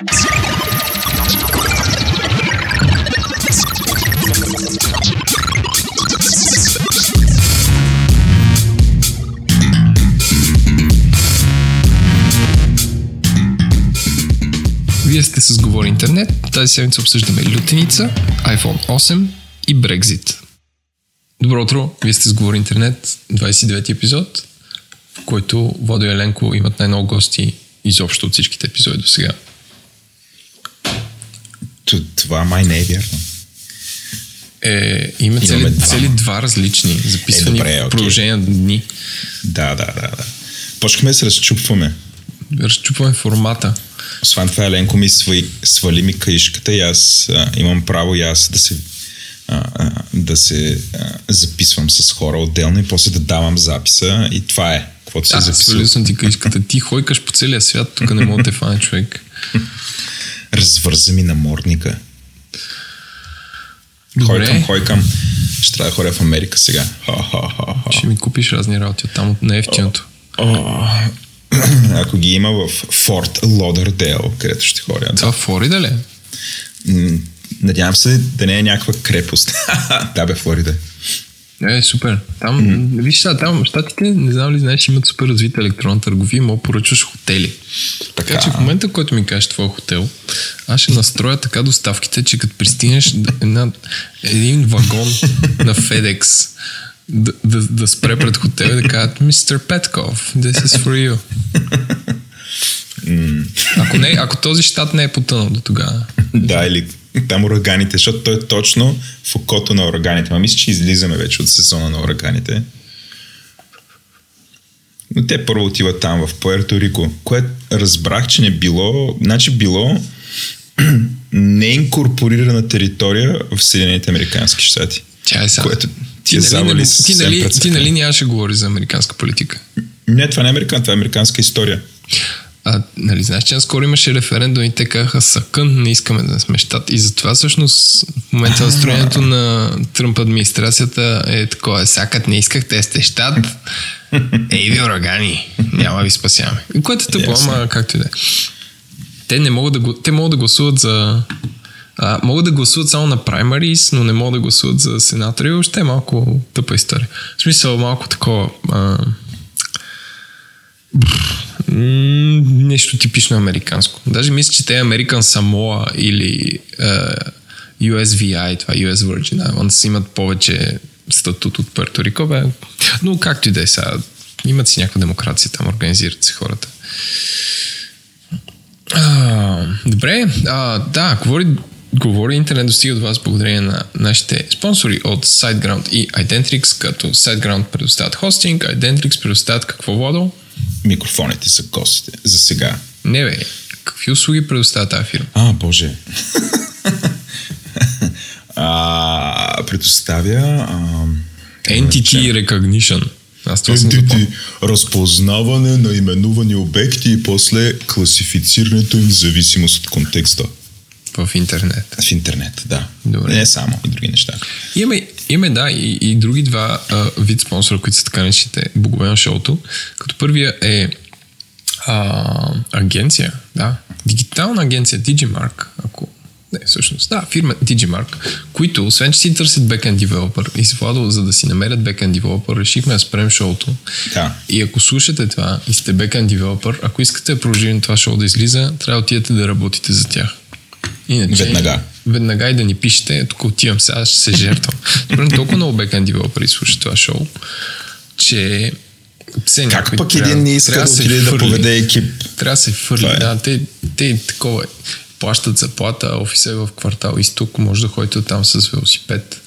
Вие сте с Говори Интернет. Тази седмица обсъждаме Лютеница, iPhone 8 и Брекзит. Добро утро, вие сте с Говори Интернет, 29 епизод, в който Водо и Еленко имат най-много гости изобщо от всичките епизоди до сега. Това май не е вярно. Е, има цели, Имаме двама. цели два различни, записвани Е, добре, в продължение на дни. Да, да, да, да. Почнахме да се разчупваме. Разчупваме формата. Освен това, Еленко ми свали, свали ми каишката и аз а, имам право и аз да се, а, а, да се а, записвам с хора отделно и после да давам записа и това е. Каквото се Аз записва. свалил съм ти каишката. Ти хойкаш по целия свят, тук не мога да те фане човек. Развърза ми намордника. Хойкам, Добре, хойкам. Ще трябва да ходя в Америка сега. Ха-ха-ха-ха. ще ми купиш разни работи от там от неефтиното. Ако ги има в Форт Лодърдейл, където ще ходя. Да. Това Флорида ли? е? Надявам се да не е някаква крепост. да, бе, Флорида. Е, супер. Там, mm-hmm. виж сега, там щатите, не знам ли знаеш, имат супер развита електронна търговия, мога поръчваш хотели. Така, Така. че в момента, който ми кажеш твой хотел, аз ще настроя така доставките, че като пристигнеш една, един вагон на FedEx да, да, да спре пред хотел и да кажат Мистер Петков, this is for you. ако, не, ако този щат не е потънал до тогава. да, или там ураганите, защото той е точно в окото на ураганите. Ма мисля, че излизаме вече от сезона на ураганите. Но те първо отиват там, в Пуерто Рико, което разбрах, че не било, значи било неинкорпорирана територия в Съединените Американски щати. Тя е сега. Което ти е нали, завали ти, нали, ти нали нямаше говори за американска политика? Не, това не е американ, това е американска история. А, нали, знаеш, че наскоро имаше референдум и те казаха съкън, не искаме да сме щат. И затова всъщност в момента настроението на Тръмп администрацията е такова. Сакът не искахте сте щат. Ей ви урагани, няма ви спасяваме. Което е тъпо, Ясно. ама както и да е. Те не могат да, те могат да гласуват за... А, могат да гласуват само на праймарис, но не могат да гласуват за сенатори. Още е малко тъпа история. В смисъл малко такова... А, Нещо типично американско. Даже мисля, че те American Samoa или uh, USVI, това US Virgin Islands, имат повече статут от Пуерто Рико, бе. Но както и да е сега, имат си някаква демокрация там, организират се хората. А, добре, а, да, говори, говори интернет достига до вас благодарение на нашите спонсори от SiteGround и Identrix, като SiteGround предоставят хостинг, Identrix предоставят какво водо? Микрофоните са гостите. За сега. Не бе, какви услуги предоставя тази фирма? А, боже. а, предоставя... А, Entity Recognition. Аз това. Entity, разпознаване на именувани обекти и после класифицирането им в зависимост от контекста. В интернет. В интернет, да. Добре. Не само, и други неща. Имаме, имаме да, и, и други два а, вид спонсора, които са така наречените богове на шоуто. Като първия е а, агенция, да, дигитална агенция Digimark, ако не, всъщност, да, фирма Digimark, които, освен че си търсят backend developer и с Владо, за да си намерят backend developer, решихме да спрем шоуто. Да. И ако слушате това и сте backend developer, ако искате да продължим това шоу да излиза, трябва да отидете да работите за тях. Иначе, Веднага. Веднага и да ни пишете, тук отивам сега, ще се жертвам. Мен толкова много backend девелопери слушат това шоу, че все Как пък трябва- един не иска да отиде да поведе екип? Трябва да се фърли. Е. Да, те, те такова е. Плащат заплата, офиса е в квартал Изток, може да ходите там с велосипед.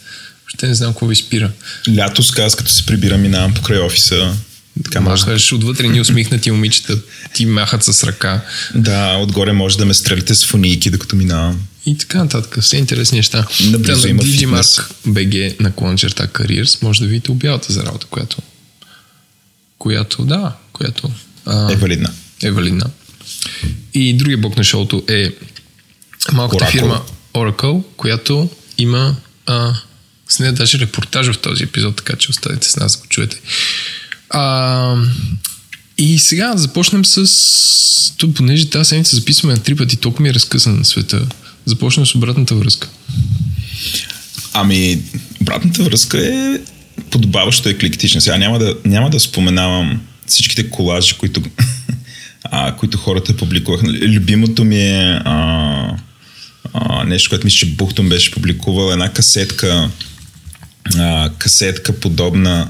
Въобще не знам какво ви спира. Лято с като се прибирам, минавам покрай офиса. Така може да... Отвътре ни усмихнати момичета, ти махат с ръка. Да, отгоре може да ме стреляте с фунийки, докато минавам. И така нататък. Все интересни неща. Наблизо Та, има на. Digimark BG на клончерта Careers може да видите обявата за работа, която която, да, която а, Е валидна. е валидна. И другия блок на шоуто е малката Oracle. фирма Oracle, която има а, с нея даже репортаж в този епизод, така че останете с нас да го чуете. А, И сега да започнем с... То, понеже тази седмица записваме на три пъти, толкова ми е разкъсан на света. Започнем с обратната връзка. Ами, обратната връзка е подобаващо еклектична. Сега няма да, няма да споменавам всичките колажи, които, а, които хората публикуваха. Любимото ми е а, а, нещо, което мисля, че Бухтон беше публикувал, една касетка, а, касетка подобна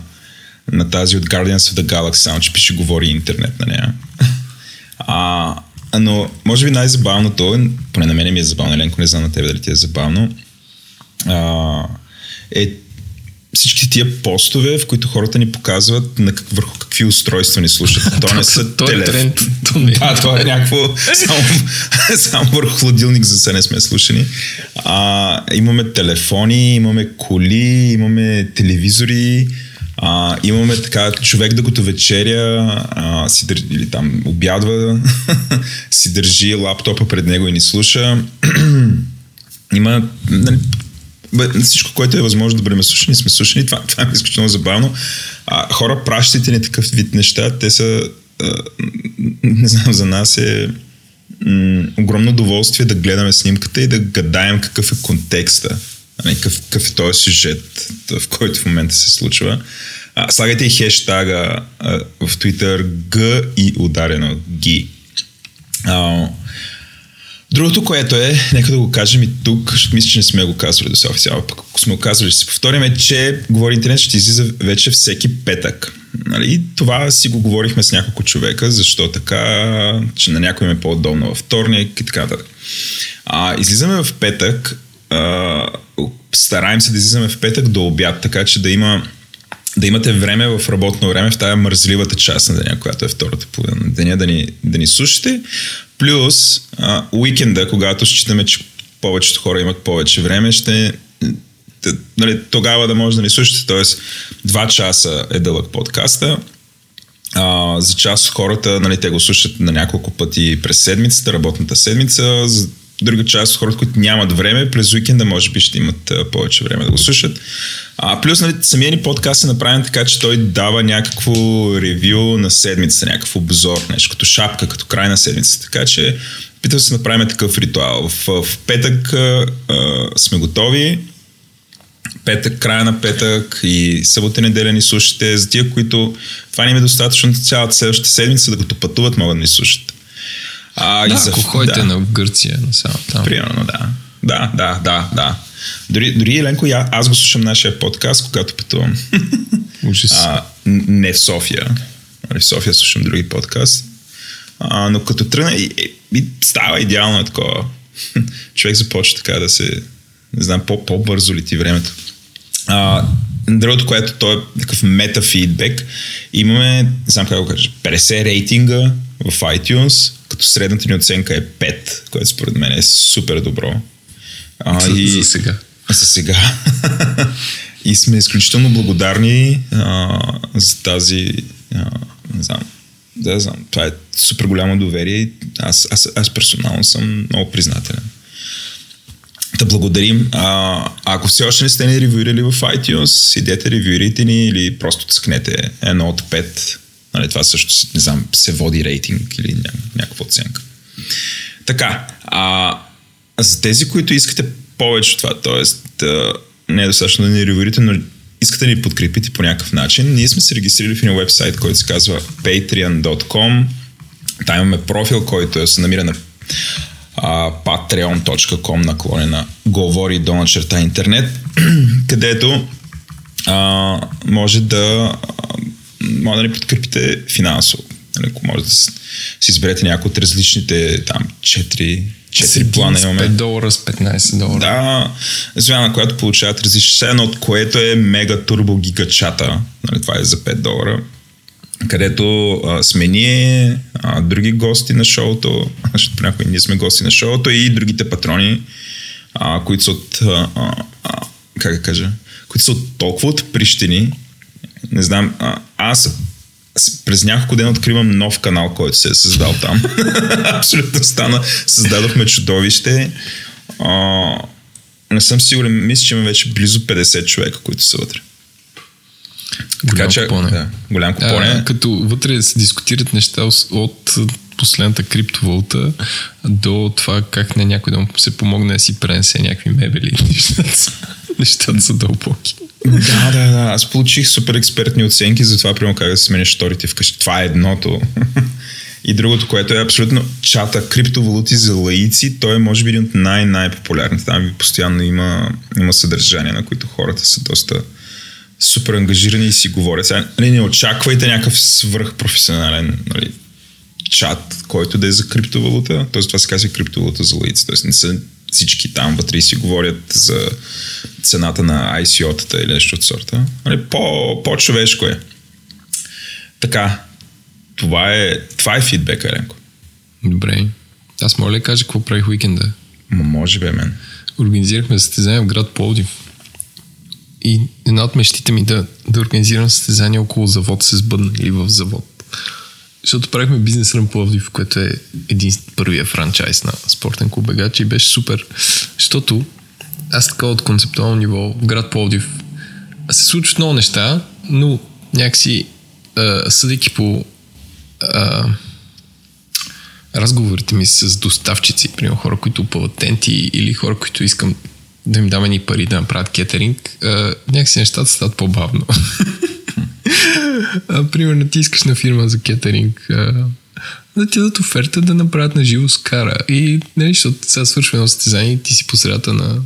на тази от Guardians of the Galaxy, само че пише говори интернет на нея. А, но може би най-забавното, поне на мен ми е забавно, Еленко, не знам на тебе дали ти е забавно, а, е всички тия постове, в които хората ни показват на как, върху какви устройства ни слушат. То не са То е телеф... тренд. То не е. Да, това е някакво само, само върху хладилник за се не сме слушани. А, имаме телефони, имаме коли, имаме телевизори, а, имаме така човек докато вечеря а, си държи, или там обядва, си държи лаптопа пред него и ни слуша. Има нали, всичко, което е възможно да бъдем слушани, сме слушани. Това, това е изключително забавно. А, хора, пращайте ни такъв вид неща. Те са, а, не знам, за нас е м- огромно удоволствие да гледаме снимката и да гадаем какъв е контекста. Нали, какъв, какъв е този сюжет, в който в момента се случва. А, слагайте и хештага а, в Twitter Г и ударено Ги. А, Другото, което е, нека да го кажем и тук, защото мисля, че не сме го казвали до сега официално, пък ако сме го казвали, ще се повторим, е, че Говори Интернет ще излиза вече всеки петък. Нали? Това си го говорихме с няколко човека, защо така, че на някой е по-удобно във вторник и така нататък. Излизаме в петък, а, стараем се да излизаме в петък до обяд, така че да има да имате време в работно време в тази мързливата част на деня, която е втората половина на деня, да ни, да ни слушате. Плюс а, уикенда, когато считаме, че повечето хора имат повече време, ще нали, тогава да може да ни слушате. Тоест, два часа е дълъг подкаста. А, за част от хората, нали, те го слушат на няколко пъти през седмицата, работната седмица. Друга част от хората, които нямат време, през уикенда може би ще имат а, повече време да го слушат. А, плюс, нали, самия ни подкаст е направен така, че той дава някакво ревю на седмицата, някакъв обзор, нещо като шапка, като край на седмицата. Така че питам се да направим такъв ритуал. В, в петък а, сме готови. Петък, края на петък и събота неделя ни слушате. За тия, които това не им е достатъчно цялата следващата седмица, да като пътуват, могат да ни слушат. А, да, за, ако ходите да. на Гърция, на само там. Примерно, да. Да, да, да, да. Дори, дори Еленко, я, аз го слушам нашия подкаст, когато пътувам. Ужас. А, не в София. В София слушам други подкаст. А, но като тръгна и, и, и става идеално такова. Човек започва така да се, не знам, по, по-бързо лети времето. А, другото, което то е такъв метафидбек, имаме, не знам как го кажа, 50 рейтинга в iTunes, като средната ни оценка е 5, което според мен е супер добро. А, за, и, за сега. За сега. и сме изключително благодарни а, за тази, а, не знам, да знам, това е супер голямо доверие. Аз, аз, аз персонално съм много признателен. Да благодарим. А, ако все още не сте ни ревюирали в iTunes, идете, ревюирайте ни или просто цъкнете едно от пет. Нали, това също, не знам, се води рейтинг или ня, някаква оценка. Така, а, за тези, които искате повече от това, т.е. Не е достатъчно да ни ревюирите, но искате да ни подкрепите по някакъв начин, ние сме се регистрирали в един вебсайт, който се казва patreon.com. Там имаме профил, който се намира на uh, patreon.com наклонена говори до начерта интернет, където uh, може да може да ни подкрепите финансово. Нали, ако може да си, си изберете някои от различните там 4 4 плана имаме. 5 долара с 15 долара. Да, звяна, която получават различни, едно от което е мега турбо гигачата. Нали, това е за 5 долара където а, сме ние, а, други гости на шоуто, защото понякога ние сме гости на шоуто и другите патрони, а, които са от, а, а, как да кажа, които са от толкова отприщени, не знам, а, аз през няколко дена откривам нов канал, който се е създал там. Абсолютно стана. Създадохме чудовище. А, не съм сигурен, мисля, че има вече близо 50 човека, които са вътре. Така че, купоне. да, голям купоне. А, като вътре се дискутират неща от последната криптовалута до това как на някой да му се помогне да си пренесе някакви мебели. Нещата са, дълбоки. Да, да, да. Аз получих супер експертни оценки за това, примерно как да си смениш шторите вкъщи. Това е едното. И другото, което е абсолютно чата криптовалути за лаици, той е може би един от най-най-популярните. Там постоянно има, има съдържание, на които хората са доста супер ангажирани и си говорят. Сега, нали, не очаквайте някакъв свръхпрофесионален нали, чат, който да е за криптовалута. Тоест това се казва криптовалута за лаици. Тоест не са всички там вътре и си говорят за цената на ICO-тата или нещо от сорта. Нали, по, по-човешко е. Така, това е, това е фидбек, Еленко. Добре. Аз моля да кажа какво правих уикенда. Ма може бе, мен. Организирахме състезание в град Пловдив. И една от мечтите ми да, да организирам състезание около завод се сбъдна или в завод. Защото правихме бизнес рън Пловдив, което е един първия франчайз на спортен клуб Бегач и беше супер. Защото аз така от концептуално ниво в град Пловдив се случват много неща, но някакси а, съдейки по а, разговорите ми с доставчици, примерно хора, които опъват тенти или хора, които искам да им дам едни пари да направят кетеринг, а, някакси нещата стават по-бавно. примерно ти искаш на фирма за кетеринг да ти дадат оферта да направят на живо скара. И нали, защото сега свършва едно състезание ти си по на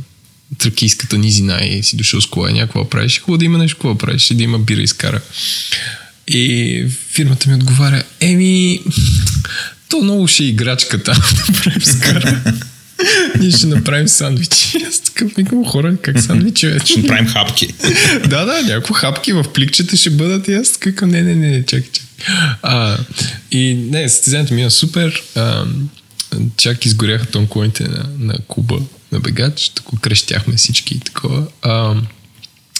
тракийската низина и си дошъл с кола и някакво да правиш. Хубаво да има нещо, какво правиш да има бира и скара. И фирмата ми отговаря, еми, то много ще е играчка там да правим скара. Ние ще направим сандвичи. Аз така викам хора, как сандвичи? Ще направим хапки. да, да, някакво хапки в пликчета ще бъдат и аз така, не, не, не, чакай, чакай. А, и не, състезанието мина супер. А, чак изгоряха тонконите на, на Куба, на бегач, така крещяхме всички и такова. А,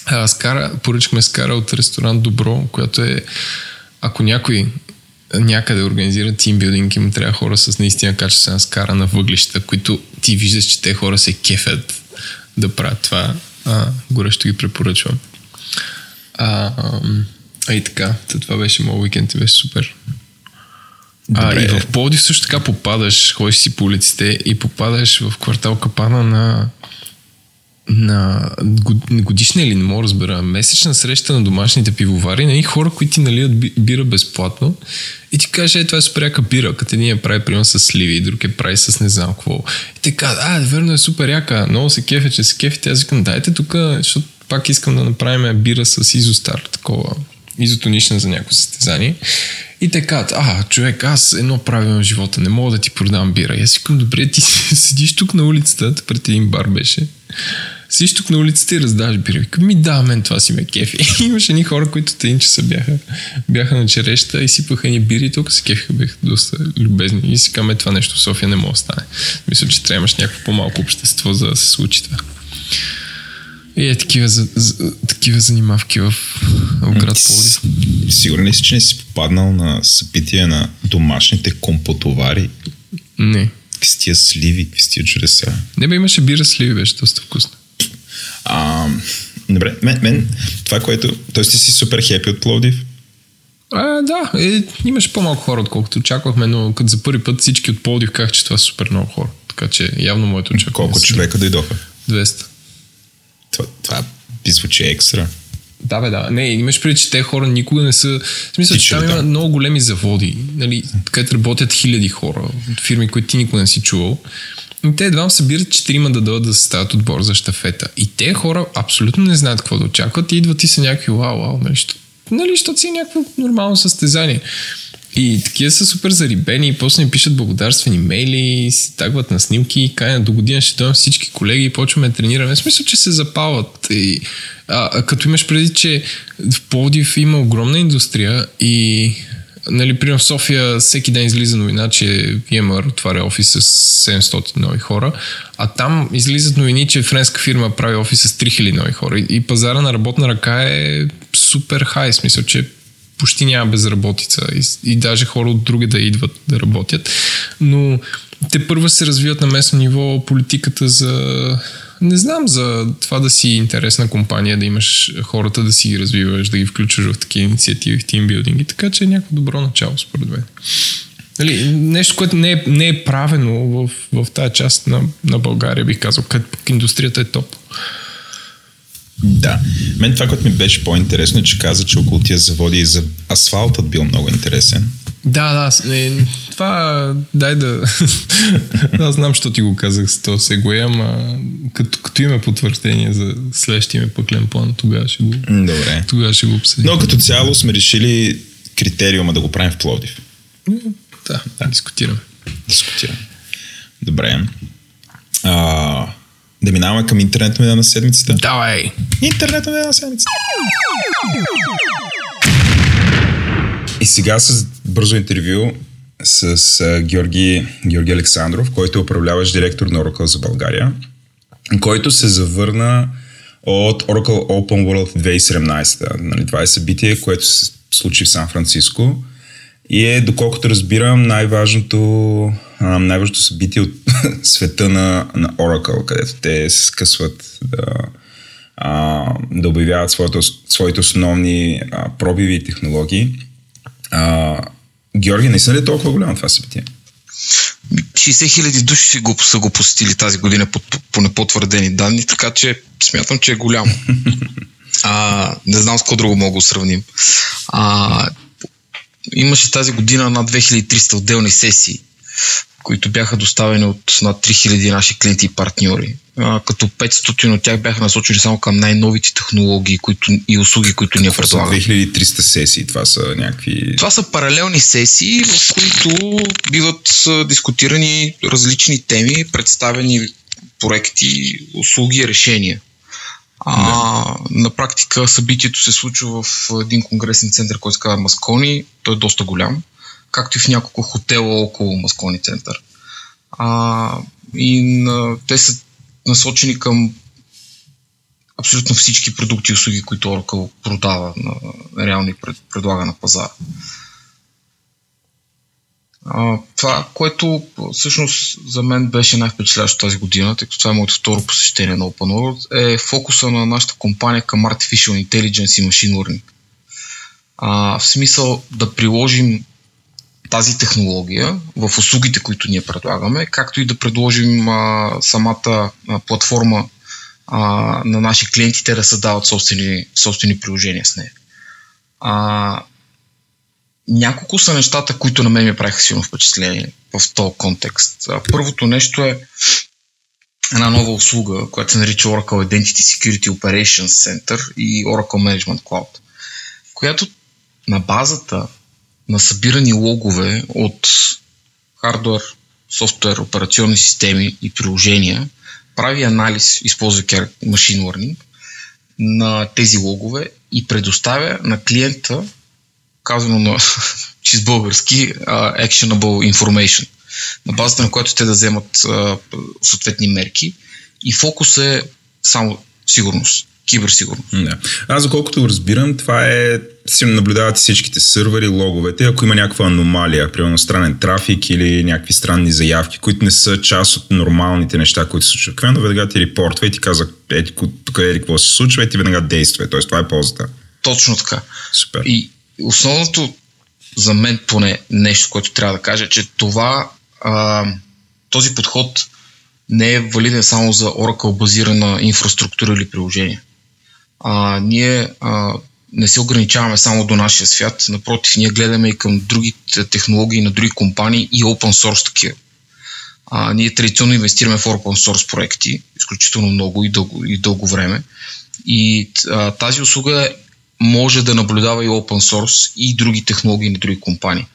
а, скара, поръчахме скара от ресторант Добро, която е, ако някой някъде организира тимбилдинг, им трябва хора с наистина качествена скара на въглища, които ти виждаш, че те хора се кефят да правят това. А, горещо ги препоръчвам. А, а и така, та това беше моят уикенд и беше супер. А, и в Пловдив също така попадаш, ходиш си по улиците и попадаш в квартал Капана на на год- годишна или не мога разбера, месечна среща на домашните пивовари, на едни хора, които ти наливат би- бира безплатно и ти каже, е, това е супер бира, като един я прави примерно с сливи друг я прави с не знам какво. И те казват, а, верно е супер яка, много се кефе, че се кефите. Аз викам, дайте тук, защото пак искам да направим бира с изостар, такова изотонична за някакво състезание. И те казват, а, човек, аз едно правило живота, не мога да ти продам бира. И аз викам, добре, ти седиш тук на улицата, пред един бар беше, седиш тук на улицата и раздаваш бира. Викам, ми да, мен това си ме кефи. Имаше едни хора, които те часа бяха, бяха на череща и сипаха ни бири и тук се кефиха, бяха доста любезни. И си казваме, това нещо в София не може да стане. Мисля, че трябва да имаш някакво по-малко общество, за да се случи това. И е такива, за, за, такива занимавки в, в град Пловдив. Сигурен ли си, че не си попаднал на събитие на домашните компотовари? Не. Какви с тия сливи, какви с тия чудеса? Не бе, имаше бира сливи, беше доста вкусно. А, добре, мен, мен това, което... Тоест ти си супер хепи от Пловдив? А, да, е, имаше по-малко хора, отколкото очаквахме, но като за първи път всички от Пловдив казах, че това са супер много хора. Така че явно моето очакване Колко са човека дойдоха? 200. Това, това би звучи екстра. Да, бе, да. Не, имаш преди, че те хора никога не са... В смисъл, че там има там. много големи заводи, нали, където работят хиляди хора, фирми, които ти никога не си чувал. И те едва събират четирима да дойдат да съставят отбор за щафета. И те хора абсолютно не знаят какво да очакват и идват и са някакви вау, вау, нали, що, нали, защото си някакво нормално състезание. И такива са супер зарибени и после ни пишат благодарствени мейли, и се тагват на снимки и кая до година ще дойдем всички колеги и почваме да тренираме. В смисъл, че се запалват. И, а, а, като имаш преди, че в Пловдив има огромна индустрия и нали, примерно в София всеки ден излиза новина, че VMware отваря офис с 700 нови хора, а там излизат новини, че френска фирма прави офис с 3000 нови хора. И, и пазара на работна ръка е супер хай, смисъл, че почти няма безработица и, и даже хора от други да идват да работят. Но те първо се развиват на местно ниво политиката за Не знам за това да си интересна компания, да имаш хората да си ги развиваш, да ги включваш в такива инициативи, в тимбилдинги, така че е някакво добро начало според мен. Нали, нещо, което не е, не е правено в, в тази част на, на България, бих казал, където индустрията е топ. Да. Мен това, което ми беше по-интересно е, че каза, че около тия заводи и за асфалтът бил много интересен. Да, да. Е, това, дай да... Аз знам, що ти го казах с то сегуе, ама като, като има потвърждение за следващия ми пъклен план, тогава ще го... Добре. Тогава ще го обсъдим. Но като цяло сме решили критериума да го правим в Пловдив. Да, да. дискутираме. Дискутираме. Добре. А, да минаваме към интернет медиа на седмицата. Давай! Интернет медиа на седмицата. И сега с бързо интервю с Георги, Георги Александров, който е управляващ директор на Oracle за България, който се завърна от Oracle Open World 2017. Нали, това е събитие, което се случи в Сан Франциско и е, доколкото разбирам, най-важното, най-важното събитие от света на, на Oracle, където те се скъсват да, а, да обявяват своите, своите основни а, пробиви и технологии. А, Георги, наистина ли е толкова голямо това събитие? 60 хиляди души го, са го посетили тази година по, по непотвърдени данни, така че смятам, че е голямо. А, не знам с какво друго мога да сравним. А, имаше тази година над 2300 отделни сесии, които бяха доставени от над 3000 наши клиенти и партньори. А, като 500 от тях бяха насочени само към най-новите технологии които, и услуги, които ние предлагаме. 2300 сесии, това са някакви... Това са паралелни сесии, в които биват дискутирани различни теми, представени проекти, услуги, решения. А, на практика събитието се случва в един конгресен център, който се казва Маскони. Той е доста голям, както и в няколко хотела около Маскони център. А, и на, те са насочени към абсолютно всички продукти и услуги, които Oracle продава на, реално пред, предлага на пазара. А, това, което всъщност за мен беше най-впечатляващо тази година, тъй като това е моето второ посещение на OpenWorld, е фокуса на нашата компания към Artificial Intelligence и Machine Learning. А, в смисъл да приложим тази технология в услугите, които ние предлагаме, както и да предложим а, самата а, платформа а, на наши клиентите да създават собствени, собствени приложения с нея. А, няколко са нещата, които на мен ми правиха силно впечатление в този контекст. Първото нещо е една нова услуга, която се нарича Oracle Identity Security Operations Center и Oracle Management Cloud, която на базата на събирани логове от хардвер, софтуер, операционни системи и приложения, прави анализ, използвайки Machine Learning, на тези логове и предоставя на клиента казано на чист български, uh, actionable information, на базата на което те да вземат uh, съответни мерки. И фокус е само сигурност, киберсигурност. Да. Аз, доколкото разбирам, това е си наблюдавате всичките сървъри, логовете, ако има някаква аномалия, примерно странен трафик или някакви странни заявки, които не са част от нормалните неща, които се случват. Квено веднага ти репортва и ти казва, ети, тук е какво се случва и ти веднага действа. Тоест, това е ползата. Точно така. Супер. И основното за мен поне нещо, което трябва да кажа, че това, а, този подход не е валиден само за Oracle базирана инфраструктура или приложение. А, ние а, не се ограничаваме само до нашия свят, напротив, ние гледаме и към другите технологии на други компании и open source такива. А, ние традиционно инвестираме в open source проекти, изключително много и дълго, и дълго време. И а, тази услуга може да наблюдава и open source и други технологии на други компании.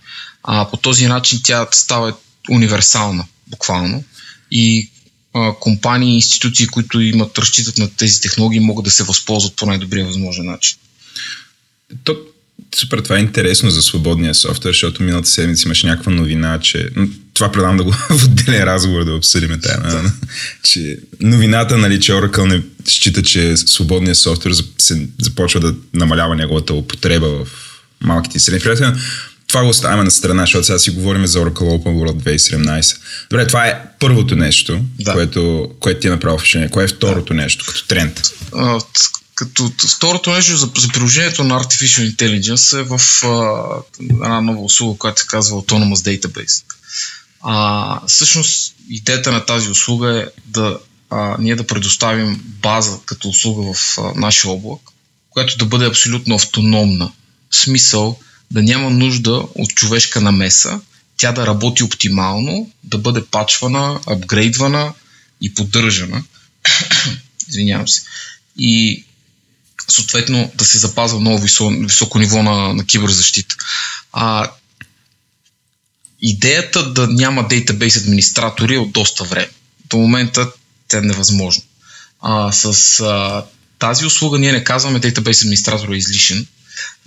А, по този начин тя става универсална, буквално. И а, компании и институции, които имат, разчитат на тези технологии, могат да се възползват по най-добрия възможен начин. То, супер, това е интересно за свободния софтуер, защото миналата седмица имаше някаква новина, че... Това предам да го в отделен разговор да обсъдим тая. Да. че новината, нали, че Oracle не счита, че свободния софтуер се започва да намалява неговата употреба в малките и средни предприятия. Това го оставяме на страна, защото сега си говорим за Oracle Open World 2017. Добре, това е първото нещо, да. което, което ти е направило впечатление. Кое е второто да. нещо, като тренд? А, като второто нещо за, за приложението на Artificial Intelligence е в а, една нова услуга, която се казва Autonomous Database. А, всъщност, идеята на тази услуга е да а, ние да предоставим база като услуга в а, нашия облак, която да бъде абсолютно автономна. В смисъл да няма нужда от човешка намеса, тя да работи оптимално, да бъде пачвана, апгрейдвана и поддържана. Извинявам се. И съответно да се запазва много високо, високо ниво на, на киберзащита. А, идеята да няма дейтабейс администратори е от доста време. До момента тя е невъзможно. А, с а, тази услуга ние не казваме дейтабейс администратор е излишен,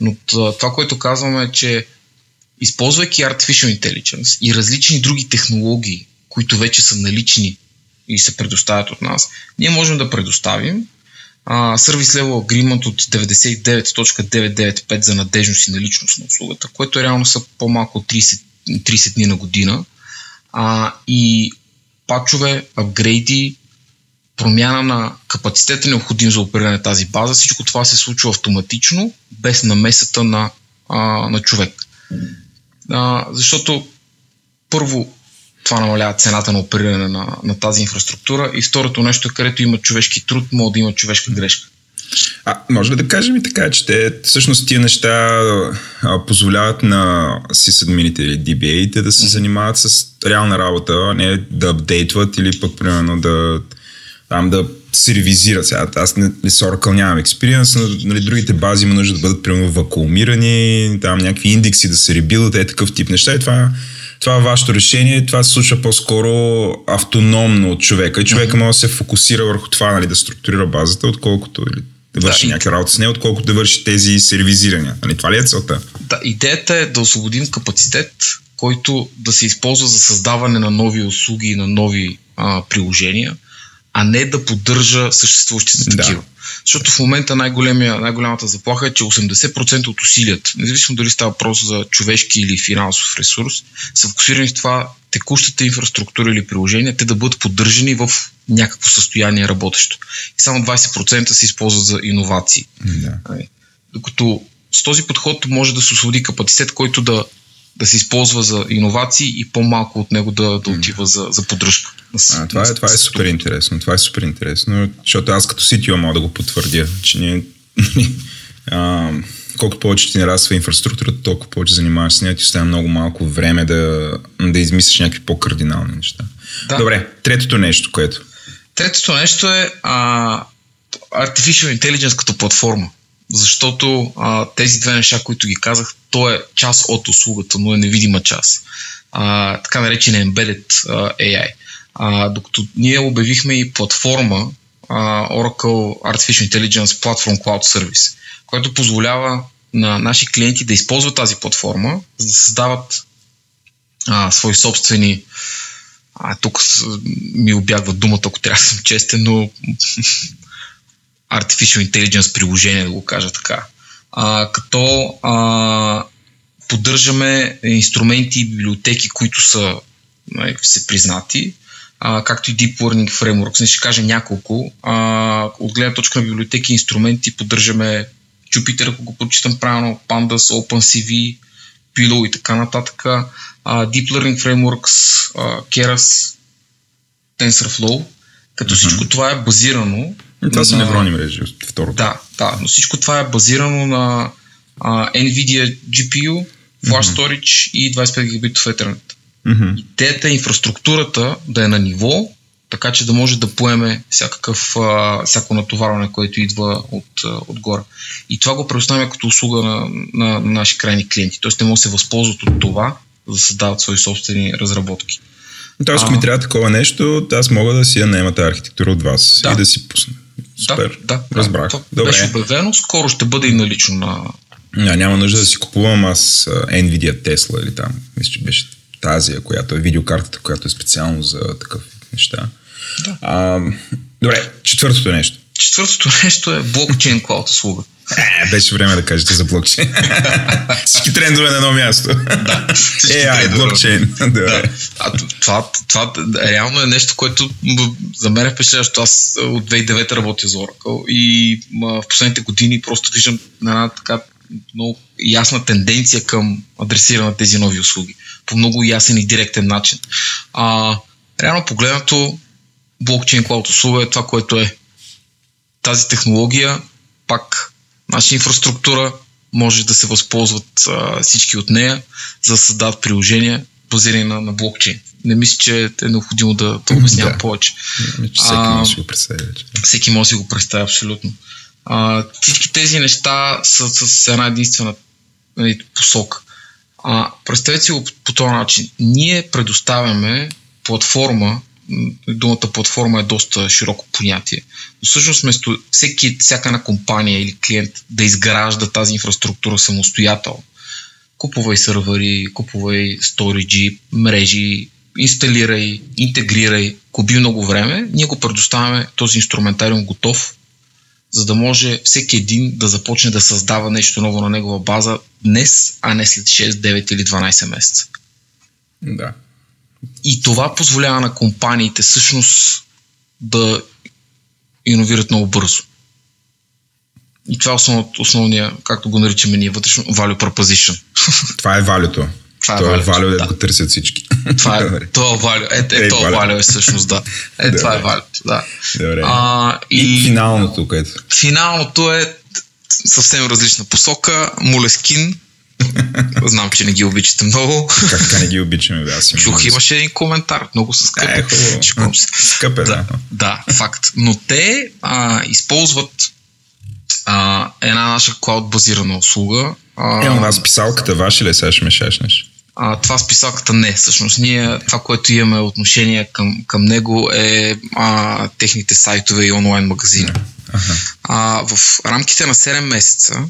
но това, което казваме е, че използвайки Artificial Intelligence и различни други технологии, които вече са налични и се предоставят от нас, ние можем да предоставим Service Level Agreement от 99.995 за надежност и наличност на услугата, което реално са по-малко от 30, 30 дни на година. А, и пачове, апгрейди, промяна на капацитета необходим за опериране на тази база, всичко това се случва автоматично, без намесата на, а, на човек. А, защото първо това намалява цената на опериране на, на тази инфраструктура и второто нещо е където има човешки труд, може да има човешка грешка. А, може да кажем и така, че те, всъщност тия неща а, позволяват на сисадмините или DBA-те да се занимават с реална работа, а не да апдейтват или пък примерно да там да се ревизира. Сега, аз не, не с Oracle нямам експириенс, но нали, другите бази има нужда да бъдат примерно вакуумирани, там някакви индекси да се ребилдат, е такъв тип неща и това това е вашето решение, това се случва по-скоро автономно от човека. И човека може да се фокусира върху това, нали, да структурира базата, отколкото или да върши да, някаква работа с нея, отколкото да върши тези сервизирания. Нали, това ли е целта? Да, идеята е да освободим капацитет, който да се използва за създаване на нови услуги и на нови а, приложения, а не да поддържа съществуващите да. такива. Защото в момента най-голямата заплаха е, че 80% от усилията, независимо дали става въпрос за човешки или финансов ресурс, са фокусирани в това текущата инфраструктура или приложения, те да бъдат поддържани в някакво състояние работещо. И само 20% се използват за иновации. Да. Нали? Докато с този подход може да се освободи капацитет, който да да се използва за иновации и по-малко от него да, да отива за, за поддръжка. А, това, е, това е супер интересно. Това е супер интересно, защото аз като CTO мога да го потвърдя, че ние а, колкото повече ти нараства инфраструктурата, толкова повече занимаваш с нея, ти остава много малко време да, да измислиш някакви по-кардинални неща. Да. Добре, третото нещо, което. Третото нещо е а, Artificial Intelligence като платформа защото а, тези две неща, които ги казах, то е част от услугата, но е невидима част. А, така наречен Embedded а, AI. А, докато ние обявихме и платформа а, Oracle Artificial Intelligence Platform Cloud Service, което позволява на наши клиенти да използват тази платформа, за да създават а, свои собствени а, тук ми обягва думата, ако трябва да съм честен, но Artificial Intelligence приложение, да го кажа така. А, като а, поддържаме инструменти и библиотеки, които са нали, се признати, а, както и Deep Learning Frameworks. Не ще кажа няколко. А, от гледна точка на библиотеки и инструменти поддържаме Jupyter, ако го прочитам правилно, Pandas, OpenCV, Pillow и така нататък. А, Deep Learning Frameworks, а, Keras, TensorFlow, като mm-hmm. всичко това е базирано това са невронни мрежи, второто. Да, да, но всичко това е базирано на а, NVIDIA GPU, Flash mm-hmm. Storage и 25 гигабитов Ethernet. Mm-hmm. Идеята е инфраструктурата да е на ниво, така че да може да поеме всякакъв, а, всяко натоварване, което идва от, а, отгоре. И това го предоставяме като услуга на, на, на наши крайни клиенти. Тоест те могат да се възползват от това, за да създават свои собствени разработки. Тоест, ако ми трябва такова нещо, аз мога да си я наема тази архитектура от вас да. и да си пусна. Супер. Да, да разбрах. Да, Добре. Беше обявено, скоро ще бъде и налично на... Не, няма нужда да си купувам аз Nvidia Tesla или там. Мисля, че беше тази, която е видеокартата, която е специално за такъв неща. Да. А, добре, четвъртото нещо. Четвъртото нещо е блокчейн клауд услуга. Е, беше време да кажете за блокчейн. Всички трендове на едно място. Да. всички Е, блокчейн. Да. А това, това реално е нещо, което за мен е впечатляващо. Аз от 2009 работя за Oracle и в последните години просто виждам една така много ясна тенденция към адресиране на тези нови услуги по много ясен и директен начин. А, реално погледнато, блокчейн клауд услуга е това, което е. Тази технология, пак наша инфраструктура, може да се възползват а, всички от нея, за да създадат приложения, базирани на, на блокчейн. Не мисля, че е необходимо да, да обяснявам Да. повече. Мисля, всеки А, може да си го представи вече. Всеки може да си го представи абсолютно. А, всички тези неща са с една единствена нали, посока. А, представете си го по, по този начин. Ние предоставяме платформа, думата платформа е доста широко понятие, но всъщност вместо всеки, всяка една компания или клиент да изгражда тази инфраструктура самостоятелно, купувай сървъри, купувай сториджи, мрежи, инсталирай, интегрирай, губи много време, ние го предоставяме този инструментариум готов, за да може всеки един да започне да създава нещо ново на негова база днес, а не след 6, 9 или 12 месеца. Да. И това позволява на компаниите всъщност да иновират много бързо. И това е основ, основния, както го наричаме ние вътрешно, value proposition. Това е валюто. Това е Това е валю, да да. го търсят всички. Това е, Добре. това е value. Е, е, Е, това value е всъщност, да. Е, това е Добре. value, да. Добре. А, И, и финалното, което. финалното е съвсем различна посока. Молескин. Знам, че не ги обичате много. Как така не ги обичаме, бе, аз имам Чух, имаше един коментар. Много са скъпи. Е, хубаво. Скъп е, да, да. да, факт. Но те а, използват а, една наша клауд базирана услуга. А, Е, у нас писалката ваша ли е? Сега ще ме шашнеш. а, това с писалката не. Всъщност ние това, което имаме отношение към, към него е а, техните сайтове и онлайн магазини. Аха. А, в рамките на 7 месеца,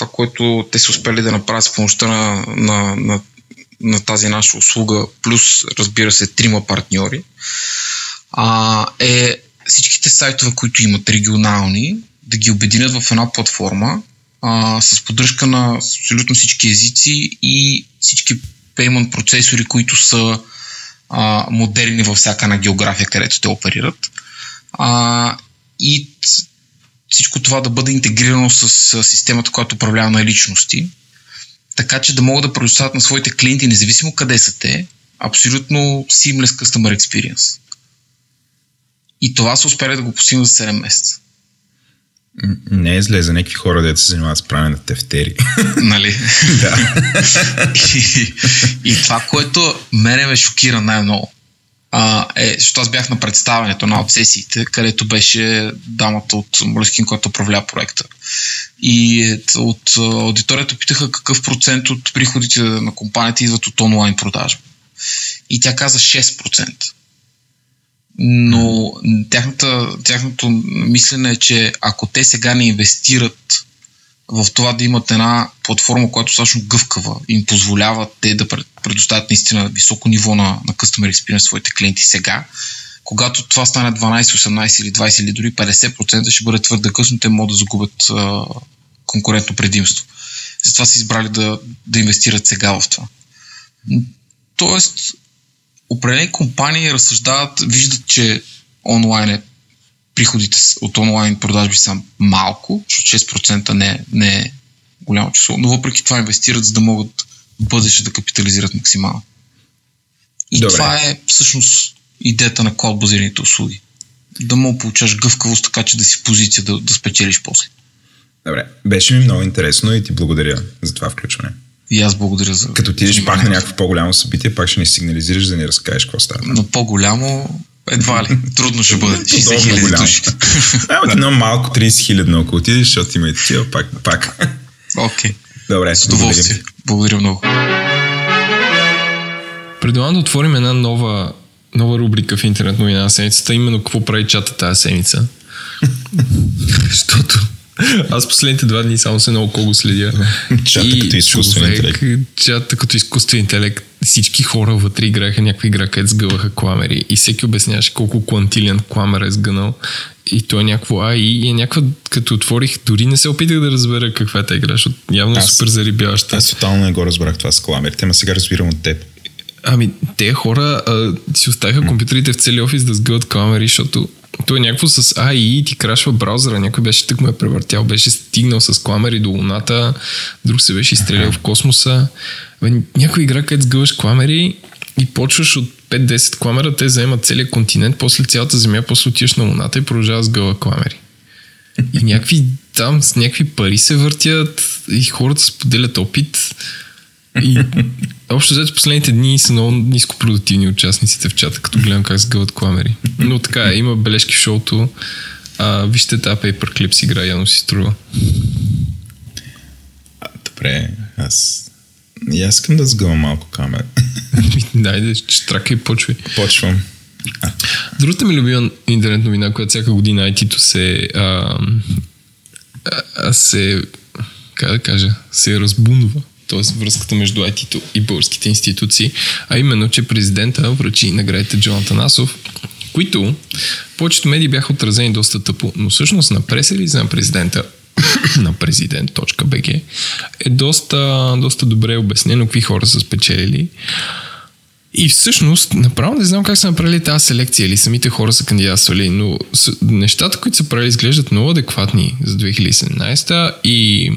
това, което те са успели да направят с помощта на, на, на, на тази наша услуга, плюс, разбира се, трима партньори, а, е всичките сайтове, които имат регионални, да ги обединят в една платформа а, с поддръжка на абсолютно всички езици и всички payment процесори, които са а, модерни във всяка една география, където те оперират. А, и всичко това да бъде интегрирано с системата, която управлява на личности, така че да могат да предоставят на своите клиенти, независимо къде са те, абсолютно seamless customer experience. И това са успели да го постигнат за 7 месеца. Не е зле за някакви хора, дето се занимават с пране на тефтери. Нали? да. и, и това, което мене ме шокира най-много, а, е, защото аз бях на представянето на обсесиите, където беше дамата от Молескин, която управлява проекта. И е, от а, аудиторията питаха какъв процент от приходите на компанията идват от онлайн продажба. И тя каза 6%. Но тяхната, тяхното мислене е, че ако те сега не инвестират в това да имат една платформа, която достатъчно гъвкава им позволява те да пред- предоставят наистина високо ниво на, на customer experience своите клиенти сега, когато това стане 12, 18 или 20 или дори 50% ще бъде твърде късно, те могат да загубят а, конкурентно предимство. Затова са избрали да, да инвестират сега в това. Тоест, определени компании разсъждават, виждат, че онлайн е приходите от онлайн продажби са малко, защото 6% не, е- не е голямо число, но въпреки това инвестират, за да могат в бъдеще да капитализират максимално. И Добре. това е всъщност идеята на клауд базираните услуги. Да мога да получаш гъвкавост, така че да си в позиция да, да спечелиш после. Добре, беше ми много интересно и ти благодаря за това включване. И аз благодаря за. Като отидеш пак на някакво по-голямо събитие, пак ще ни сигнализираш да ни разкажеш какво става. Но по-голямо едва ли. Трудно ще бъде. 60 Подобно хиляди души. А, от едно малко 30 хилядно, ако отидеш, защото има и такива, пак. пак. Окей. Добре, С удоволствие. Благодаря много. Предлагам да отворим една нова, нова рубрика в интернет новина на седмицата, именно какво прави чата тази седмица. Защото Аз последните два дни само се много го следя. Чата като изкуствен интелект. Чата като изкуствен интелект. Всички хора вътре играеха някаква игра, където сгъваха кламери. И всеки обясняваше колко квантилиан кламер е сгънал. И то е някакво АИ и е някаква, като отворих, дори не се опитах да разбера каква е тази игра, защото явно е супер зарибяваща. Аз тотално не го разбрах това с кламерите, ама сега разбирам от теб. Ами, те хора а, си оставиха компютрите в цели офис да сгъват кламери, защото то е някакво с AI и ти крашва браузъра. Някой беше тък му е превъртял, беше стигнал с кламери до Луната, друг се беше изстрелял в космоса. Бе, игра, където сгъваш кламери и почваш от 5-10 кламера, те заемат целият континент, после цялата земя, после отиваш на Луната и продължава с гъва кламери. И някакви там с някакви пари се въртят и хората споделят опит. И общо взето последните дни са много ниско продуктивни участниците в чата, като гледам как сгъват кламери. Но така има бележки в шоуто. А, вижте тази Paperclips игра, явно си струва. А, добре, аз... И аз искам да сгъвам малко камера. Дайде, штракай, почвай. Почвам. Другата ми любима интернет новина, която всяка година IT-то се, а, а, се, как да кажа, се разбунва т.е. връзката между IT-то и българските институции, а именно, че президента връчи наградите Джон Танасов, които повечето медии бяха отразени доста тъпо, но всъщност на пресериза на президента на президент.bg е доста, доста добре обяснено какви хора са спечелили. И всъщност, направо не знам как са направили тази селекция или самите хора са кандидатствали, но нещата, които са правили, изглеждат много адекватни за 2017 и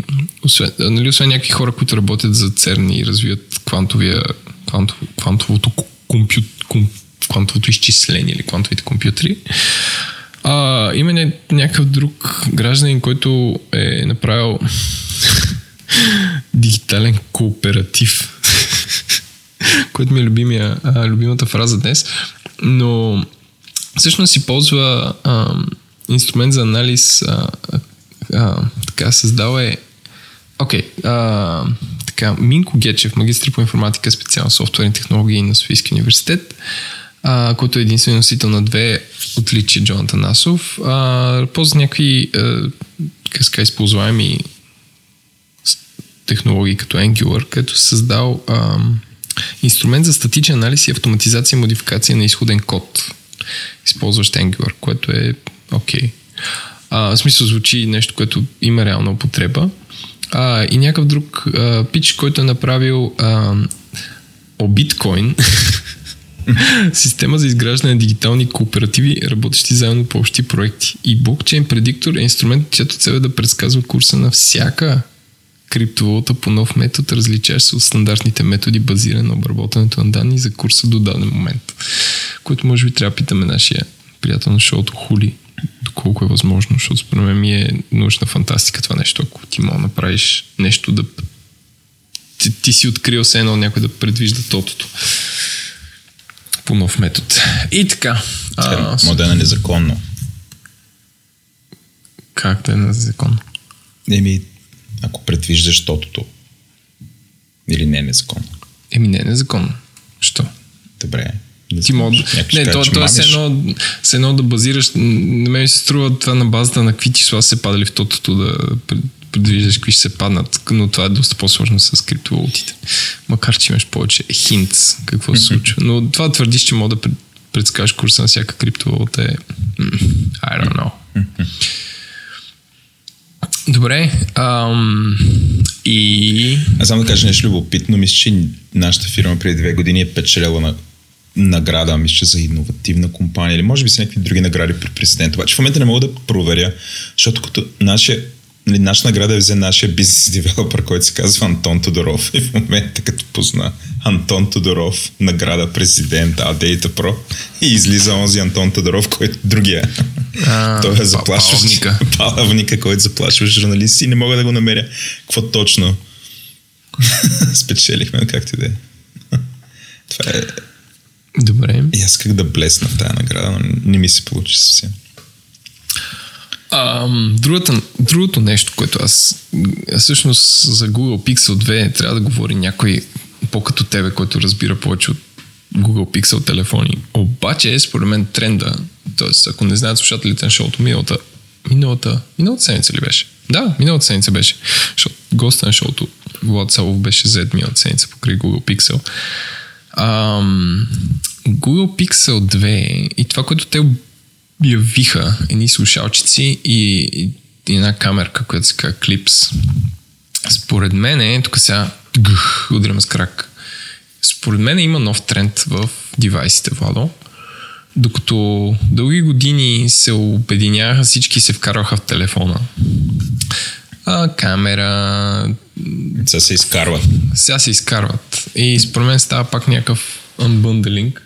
освен, нали, освен някакви хора, които работят за ЦЕРН и развиват квантовия, квантов, квантовото, компю, ком, квантовото изчисление или квантовите компютри, а, има някакъв друг гражданин, който е направил дигитален кооператив което ми е любимия, а, любимата фраза днес. Но всъщност си ползва а, инструмент за анализ. А, а, така, създал е Окей, okay, така, Минко Гечев, магистър по информатика, специално софтуерни технологии на Софийския университет, а, който е единствен носител на две отличия Джон Танасов, а, ползва някакви а, как използваеми технологии като Angular, като създал а, Инструмент за статичен анализ и автоматизация и модификация на изходен код, използващ Angular, което е окей. Okay. в смисъл звучи нещо, което има реална употреба. А, и някакъв друг а, пич, който е направил а, о биткоин, система за изграждане на дигитални кооперативи, работещи заедно по общи проекти. И блокчейн предиктор е инструмент, чиято цел е да предсказва курса на всяка криптовалута по нов метод, различаващ се от стандартните методи, базирани на обработването на данни за курса до даден момент. Което може би трябва да питаме нашия приятел на шоуто Хули, доколко е възможно, защото според мен ми е научна фантастика това нещо, ако ти мога направиш нещо да ти, ти си открил се едно някой да предвижда тотото по нов метод. И така. А, Модена е незаконно. Как да е незаконно? Еми, ако предвиждаш тотото. Или не е незаконно? Еми не е незаконно. Що? Добре. Не ти мод... Не, то, то е се едно, се едно да базираш. На мен се струва това на базата на какви числа се падали в тотото да предвиждаш какви ще се паднат, но това е доста по-сложно с криптовалутите. Макар, че имаш повече хинтс какво се случва. Но това твърдиш, че мога да предскажеш курса на всяка криптовалута е... I don't know. Добре. Ам, и... Аз само да кажа нещо любопитно. Мисля, че нашата фирма преди две години е печелила на награда, мисля, за иновативна компания или може би са някакви други награди при президента. Обаче в момента не мога да проверя, защото като нашия нали, наша награда е взе нашия бизнес девелопър, който се казва Антон Тодоров. И в момента, като позна Антон Тодоров, награда президент, а Data Pro, и излиза онзи Антон Тодоров, който е другия. А, Той е заплашващ. Палавника. Палавника, който заплашва журналисти и не мога да го намеря. Какво точно? Спечелихме, както и да е. Това е... Добре. И аз как да блесна в тази награда, но не ми се получи съвсем. А, другата, другото нещо, което аз всъщност за Google Pixel 2 трябва да говори някой по-като тебе, който разбира повече от Google Pixel телефони. Обаче, според мен, тренда, т.е. ако не знаят слушателите на шоуто, миналата, миналата, миналата седмица ли беше? Да, миналата седмица беше. Защото госта на шоуто Влад Салов беше зет миналата седмица покрай Google Pixel. Ам, Google Pixel 2 и това, което те явиха, едни слушалчици и, и, и една камерка, която се казва Clips. Според мен, е, тук сега гъх, удрям с крак. Според мен има нов тренд в девайсите, Владо. Докато дълги години се обединяха, всички се вкарваха в телефона. А, камера. Сега се изкарват. Сега се изкарват. И според мен става пак някакъв unbundling,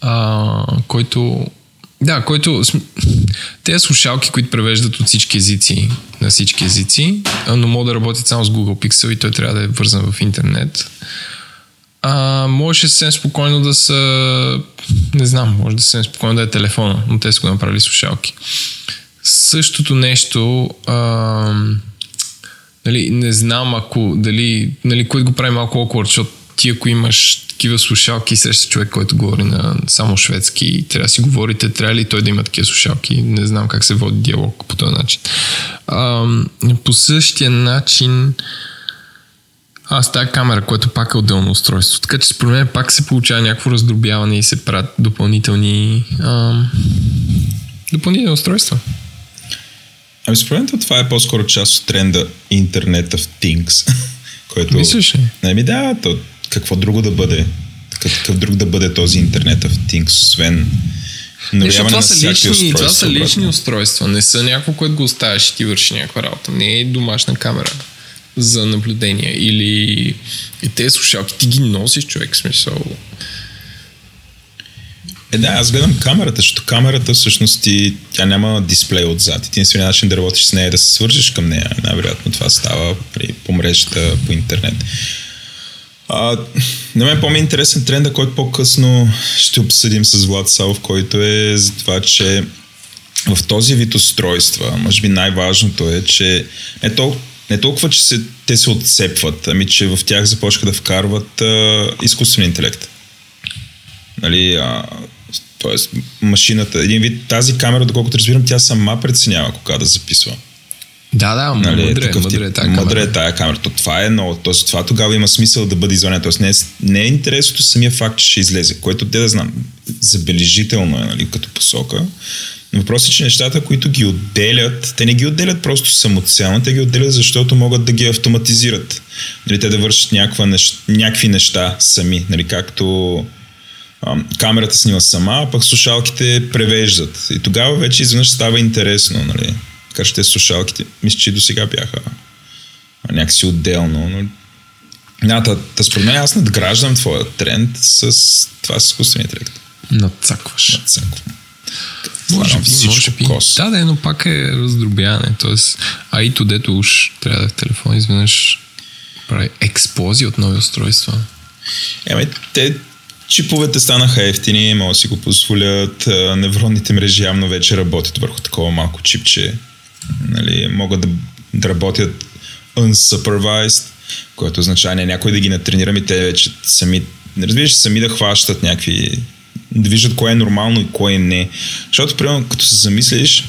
а, който да, който... Те слушалки, които превеждат от всички езици на всички езици, но могат да работят само с Google Pixel и той трябва да е вързан в интернет. А, можеше съвсем спокойно да са... Не знам, може да съвсем спокойно да е телефона, но те са го направили слушалки. Същото нещо... А, нали, не знам ако дали, нали, което го прави малко awkward, защото ти ако имаш такива слушалки и среща човек, който говори на само шведски и трябва да си говорите, трябва ли той да има такива слушалки? Не знам как се води диалог по този начин. А, по същия начин аз тази камера, което пак е отделно устройство. Така че според мен пак се получава някакво раздробяване и се правят допълнителни а, допълнителни устройства. Ами според мен това е по-скоро част от тренда Internet of Things. Което... Мислиш ли? Не ми да, то какво друго да бъде? Какъв друг да бъде този интернет of Things, освен навяване на всяки лични, устройства. Това са лични устройства, не са някакво, което го оставяш и ти върши някаква работа. Не е домашна камера за наблюдение или и те слушалки, ти ги носиш човек, смисъл. Е, да, аз гледам камерата, защото камерата всъщност ти, тя няма дисплей отзад. Единственият начин да работиш с нея е да се свържеш към нея. Най-вероятно това става при, по мрежата, по интернет. А, на мен по-ми е тренда, който по-късно ще обсъдим с Влад Салов, който е за това, че в този вид устройства, може би най-важното е, че не толкова, не толкова че се, те се отцепват, ами че в тях започнаха да вкарват а, изкуствен интелект. Нали, а, тоест машината, един вид, тази камера, доколкото разбирам, тя сама преценява кога да записва. Да, да, нали, мъдре, такъв мъдре е тая камера. Мъдре е тая камера. То, това е много. Тоест, това тогава има смисъл да бъде извънен. Тоест, не е, не е интересното самия факт, че ще излезе, което те да знам, забележително е, нали, като посока. Въпросът е, че нещата, които ги отделят, те не ги отделят просто самоцелно, те ги отделят, защото могат да ги автоматизират. Нали, те да вършат някаква, нещ, някакви неща сами, нали, както ам, камерата снима сама, а пък слушалките превеждат. И тогава вече изведнъж става интересно. Нали така че те слушалките, мисля, че до сега бяха някакси отделно, но да, та, та според мен аз надграждам твоя тренд с това с изкуствения интелект. Надцакваш. Надцаквам. Може би, може би. Кос. Да, да, но пак е раздробяване. Тоест, а и то дето уж трябва да е в телефон, изведнъж прави експлозия от нови устройства. Еми, те чиповете станаха ефтини, могат да си го позволят, невронните мрежи явно вече работят върху такова малко чипче, нали, могат да, да работят unsupervised, което означава не някой да ги натренирам и те вече сами, разбираш, сами да хващат някакви, да виждат кое е нормално и кое не. Защото, примерно, като се замислиш,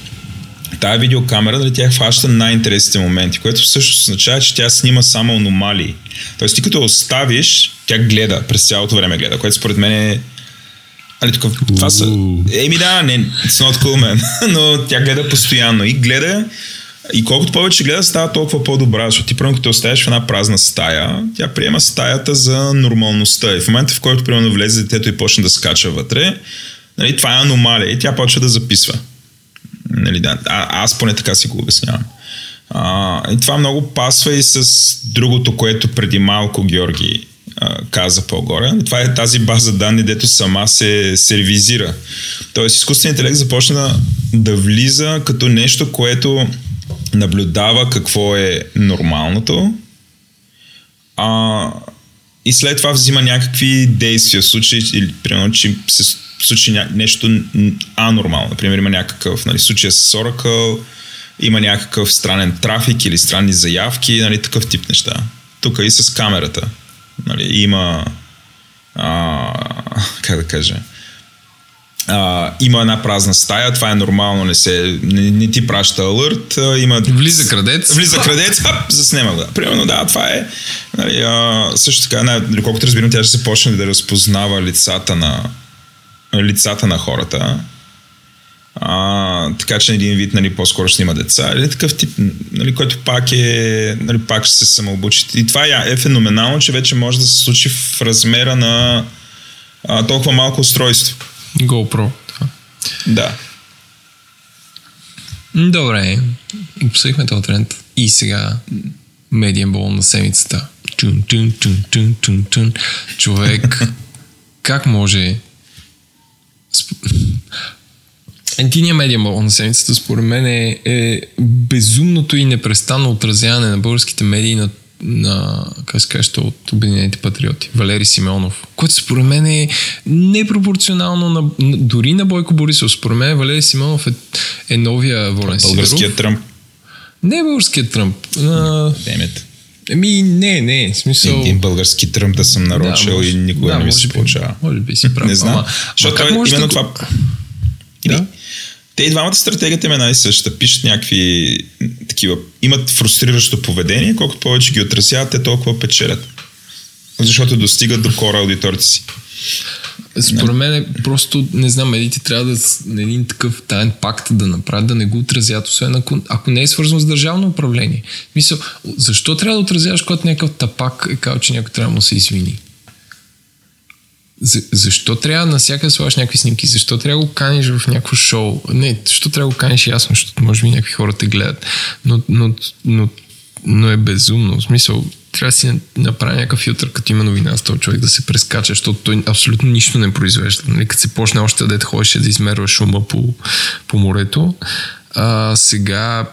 тази видеокамера, нали, тя хваща най-интересните моменти, което всъщност означава, че тя снима само аномалии. Тоест ти като оставиш, тя гледа, през цялото време гледа, което според мен е Али, тук, това са... Еми да, не, it's not cool, man. Но тя гледа постоянно и гледа и колкото повече гледа, става толкова по-добра, защото ти примерно като оставиш в една празна стая, тя приема стаята за нормалността. И в момента, в който примерно влезе детето и почне да скача вътре, нали, това е аномалия и тя почва да записва. Нали, да, а, аз поне така си го обяснявам. А, и това много пасва и с другото, което преди малко Георги каза по-горе. Това е тази база данни, дето сама се сервизира. Тоест, изкуственият интелект започна да, да влиза като нещо, което наблюдава какво е нормалното, а, и след това взима някакви действия. В случай, или, примерно, че се случи нещо анормално. Например, има някакъв, нали, случая с Oracle, има някакъв странен трафик или странни заявки, нали, такъв тип неща. Тук и с камерата. Нали, има а, как да кажа а, има една празна стая, това е нормално, не, се, не, не ти праща алърт, има... Влиза крадец. Влиза крадец, ап, заснема го. Примерно, да, това е. Нали, а, също така, нали, колкото разбирам, тя ще се почне да разпознава лицата на, лицата на хората. А, така че един вид нали, по-скоро ще има деца. Или такъв тип, нали, който пак е, нали, пак ще се самообучи. И това е, е феноменално, че вече може да се случи в размера на а, толкова малко устройство. GoPro. Да. Добре, обсъдихме този тренд. И сега медиен бол на седмицата. Чун, чун, чун, чун, чун, чун. Човек, как може Единия медиен бол на седмицата според мен е, е безумното и непрестанно отразяване на българските медии на на, как се каже, от Обединените патриоти, Валери Симеонов, което според мен е непропорционално на, дори на Бойко Борисов. Според мен Валери Симеонов е, е новия Волен Българският Тръмп. Не е българският Тръмп. На... Демет. Еми, не, не, в смисъл... Един български тръмп да съм нарочил да, и никога да, не ми се получава. Може би си прав. не знам. Защото именно да... това... Те и двамата стратегията им е най-съща. Пишат някакви такива... Имат фрустриращо поведение, колкото повече ги отразяват, те толкова печелят. Защото достигат до кора аудиторите си. Според мен е просто, не знам, медиите трябва да на един такъв таен пакт да направят, да не го отразят, освен ако, ако не е свързано с държавно управление. Мисъл, защо трябва да отразяваш, когато някакъв тапак е казал, че някой трябва да му се извини? За, защо трябва на всяка слагаш някакви снимки? Защо трябва да го каниш в някакво шоу? Не, защо трябва да го каниш ясно, защото може би някакви хора те гледат. Но, но, но, но е безумно. В смисъл, трябва да си направи някакъв филтър, като има новина с този човек да се прескача, защото той абсолютно нищо не произвежда. Нали? Като се почне още да ходеше да измерва шума по, по морето, а, сега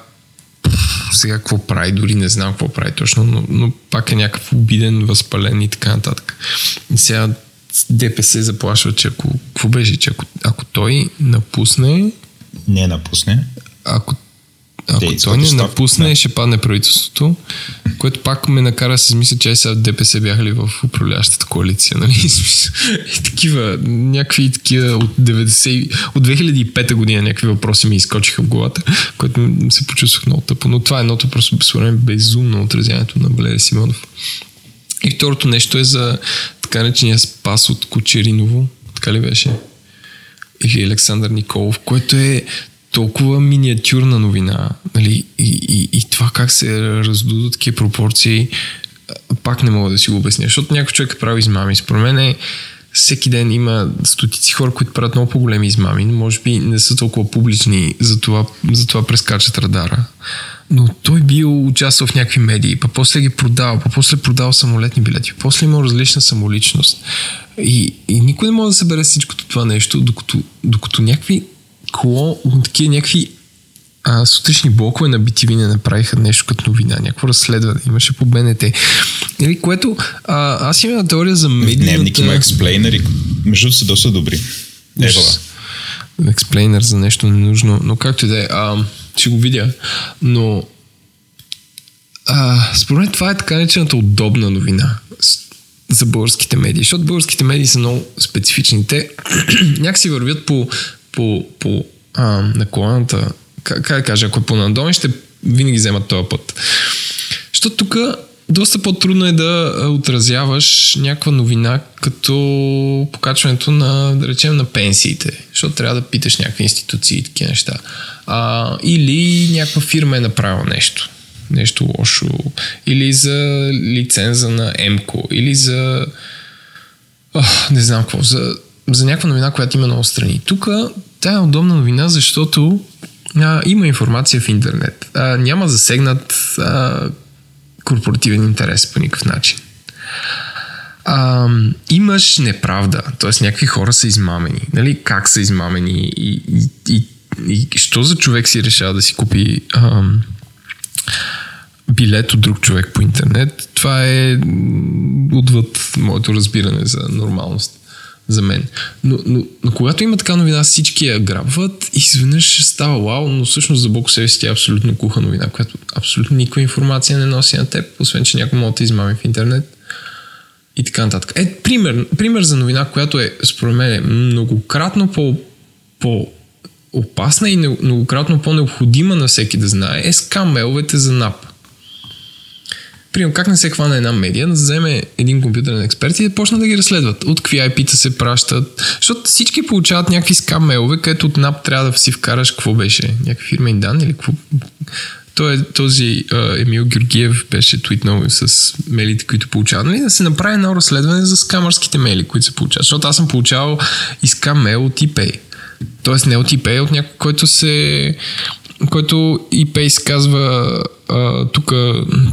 сега какво прави, дори не знам какво прави точно, но, но пак е някакъв обиден, възпален и така нататък. И сега ДПС заплашва, че ако, какво беше, че ако, ако той напусне... Не напусне. Ако, ако Дей, той не напусне, да. ще падне правителството, което пак ме накара да се мисля, че сега ДПС бяха ли в управляващата коалиция, нали? И такива, някакви такива от 90, от 2005 година някакви въпроси ми изкочиха в главата, което се почувствах много тъпо. Но това е едното просто според безумно отразяването на Валерий Симонов. И второто нещо е за така наречения спас от Кочериново, така ли беше? Или Александър Николов, което е толкова миниатюрна новина, нали? И, и, и това как се раздудат такива пропорции, пак не мога да си го обясня, защото някой човек е прави измами. Според мен е, всеки ден има стотици хора, които правят много по-големи измами, но може би не са толкова публични, затова, затова прескачат радара но той бил участвал в някакви медии, па после ги продава, па после продава самолетни билети, после има различна самоличност. И, и никой не може да събере всичкото това нещо, докато, докато някакви коло, такива някакви а, сутрешни блокове на BTV не направиха нещо като новина, някакво разследване имаше по БНТ. Или което, а, аз имам теория за медийната... Дневник има експлейнери, между са доста добри. Евала. Експлейнер за нещо ненужно, но както и да е ще го видя. Но според мен това е така наречената удобна новина за българските медии, защото българските медии са много специфични. Те някакси вървят по, по, по а, наклоната, как да кажа, ако е по надолу, ще винаги вземат този път. Защото тук доста по-трудно е да отразяваш някаква новина като покачването на, да речем, на пенсиите, защото трябва да питаш някакви институции и такива неща. А, или някаква фирма е направила нещо, нещо лошо, или за лиценза на МКО, или за а, не знам какво, за, за някаква новина, която има много страни. Тук тя е удобна новина, защото а, има информация в интернет. А, няма засегнат а, корпоративен интерес по никакъв начин. А, имаш неправда, т.е. някакви хора са измамени. Нали? Как са измамени и, и, и, и що за човек си решава да си купи а, билет от друг човек по интернет, това е отвъд моето разбиране за нормалност за мен. Но, но, но когато има така новина, всички я грабват и изведнъж става вау, но всъщност за Бог себе си тя е абсолютно куха новина, която абсолютно никаква информация не носи на теб, освен че някой може да измами в интернет и така нататък. Е, пример, пример за новина, която е според мен многократно по по опасна и многократно по-необходима на всеки да знае е скамеловете за НАП. Примерно, как не се хвана една медия, да вземе един компютърен експерт и да почне да ги разследват. От какви IP-та се пращат. Защото всички получават някакви скам мейлове, където от НАП трябва да си вкараш какво беше. Някакви фирмени данни или какво. Той, е, този uh, Емил Георгиев беше твитнал с мейлите, които получава. Нали? Да се направи едно разследване за скамърските мейли, които се получават. Защото аз съм получавал и скам от ePay. Тоест не от ePay, от някой, който се който ePay се казва тук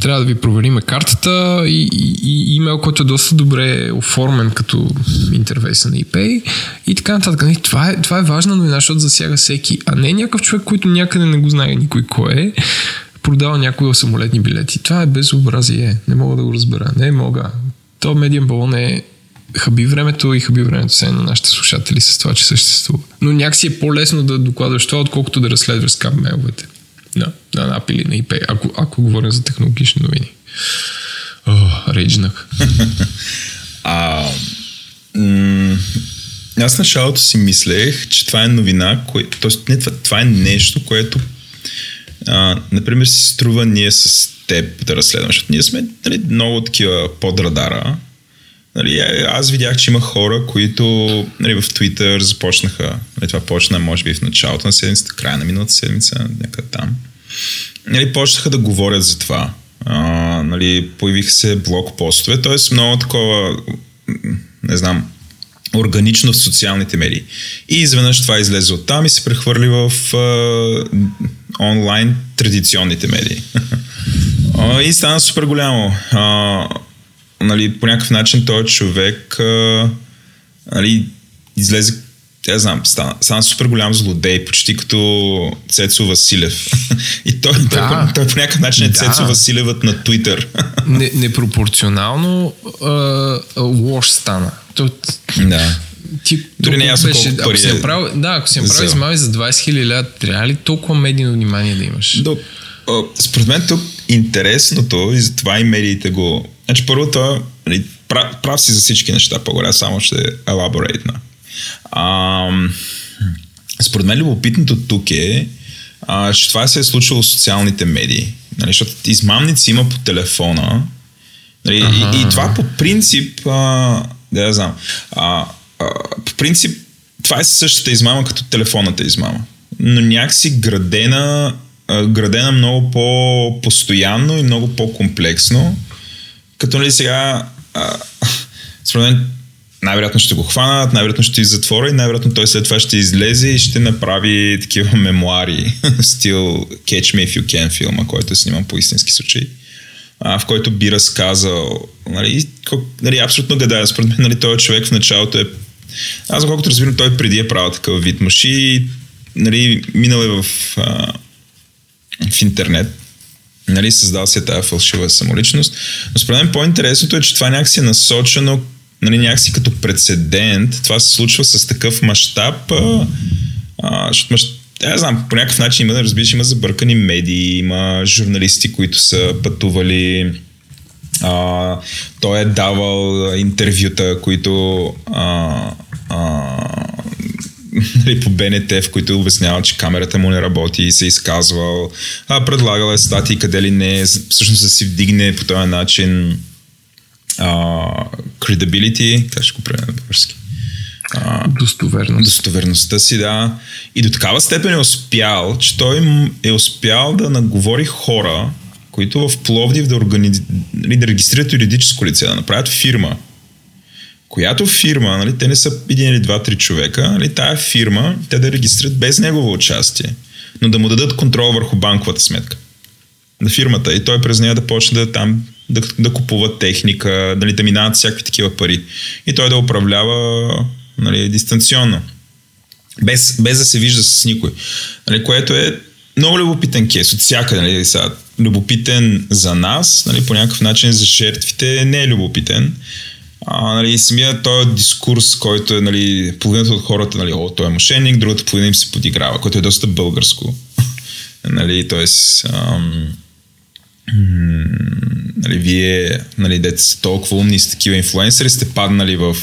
трябва да ви провериме картата и, и, и имейл, който е доста добре оформен като интерфейса на ePay и така нататък. Нали, това е, това е важна новина, защото засяга всеки, а не някакъв човек, който някъде не го знае никой кой е, продава някои самолетни билети. Това е безобразие. Не мога да го разбера. Не мога. То медиен балон е хаби времето и хаби времето се на нашите слушатели с това, че съществува. Но някакси е по-лесно да докладваш това, отколкото да разследваш скам мейловете. Да, на NAP или на IP, ако, ако говорим за технологични новини. О, рейджнах. а, м- аз началото си мислех, че това е новина, кое, т.е. не, това, това е нещо, което а, например си струва ние с теб да разследваме, защото ние сме нали, много такива под радара Нали, аз видях, че има хора, които нали, в Twitter започнаха, нали, това почна може би в началото на седмицата, края на миналата седмица, някъде там. Нали, почнаха да говорят за това. А, нали, появиха се блок постове, т.е. много такова, не знам, органично в социалните медии. И изведнъж това излезе от там и се прехвърли в а, онлайн традиционните медии. и стана супер голямо. А, нали, по някакъв начин този човек а, нали, излезе я знам, стана, стана супер голям злодей, почти като Цецо Василев. И той, да. той, той по някакъв начин е да. Цецо Василевът на Твитър. Не, непропорционално а, лош стана. То, да. Ти, Дори не ясно колко пари ако е направил, Да, ако си направил измами за 20 хиляди лева, трябва ли толкова медийно внимание да имаш? До, според мен тук интересното и затова и медиите го Значи първото, нали, прав, прав си за всички неща по-горе, само ще елаборейтна. Според мен любопитното тук е, а, че това се е случило в социалните медии. Нали, защото измамници има по телефона. Нали, ага. и, и това по принцип, а, да я знам, а, а, по принцип това е същата измама като телефонната измама. Но някакси градена, градена много по-постоянно и много по-комплексно като нали сега, според мен, най-вероятно ще го хванат, най-вероятно ще и затвора и най-вероятно той след това ще излезе и ще направи такива мемуари, стил Catch Me If You Can филма, който е сниман по истински случай, а, в който би разказал, нали, нали абсолютно гадая, според мен, нали, този човек в началото е аз, колкото разбирам, той преди е правил такъв вид маши, нали, минал е в, а, в интернет, нали, създал си тази фалшива самоличност. Но според мен по-интересното е, че това някакси е насочено нали, някакси като прецедент. Това се случва с такъв мащаб, защото. Я знам, по някакъв начин има, да разбираш, има забъркани медии, има журналисти, които са пътували а, той е давал интервюта, които а, а, нали, по БНТ, в които обяснява, че камерата му не работи и се е изказвал. А, предлагал е статии къде ли не, всъщност да си вдигне по този начин а, credibility, как ще го правя на български? Достоверност. Достоверността си, да. И до такава степен е успял, че той е успял да наговори хора, които в Пловдив да, органи... Нали, да регистрират юридическо лице, да направят фирма, която фирма, нали, те не са един или два-три човека, нали, тая фирма те да регистрират без негово участие, но да му дадат контрол върху банковата сметка на фирмата и той през нея да почне да там да, да купува техника, нали, да минават всякакви такива пари. И той да управлява нали, дистанционно. Без, без да се вижда с никой. Нали, което е много любопитен кейс от всякъде. Нали, сега, любопитен за нас, нали, по някакъв начин за жертвите не е любопитен. А, нали, самия този дискурс, който е нали, половината от хората, нали, о, той е мошенник, другата половина им се подиграва, което е доста българско. нали, т.е. нали, вие, нали, дете са толкова умни с такива инфлуенсъри, сте паднали в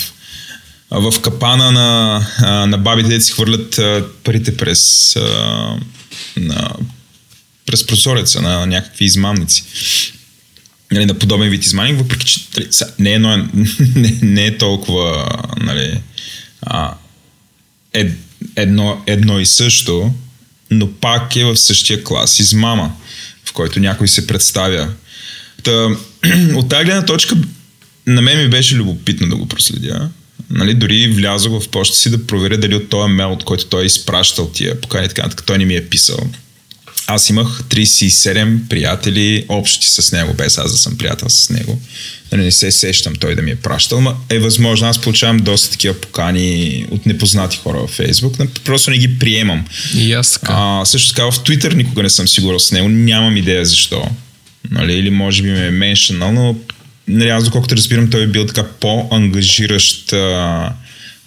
в капана на, на бабите, де си хвърлят парите през, на, през прозореца на някакви измамници. Нали, на подобен вид измамник, въпреки че нали, не, е, не, не е толкова нали, а, ед, едно, едно и също, но пак е в същия клас измама, в който някой се представя. Та, от тази гледна точка на мен ми беше любопитно да го проследя. Нали, дори влязох в почта си да проверя дали от този мейл, от който той е изпращал тия покани, така нататък, той не ми е писал. Аз имах 37 приятели общи с него, без аз да съм приятел с него. Нали, не се сещам той да ми е пращал, но е възможно. Аз получавам доста такива покани от непознати хора във Фейсбук. Просто не ги приемам. И аз така. А, също така в Twitter никога не съм сигурен с него. Нямам идея защо. Нали, или може би ме е меншенал, но нали, аз доколкото разбирам, той е бил така по-ангажиращ а,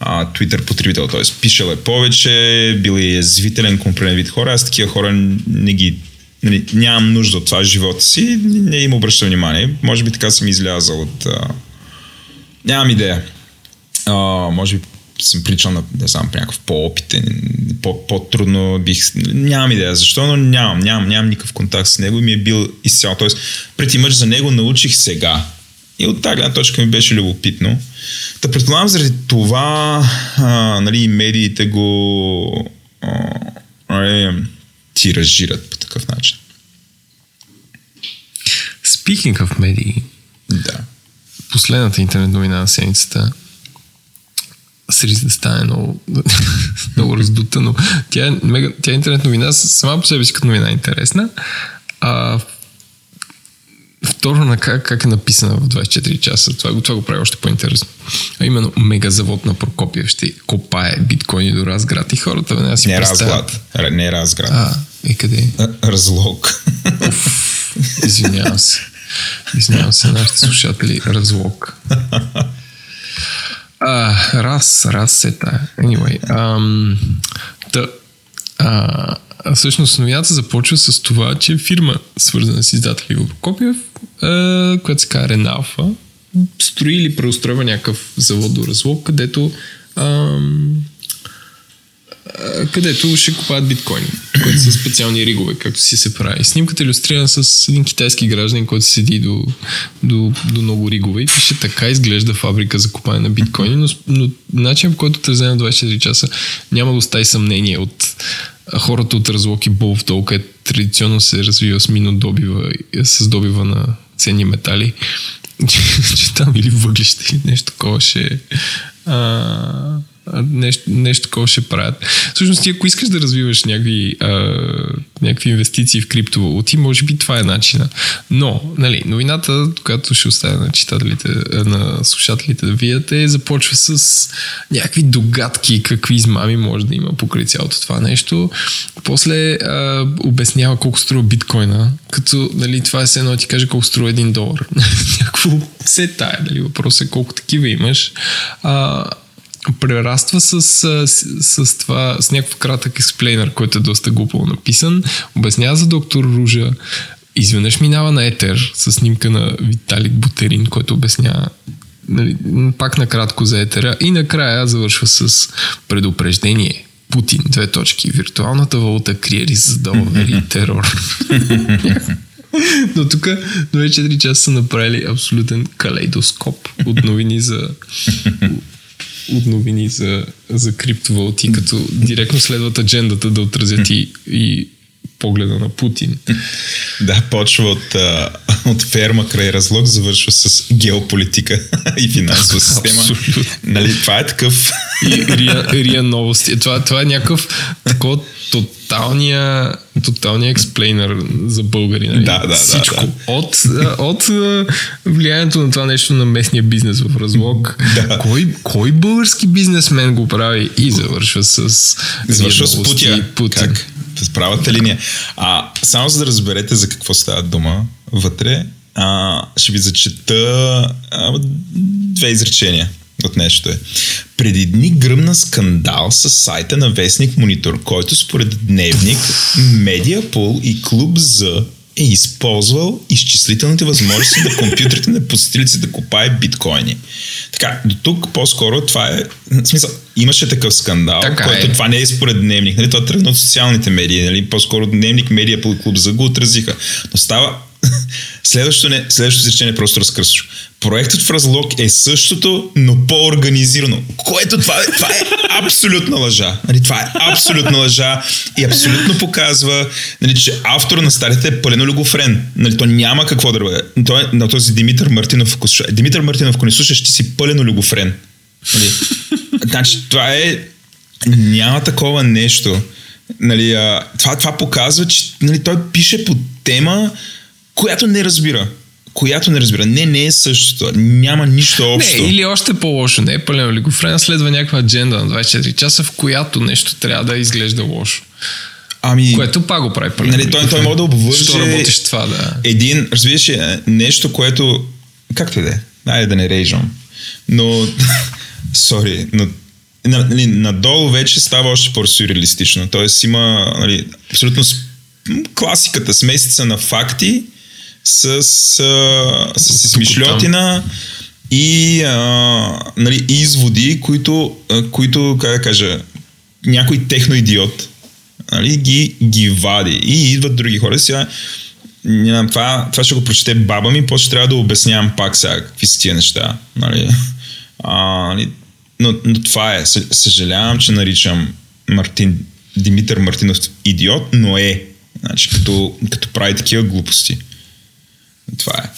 Twitter потребител. Т.е. пишел е повече, бил е язвителен към вид хора. Аз такива хора не ги нали, нямам нужда от това живота си, не им обръщам внимание. Може би така съм излязал от... А... Нямам идея. А, може би съм причал на, не знам, някакъв по-опитен, по- бих... Нямам идея защо, но нямам, нямам, нямам никакъв контакт с него и ми е бил изцяло. Тоест, преди мъж за него научих сега. И от тази точка ми беше любопитно. Та предполагам заради това а, нали, медиите го а, нали, тиражират по такъв начин. Speaking of медии, да. последната интернет новина на седмицата с риск да стане много, много раздута, но тя е, мега, тя е интернет новина, сама по себе си като новина е интересна. А, второ на как, как е написана в 24 часа. Това, това го прави още по-интересно. А именно мегазавод на Прокопиев ще копае биткоини до Разград и хората веднага си Не е Разград, не е Разград. А, и къде? Разлог. извинявам се. Извинявам се, нашите слушатели. Разлог. А, раз, раз се тая. Anyway. Ам, да, а, всъщност новината започва с това, че фирма, свързана с издатели Иво Прокопиев, която се казва Реналфа, строи или преустройва някакъв завод до разлог, където ам, където ще купаят биткоини, които са специални ригове, както си се прави. Снимката е иллюстрирана с един китайски гражданин, който седи до, до, до много ригове и пише така изглежда фабрика за купане на биткоини, но, но начин по който те вземе 24 часа няма да остави съмнение от хората от Разлог и Болов долу, където традиционно се развива с минодобива, с добива на ценни метали, че, там или въглища или нещо такова ще а, нещо, нещо такова ще правят. Всъщност ти ако искаш да развиваш някакви, а, някакви инвестиции в криптовалути, може би това е начина. Но, нали, новината, която ще оставя на читателите, на слушателите да видят е, започва с някакви догадки какви измами може да има покрай цялото това нещо. После а, обяснява колко струва биткоина, като нали, това е все едно ти каже колко струва един долар. Някакво все тая, нали, въпросът е колко такива имаш. А, прераства с, с, с, това, с някакъв кратък експлейнер, който е доста глупо написан, обяснява за доктор Ружа, изведнъж минава на Етер с снимка на Виталик Бутерин, който обяснява нали, пак накратко за Етера и накрая завършва с предупреждение. Путин, две точки. Виртуалната валута крие риск за долари и терор. Но тук 24 часа са направили абсолютен калейдоскоп от новини за от новини за, за криптовалути, като директно следват аджендата да отразят и, и погледа на Путин. Да, почва от, от ферма край разлог, завършва с геополитика и финансова система. Абсолютно. Нали, това е такъв... И рия, рия новости. Това, това е някакъв такова тоталния, тоталния експлейнер за българи. Нали? Да, да, Всичко. Да, да. От, от влиянието на това нещо на местния бизнес в разлог. Да. Кой, кой български бизнесмен го прави и завършва с... Завършва с Путин. Путин. Как? С правата линия. А, само за да разберете за какво става дума вътре, а, ще ви зачета а, две изречения от нещо е. Преди дни гръмна скандал с сайта на Вестник Монитор, който според Дневник, Медиапол и Клуб за е използвал изчислителните възможности на компютрите на посетителите да купае биткоини. Така, до тук по-скоро това е, в смисъл, имаше такъв скандал, така който е. това не е според дневник, нали? Това тръгна от социалните медии, нали? по-скоро дневник, медия, клуб за го отразиха. Но става Следващото, не, следващото изречение е просто разкръсващо. Проектът в Разлог е същото, но по-организирано. Което това, е- това е абсолютна лъжа. Нали, това е абсолютна лъжа и абсолютно показва, нали, че автор на старите е пълен олигофрен. Нали, то няма какво да бъде. Той е на този Димитър Мартинов. Ако слуша, Димитър Мартинов, ако не слушаш, ти си пълен олигофрен. Нали, значи, това е... Няма такова нещо. Нали, а, това, това показва, че нали, той пише по тема, която не разбира. Която не разбира. Не, не е същото. Няма нищо общо. Не, или още по-лошо. Не е пълен олигофрен, следва някаква адженда на 24 часа, в която нещо трябва да изглежда лошо. Ами, Което пак го прави пълен нали, той, той може да обвърже Що работиш това, да. един, разбираш, ли, нещо, което както и да е, айде да не рейжам, но сори, но нали, надолу вече става още по-сюрреалистично. Тоест има нали, абсолютно класиката, смесица на факти с, с, с измишлетина и а, нали, изводи, които, а, които, как да кажа, някой техноидиот нали, ги, ги вади. И идват други хора. Сега, това, това ще го прочете баба ми, после трябва да обяснявам пак сега какви са тия неща. Нали. А, нали, но, но това е. Съ- Съжалявам, че наричам Мартин, Димитър Мартинов идиот, но е. Значи, като, като прави такива глупости. Това е.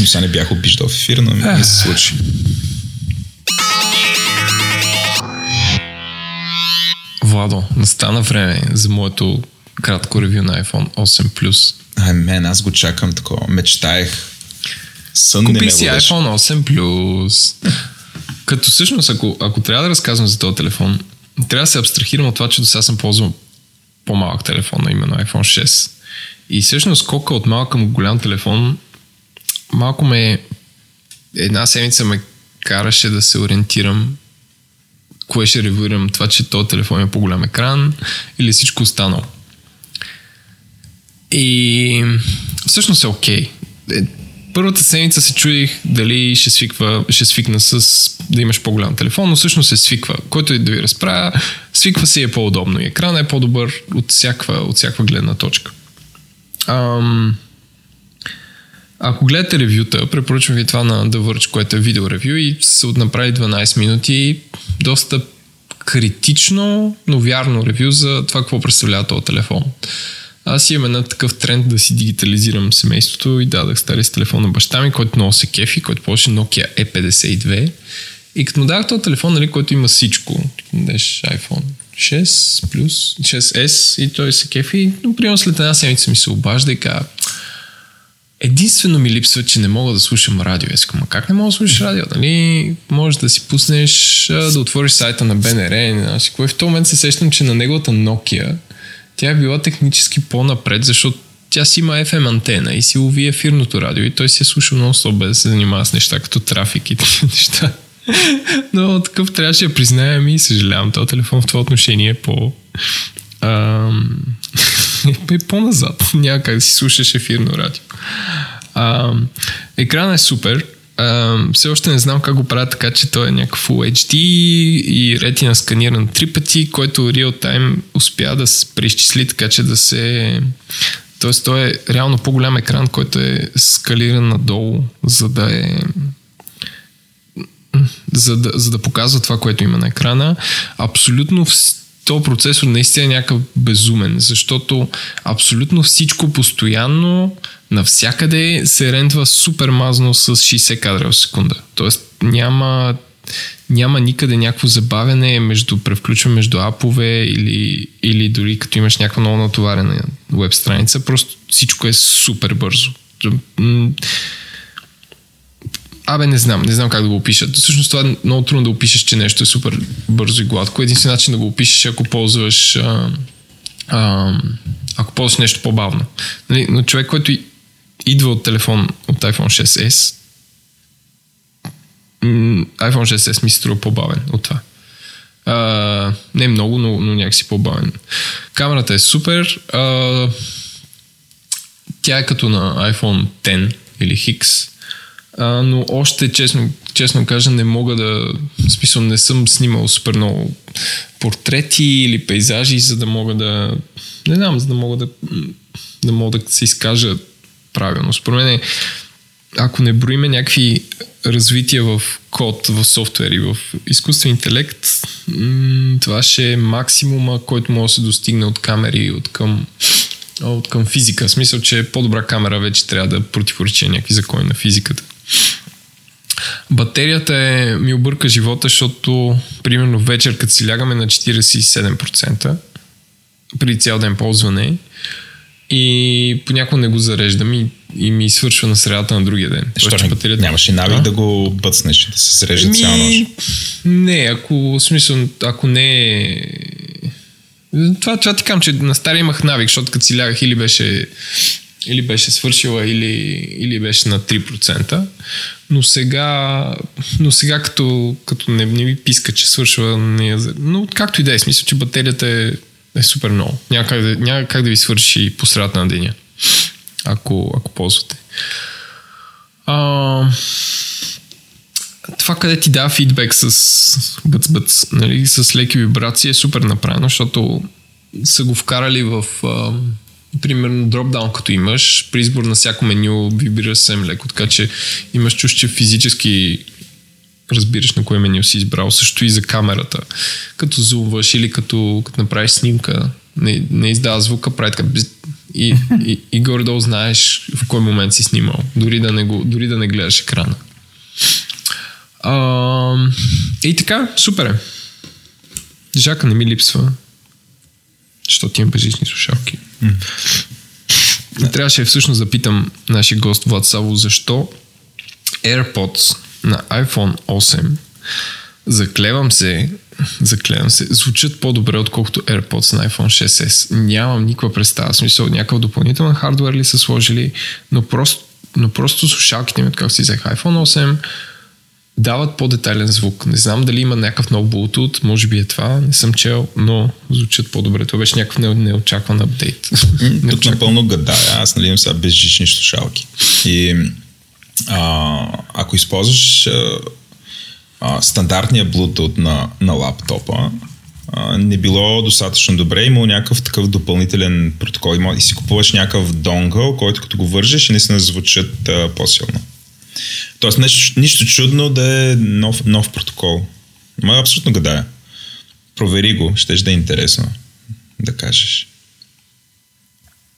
Но сега не бях обиждал в ефир, но ми се случи. Владо, настана време за моето кратко ревю на iPhone 8 Plus. Ай, мен, аз го чакам такова. Мечтаех. Сън не Купих си водеше. iPhone 8 Plus. Като всъщност, ако, ако трябва да разказвам за този телефон, трябва да се абстрахирам от това, че до сега съм ползвал по-малък телефон, а именно iPhone 6. И всъщност скока от малък към голям телефон малко ме една седмица ме караше да се ориентирам кое ще ревюирам това, че този телефон е по-голям екран или всичко останало. И всъщност е окей. Е, Първата седмица се чудих дали ще, свиква, ще свикна с да имаш по-голям телефон, но всъщност се свиква. Който и да ви разправя, свиква се и е по-удобно. И екранът е по-добър от всякаква, от всякаква гледна точка. Ам, ако гледате ревюта, препоръчвам ви това на The Verge, което е видео ревю и се направи 12 минути. Доста критично, но вярно ревю за това какво представлява този телефон. Аз имам една такъв тренд да си дигитализирам семейството и дадах стария с телефон на баща ми, който много се кефи, който беше Nokia E52. И като му дадах този телефон, нали, който има всичко, дадеш iPhone 6 плюс 6S и той се кефи, но примерно след една седмица ми се обажда и казва, Единствено ми липсва, че не мога да слушам радио. Казвам, «Ма как не мога да слушаш радио? Нали? Можеш да си пуснеш, да отвориш сайта на БНР. Не. И в този момент се сещам, че на неговата Nokia тя е била технически по-напред, защото тя си има FM антена и си лови ефирното радио и той си е слушал много без да се занимава с неща като трафик и такива неща. Но такъв трябваше да признаем и съжалявам, този телефон в това отношение е по... Ам... е по-назад. Няма как да си слушаш ефирно радио. Ам... Екранът е супер. Ам... Все още не знам как го правя така, че той е някакъв Full HD и ретина сканиран три пъти, който real time успя да се преизчисли така, че да се... Тоест, той е реално по-голям екран, който е скалиран надолу, за да е за да, за да показва това, което има на екрана. Абсолютно вс- то процесор наистина е някакъв безумен, защото абсолютно всичко постоянно навсякъде се рентва супер мазно с 60 кадра в секунда. Тоест няма, няма никъде някакво забавяне между превключване между апове или, или дори като имаш някаква много натоварена веб страница, просто всичко е супер бързо. Абе, не знам, не знам как да го опиша. Всъщност това е много трудно да опишеш, че нещо е супер бързо и гладко. Единствен начин да го опишеш е ако ползваш а, а, ако ползваш нещо по-бавно. Нали, но човек, който идва от телефон от iPhone 6s, м, iPhone 6s ми се струва по-бавен от това. А, не много, но, но някакси по-бавен. Камерата е супер. А, тя е като на iPhone 10 или X, а, но още, честно, честно кажа, не мога да... В смисъл, не съм снимал супер много портрети или пейзажи, за да мога да... Не знам, за да мога да, да мога да се изкажа правилно. Според мен, ако не броиме някакви развития в код, в софтуер и в изкуствен интелект, това ще е максимума, който може да се достигне от камери от към, от към физика. В смисъл, че по-добра камера вече трябва да противоречи някакви закони на физиката. Батерията е, ми обърка живота, защото примерно вечер, като си лягаме на 47%, при цял ден ползване, и понякога не го зареждам и, и ми свършва на средата на другия ден. Що не, батерията... нямаш и навик а? да го бъцнеш, да се зарежда цяла нощ? Не, ако, в смисъл, ако не е... Това, това ти кам, че на стария имах навик, защото като си лягах или беше или беше свършила, или, или беше на 3%. Но сега, но сега като, като не, не ми писка, че свършва, не, но както и да е, смисъл, че батерията е е супер много. Няма как да, ви свърши по средата на деня, ако, ако ползвате. А, това, къде ти дава фидбек с бъц-бъц, нали, с леки вибрации е супер направено, защото са го вкарали в а, примерно дропдаун, като имаш, при избор на всяко меню вибрира съвсем леко, така че имаш чуш, че физически разбираш на кое меню си избрал, също и за камерата. Като зумваш или като, като направиш снимка, не, не издава звука, прави така и, и, и горе-долу знаеш в кой момент си снимал, дори да не, го, дори да не гледаш екрана. А, и така, супер е. Жака не ми липсва, защото имам безжични слушалки. Mm. Трябваше всъщност да питам нашия гост Влад Саво защо AirPods на iPhone 8 заклевам се, заклевам се, звучат по-добре, отколкото AirPods на iPhone 6s. Нямам никаква представа. В смисъл, някакъв допълнителен хардвер ли са сложили, но просто, но просто слушалките ми, откакто си взех iPhone 8, дават по-детайлен звук. Не знам дали има някакъв нов Bluetooth, може би е това, не съм чел, но звучат по-добре. Това беше някакъв неочакван апдейт. Тук напълно гадая. Аз нали имам сега безжични слушалки. И а, ако използваш а, а, стандартния Bluetooth на, на лаптопа, а, не било достатъчно добре. Имал някакъв такъв допълнителен протокол. Има, и си купуваш някакъв донгъл, който като го вържеш и наистина звучат а, по-силно. Тоест, нещо, нищо чудно да е нов, нов протокол. Ма абсолютно гадая. Провери го, ще да е интересно да кажеш.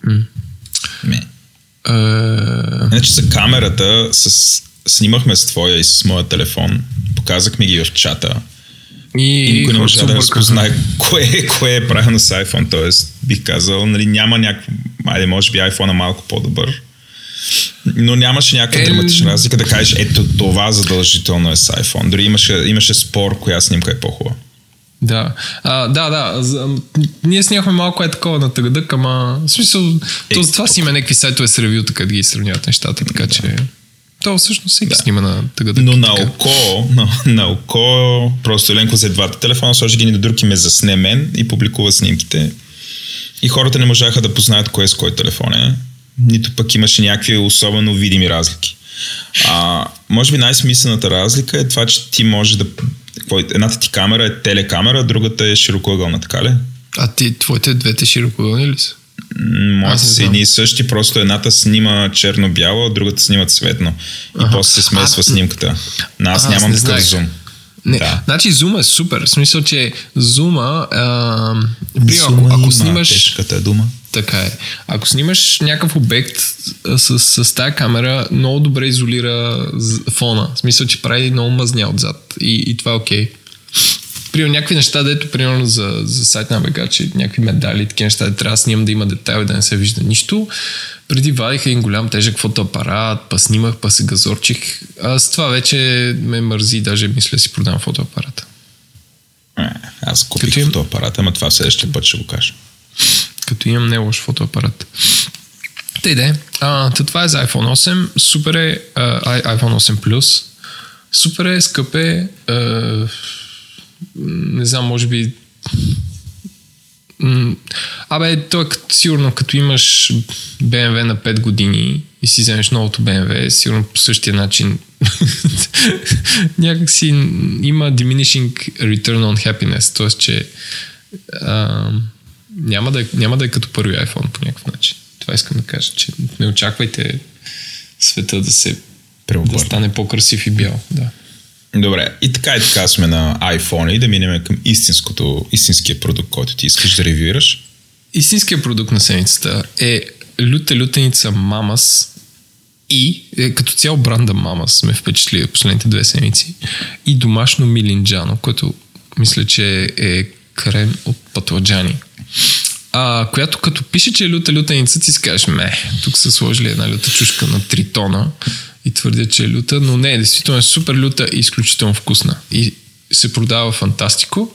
Mm. Не. Uh... Значи за камерата с, снимахме с твоя и с моя телефон. Показахме ги в чата. И, и никой не може да разпознае кое, кое е правилно с iPhone. Тоест, бих казал, нали, няма някакво... Айде, може би iPhone е малко по-добър. Но нямаше някаква е... драматична разлика да кажеш, ето това задължително е с iPhone. Дори имаше, имаше спор, коя снимка е по-хубава. Да, а, да, да. За, ние снимахме малко е такова на тъгъдък, ама в смисъл, е, то затова си има някакви сайтове с ревюта, къде ги сравняват нещата, така да. че... То всъщност всеки да. снима на тъгъдък. Но на око, на, на око, просто Еленко взе двата телефона, сложи ги ни до друг и ме засне мен и публикува снимките. И хората не можаха да познаят кое с кой телефон е. Нито пък имаше някакви особено видими разлики. А, може би най-смислената разлика е това, че ти може да едната ти камера е телекамера, другата е широкоъгълна, така ли? А ти, твоите двете широкоъгълни ли са? Моите са едни и същи, просто едната снима черно-бяло, другата снима цветно. И ага. после се смесва а, снимката. Но аз а, нямам аз такъв зум. Не, да. значи зума е супер. В смисъл, че зума... А, при, ако, ако снимаш... Тежката дума. Така е. Ако снимаш някакъв обект с, с, тази камера, много добре изолира фона. В смисъл, че прави много мазня отзад. И, и това е окей. Okay. Примерно някакви неща, дето примерно за, за сайт на БГ, че някакви медали, такива неща, да трябва да снимам да има детайл, да не се вижда нищо. Преди вадих един голям тежък фотоапарат, па снимах, па се газорчих. А с това вече ме мързи, даже мисля си продам фотоапарата. А, е, аз купих Като фотоапарата, ама това следващия път ще го кажа като имам не лош фотоапарат. Та иде. А, това е за iPhone 8. Супер е а, iPhone 8 Plus. Супер е, скъп е. А, не знам, може би Абе, то е сигурно като имаш BMW на 5 години и си вземеш новото BMW, сигурно по същия начин някакси има diminishing return on happiness, т.е. че а, няма, да е, няма да е като първи iPhone по някакъв начин. Това искам да кажа, че не очаквайте света да се да Преобърне. стане по-красив и бял. Да. Добре, и така и така сме на iPhone и да минем към истинското, истинския продукт, който ти искаш да ревюираш. Истинският продукт на седмицата е люта лютеница Мамас и е, като цяло бранда Мамас ме впечатли последните две седмици и домашно милинджано, което мисля, че е крем от патладжани. А, която като пише, че е люта лютеница, ти си кажеш, ме, тук са сложили една люта чушка на 3 тона и твърдят, че е люта, но не, действително е супер люта и изключително вкусна. И се продава фантастико.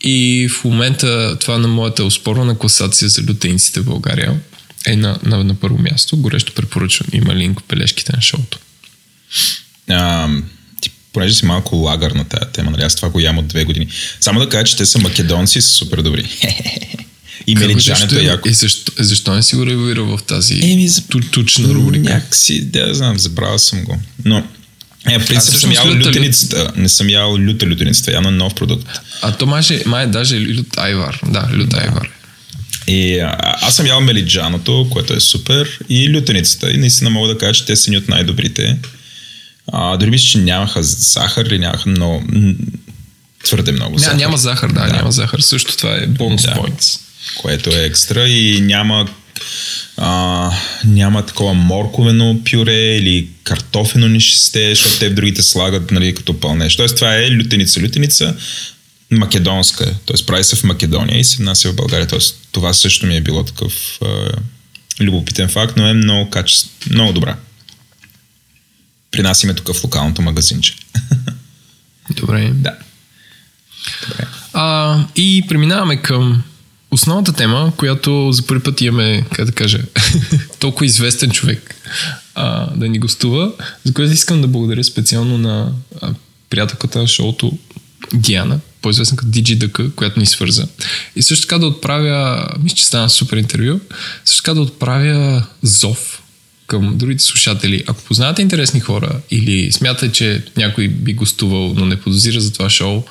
И в момента това на моята успорвана класация за лютениците в България е на, на, на първо място. Горещо препоръчвам. Има линк в бележките на шоуто. Ти, понеже си малко лагър на тази тема, нали? Аз това го ям от две години. Само да кажа, че те са македонци са супер добри. и мелинджането е яко. И защо, е, защо не си го ревюирал в тази Еми, за- тучна рубрика? Някакси, да знам, забравил съм го. Но, е, в принцип съм ял лютеницата. Не съм ял люта лютеницата, я на нов продукт. А то май, е- май е даже лют айвар. Да, лют айвар. И а, аз съм ял мелиджаното, което е супер, и лютеницата. И наистина мога да кажа, че те са ни от най-добрите. А, дори мисля, че нямаха захар или нямаха много... Твърде много Ня, захар. няма захар, да, няма захар. Също това е бонус Да. points. което е екстра и няма а, няма такова морковено пюре или картофено нишесте, защото те в другите слагат нали, като пълнеш. Тоест това е лютеница. Лютеница македонска, е. т.е. прави се в Македония и се внася в България. Тоест това също ми е било такъв а, любопитен факт, но е много качествено, много добра. При нас има тук в локалното магазинче. Добре. да. Добре. А, и преминаваме към основната тема, която за първи път имаме, как да кажа, толкова известен човек а, да ни гостува, за което искам да благодаря специално на а, приятелката на шоуто Диана, по-известна като DigiDK, която ни свърза. И също така да отправя, мисля, че стана супер интервю, също така да отправя зов към другите слушатели. Ако познавате интересни хора или смятате, че някой би гостувал, но не подозира за това шоу,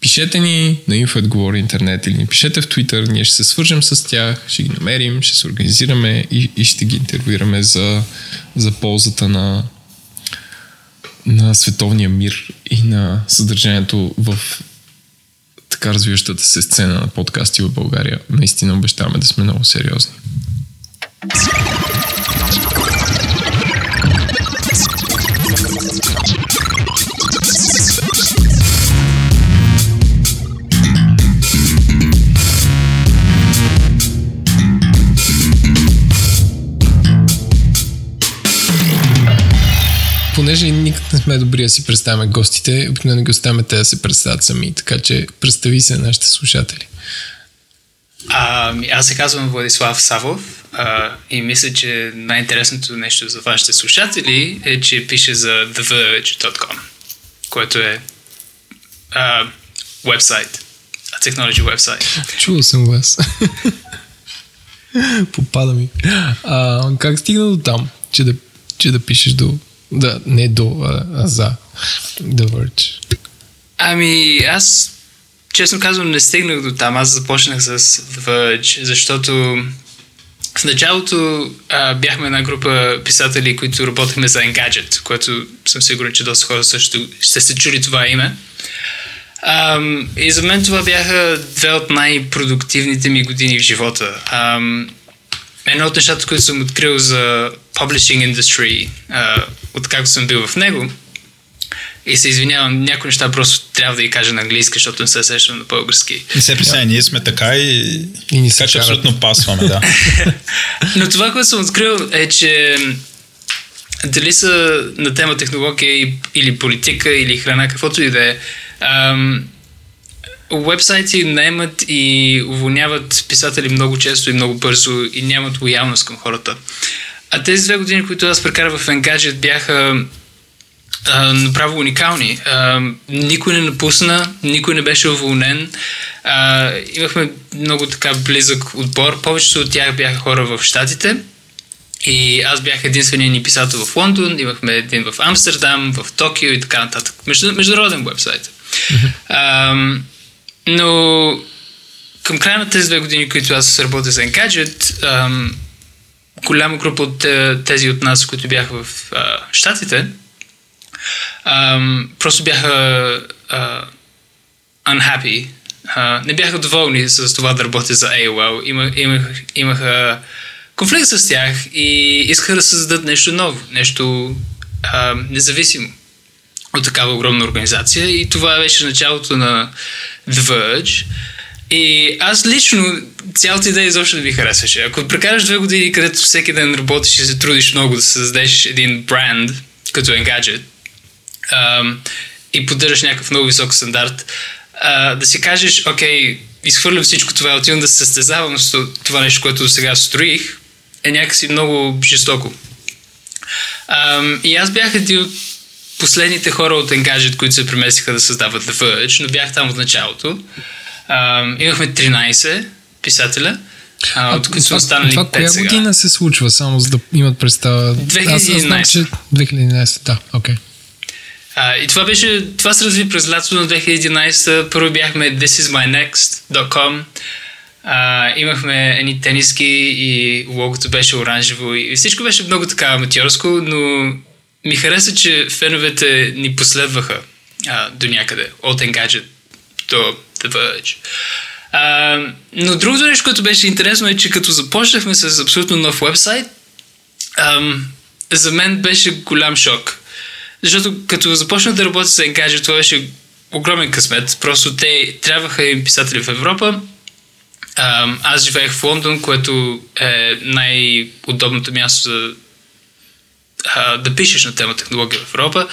пишете ни на InfoAdGovory интернет или ни пишете в Twitter, ние ще се свържем с тях, ще ги намерим, ще се организираме и, и ще ги интервюираме за, за ползата на, на световния мир и на съдържанието в така развиващата се сцена на подкасти в България. Наистина обещаваме да сме много сериозни. Понеже никак не сме добри да си представяме гостите, обикновено ги оставяме те да се представят сами, така че представи се на нашите слушатели. А, аз се казвам Владислав Савов а, и мисля, че най-интересното нещо за вашите слушатели е, че пише за TheVerge.com, което е а, вебсайт, технологи вебсайт. Чувал съм вас. Попада ми. А, как стигна до там, че да, че да пишеш до... Да, не до, а, а за The Verge? Ами, аз честно казвам не стигнах до там. Аз започнах с Verge, защото в началото а, бяхме една група писатели, които работехме за Engadget, което съм сигурен, че доста хора също ще се чули това име. Ам, и за мен това бяха две от най-продуктивните ми години в живота. Ам, едно от нещата, които съм открил за publishing industry, а, откакто съм бил в него, и се извинявам, някои неща просто трябва да ги кажа на английски, защото не се сещам на български. Не се присъединя, ние сме така и, И ни така че абсолютно пасваме, да. Но това, което съм открил е, че дали са на тема технология или политика или храна, каквото и да е, Уебсайти наемат и уволняват писатели много често и много бързо и нямат лоялност към хората. А тези две години, които аз прекарах в Engadget, бяха а, направо уникални. А, никой не напусна, никой не беше уволнен. А, имахме много така близък отбор. Повечето от тях бяха хора в Штатите. И аз бях единственият ни писател в Лондон, имахме един в Амстердам, в Токио и така нататък. Между, международен вебсайт. Mm-hmm. но към края на тези две години, които аз работя за Engadget, ам, голяма група от тези от нас, които бяха в а, Штатите, просто бяха а, unhappy. А, не бяха доволни с това да работя за AOL. Имах, имах, имаха конфликт с тях и искаха да създадат нещо ново, нещо а, независимо от такава огромна организация. И това беше началото на The Verge. И аз лично цялата идея изобщо не ми харесваше. Ако прекараш две години, където всеки ден работиш и се трудиш много да създадеш един бранд, като Engadget, и поддържаш някакъв много висок стандарт, а, да си кажеш, окей, изхвърлям всичко това, отивам да се състезавам с това нещо, което до сега строих, е някакси много жестоко. И аз бях един от последните хора от Engadget, които се преместиха да създават The Verge, но бях там от началото. Имахме 13 писателя, а, от които са останали това 5 коя сега. година се случва, само за да имат представа? 2011. Аз, аз знам, че 2011, да, окей. Okay. А, и това беше, това се разви през лятото на 2011. Първо бяхме thisismynext.com. А, имахме едни тениски и логото беше оранжево и всичко беше много така аматьорско, но ми хареса, че феновете ни последваха а, до някъде, от Engadget до The Verge. А, но другото нещо, което беше интересно е, че като започнахме с абсолютно нов вебсайт, ам, за мен беше голям шок. Защото като започнах да работя с Engadget, това беше огромен късмет. Просто те трябваха им писатели в Европа. Аз живеех в Лондон, което е най-удобното място за а, да пишеш на тема технология в Европа.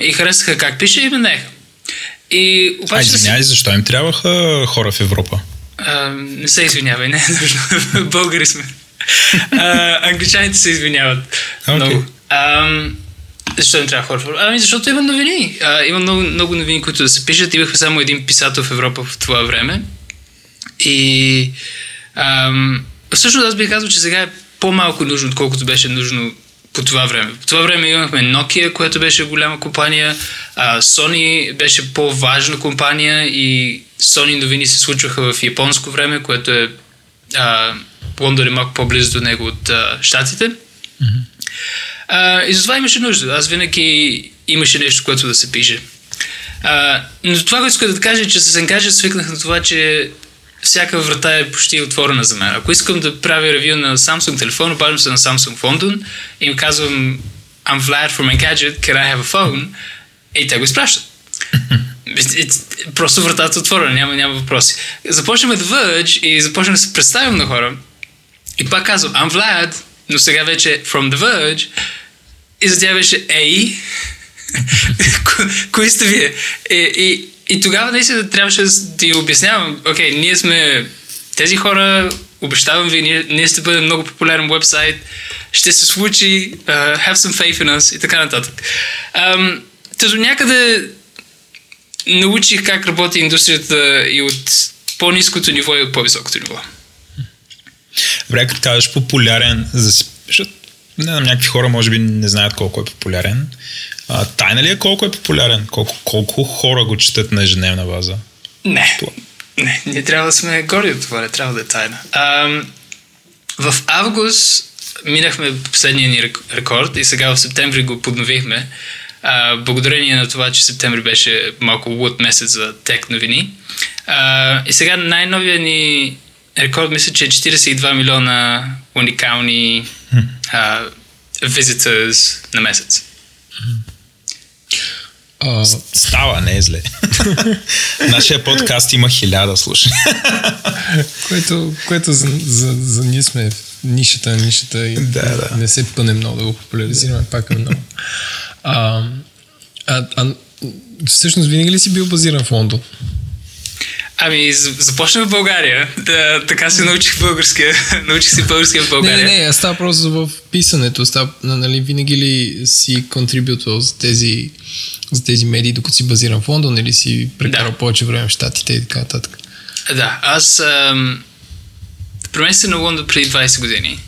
И харесаха как пише и ме наеха. И А, обаче... си- извинявай, защо им трябваха хора в Европа? а, не се извинявай, не е нужно. Българи сме. А, англичаните се извиняват Окей. много. Ам, защо не трябва хора? Ами защото има новини. А, има много, много новини, които да се пишат. Имахме само един писател в Европа в това време. И ам, всъщност аз бих казал, че сега е по-малко нужно, отколкото беше нужно по това време. По това време имахме Nokia, която беше голяма компания, а, Sony беше по-важна компания и Sony новини се случваха в японско време, което е а, Лондон е малко по-близо до него от а, Штатите. А, и затова имаше нужда. Аз винаги имаше нещо, което да се пише. А, но това, което искам да кажа, е, че с Engadget свикнах на това, че всяка врата е почти отворена за мен. Ако искам да правя ревю на Samsung телефон, обаждам се на Samsung в Лондон и им казвам I'm Vlad from Engadget, can I have a phone? И те го изпращат. Просто вратата е отворена, няма, няма въпроси. Започнем The Verge и започнем да се представям на хора. И пак казвам, I'm Vlad, но сега вече From The Verge. И за тя беше Ей. Ко- Кои сте вие? И, и, и тогава наистина трябваше да ти обяснявам, окей, ние сме тези хора, обещавам ви, ние, ние ще бъдем много популярен вебсайт, ще се случи, uh, have some faith in us и така нататък. Um, Тъжо някъде научих как работи индустрията и от по-низкото ниво и от по-високото ниво. Добре, като казваш популярен, за... не знам, някакви хора може би не знаят колко е популярен. А, тайна ли е колко е популярен? Колко, колко хора го четат на ежедневна база? Не. Не, ние трябва да сме горди от това, не трябва да е тайна. Ам, в август минахме последния ни рек- рекорд и сега в септември го подновихме. А, благодарение на това, че септември беше малко луд месец за тек новини. А, и сега най-новия ни рекорд мисля, че е 42 милиона уникални а, visitors на месец. А, Става, не е зле. Нашия подкаст има хиляда слушания. което, което за, за, за ние сме в нишата на нишата и Да, да. не се пъне много да го популяризираме, пак е много. А, а, а всъщност винаги ли си бил базиран в Лондон? Ами, започнах в България. Да, така се научих българския. научих си българския в България. Не, не, не, става просто в писането. Става, нали, винаги ли си контрибютвал за тези, за тези медии, докато си базиран в Лондон или си прекарал да. повече време в Штатите и така нататък? Да, аз ам, преместих на Лондон преди 20 години.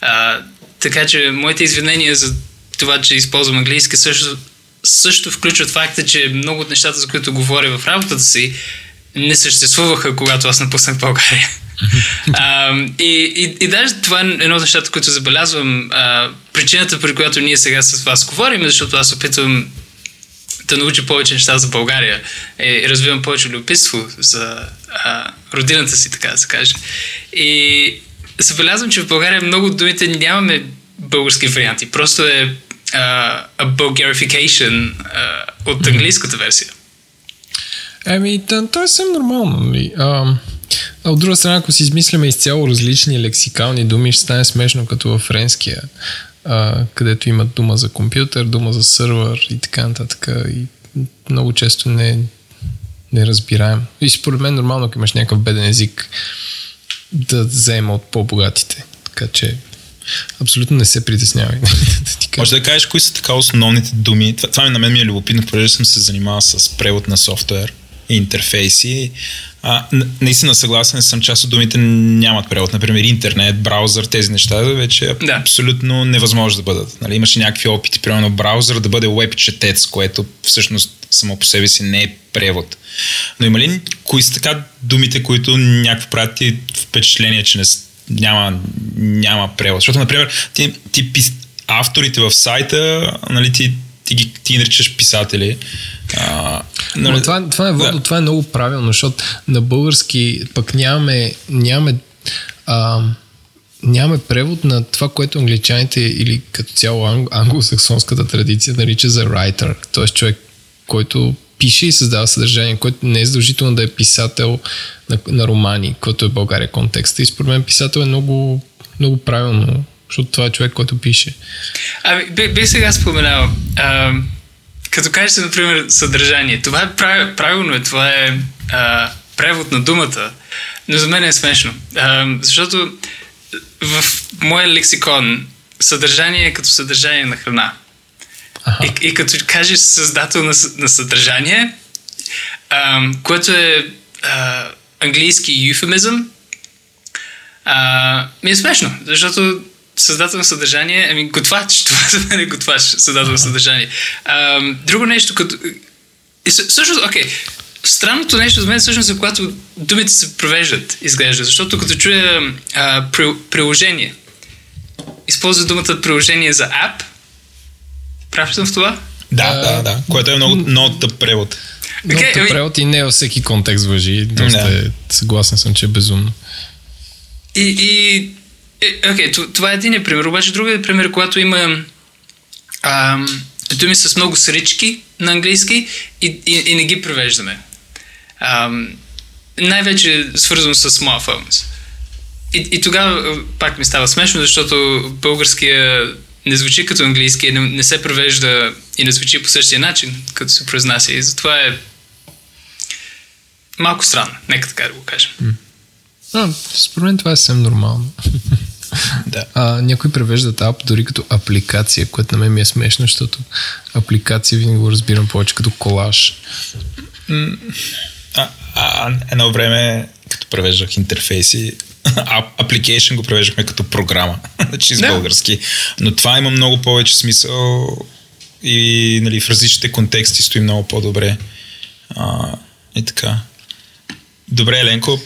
А, така че моите извинения за това, че използвам английски също, също включват факта, че много от нещата, за които говоря в работата си, не съществуваха, когато аз напуснах България. а, и, и, и даже това е едно от нещата, които забелязвам. А, причината, при която ние сега с вас говорим, е защото аз опитвам да науча повече неща за България е, и развивам повече любопитство за а, родината си, така да се каже. И забелязвам, че в България много думите нямаме български варианти. Просто е а, a Bulgarification а, от английската версия. Еми, то е съвсем нормално. Нали? А, а от друга страна, ако си измисляме изцяло различни лексикални думи, ще стане смешно като във френския, а, където имат дума за компютър, дума за сървър и така нататък. И много често не, не разбираем. И според мен нормално, ако имаш някакъв беден език, да взема от по-богатите. Така че абсолютно не се притеснявай. да Може да кажеш кои са така основните думи. Това, това на мен ми е любопитно, понеже съм се занимавал с превод на софтуер интерфейси. А, наистина съгласен съм, част от думите нямат превод. Например, интернет, браузър, тези неща вече е да. абсолютно невъзможно да бъдат. Нали, имаше някакви опити, примерно браузър да бъде веб четец, което всъщност само по себе си не е превод. Но има ли кои са така думите, които някакво правят ти впечатление, че не, няма, няма превод? Защото, например, ти, ти авторите в сайта, нали, ти ти ги ти наричаш писатели. А, нали... Но това, това, е, да. това е много правилно, защото на български пък нямаме, нямаме, а, нямаме превод на това, което англичаните или като цяло анг, англосаксонската традиция нарича за writer, т.е. човек, който пише и създава съдържание, което не е задължително да е писател на, на романи, който е България контекста. И според мен писател е много, много правилно защото това е човек, който пише. Ами, би, би сега споменал, а, като кажеш, например, съдържание, това е прав, правилно, е, това е а, превод на думата, но за мен е смешно, а, защото в моя лексикон съдържание е като съдържание на храна. И, и като кажеш създател на, на съдържание, а, което е а, английски юфемизъм, а, ми е смешно, защото създател на съдържание, ами готвач, това за мен е готвач, създател на съдържание. А, друго нещо, като... Също, окей, okay, странното нещо за мен всъщност е когато думите се провеждат, изглежда, защото като чуя а, при, приложение, използва думата приложение за ап, прав съм в това? Да, да, да, което е много, много тъп превод. Много okay, тъп ами- превод и не във всеки контекст въжи. Доста да. е, съгласен съм, че е безумно. И, и окей, okay, това е един пример. Обаче другият пример, когато има а, думи с много срички на английски и, и, и не ги превеждаме. А, най-вече свързано с smartphones. И, и тогава пак ми става смешно, защото българския не звучи като английски, не, не се превежда и не звучи по същия начин, като се произнася. И затова е малко странно, нека така да го кажем. А, според мен това е съвсем нормално. да. А, някой превеждат ап дори като апликация, което на мен ми е смешно, защото апликация винаги го разбирам повече като колаж. А, а, едно време, като превеждах интерфейси, application го превеждахме като програма, значи с да. български. Но това има много повече смисъл и нали, в различните контексти стои много по-добре. А, и така. Добре, Еленко,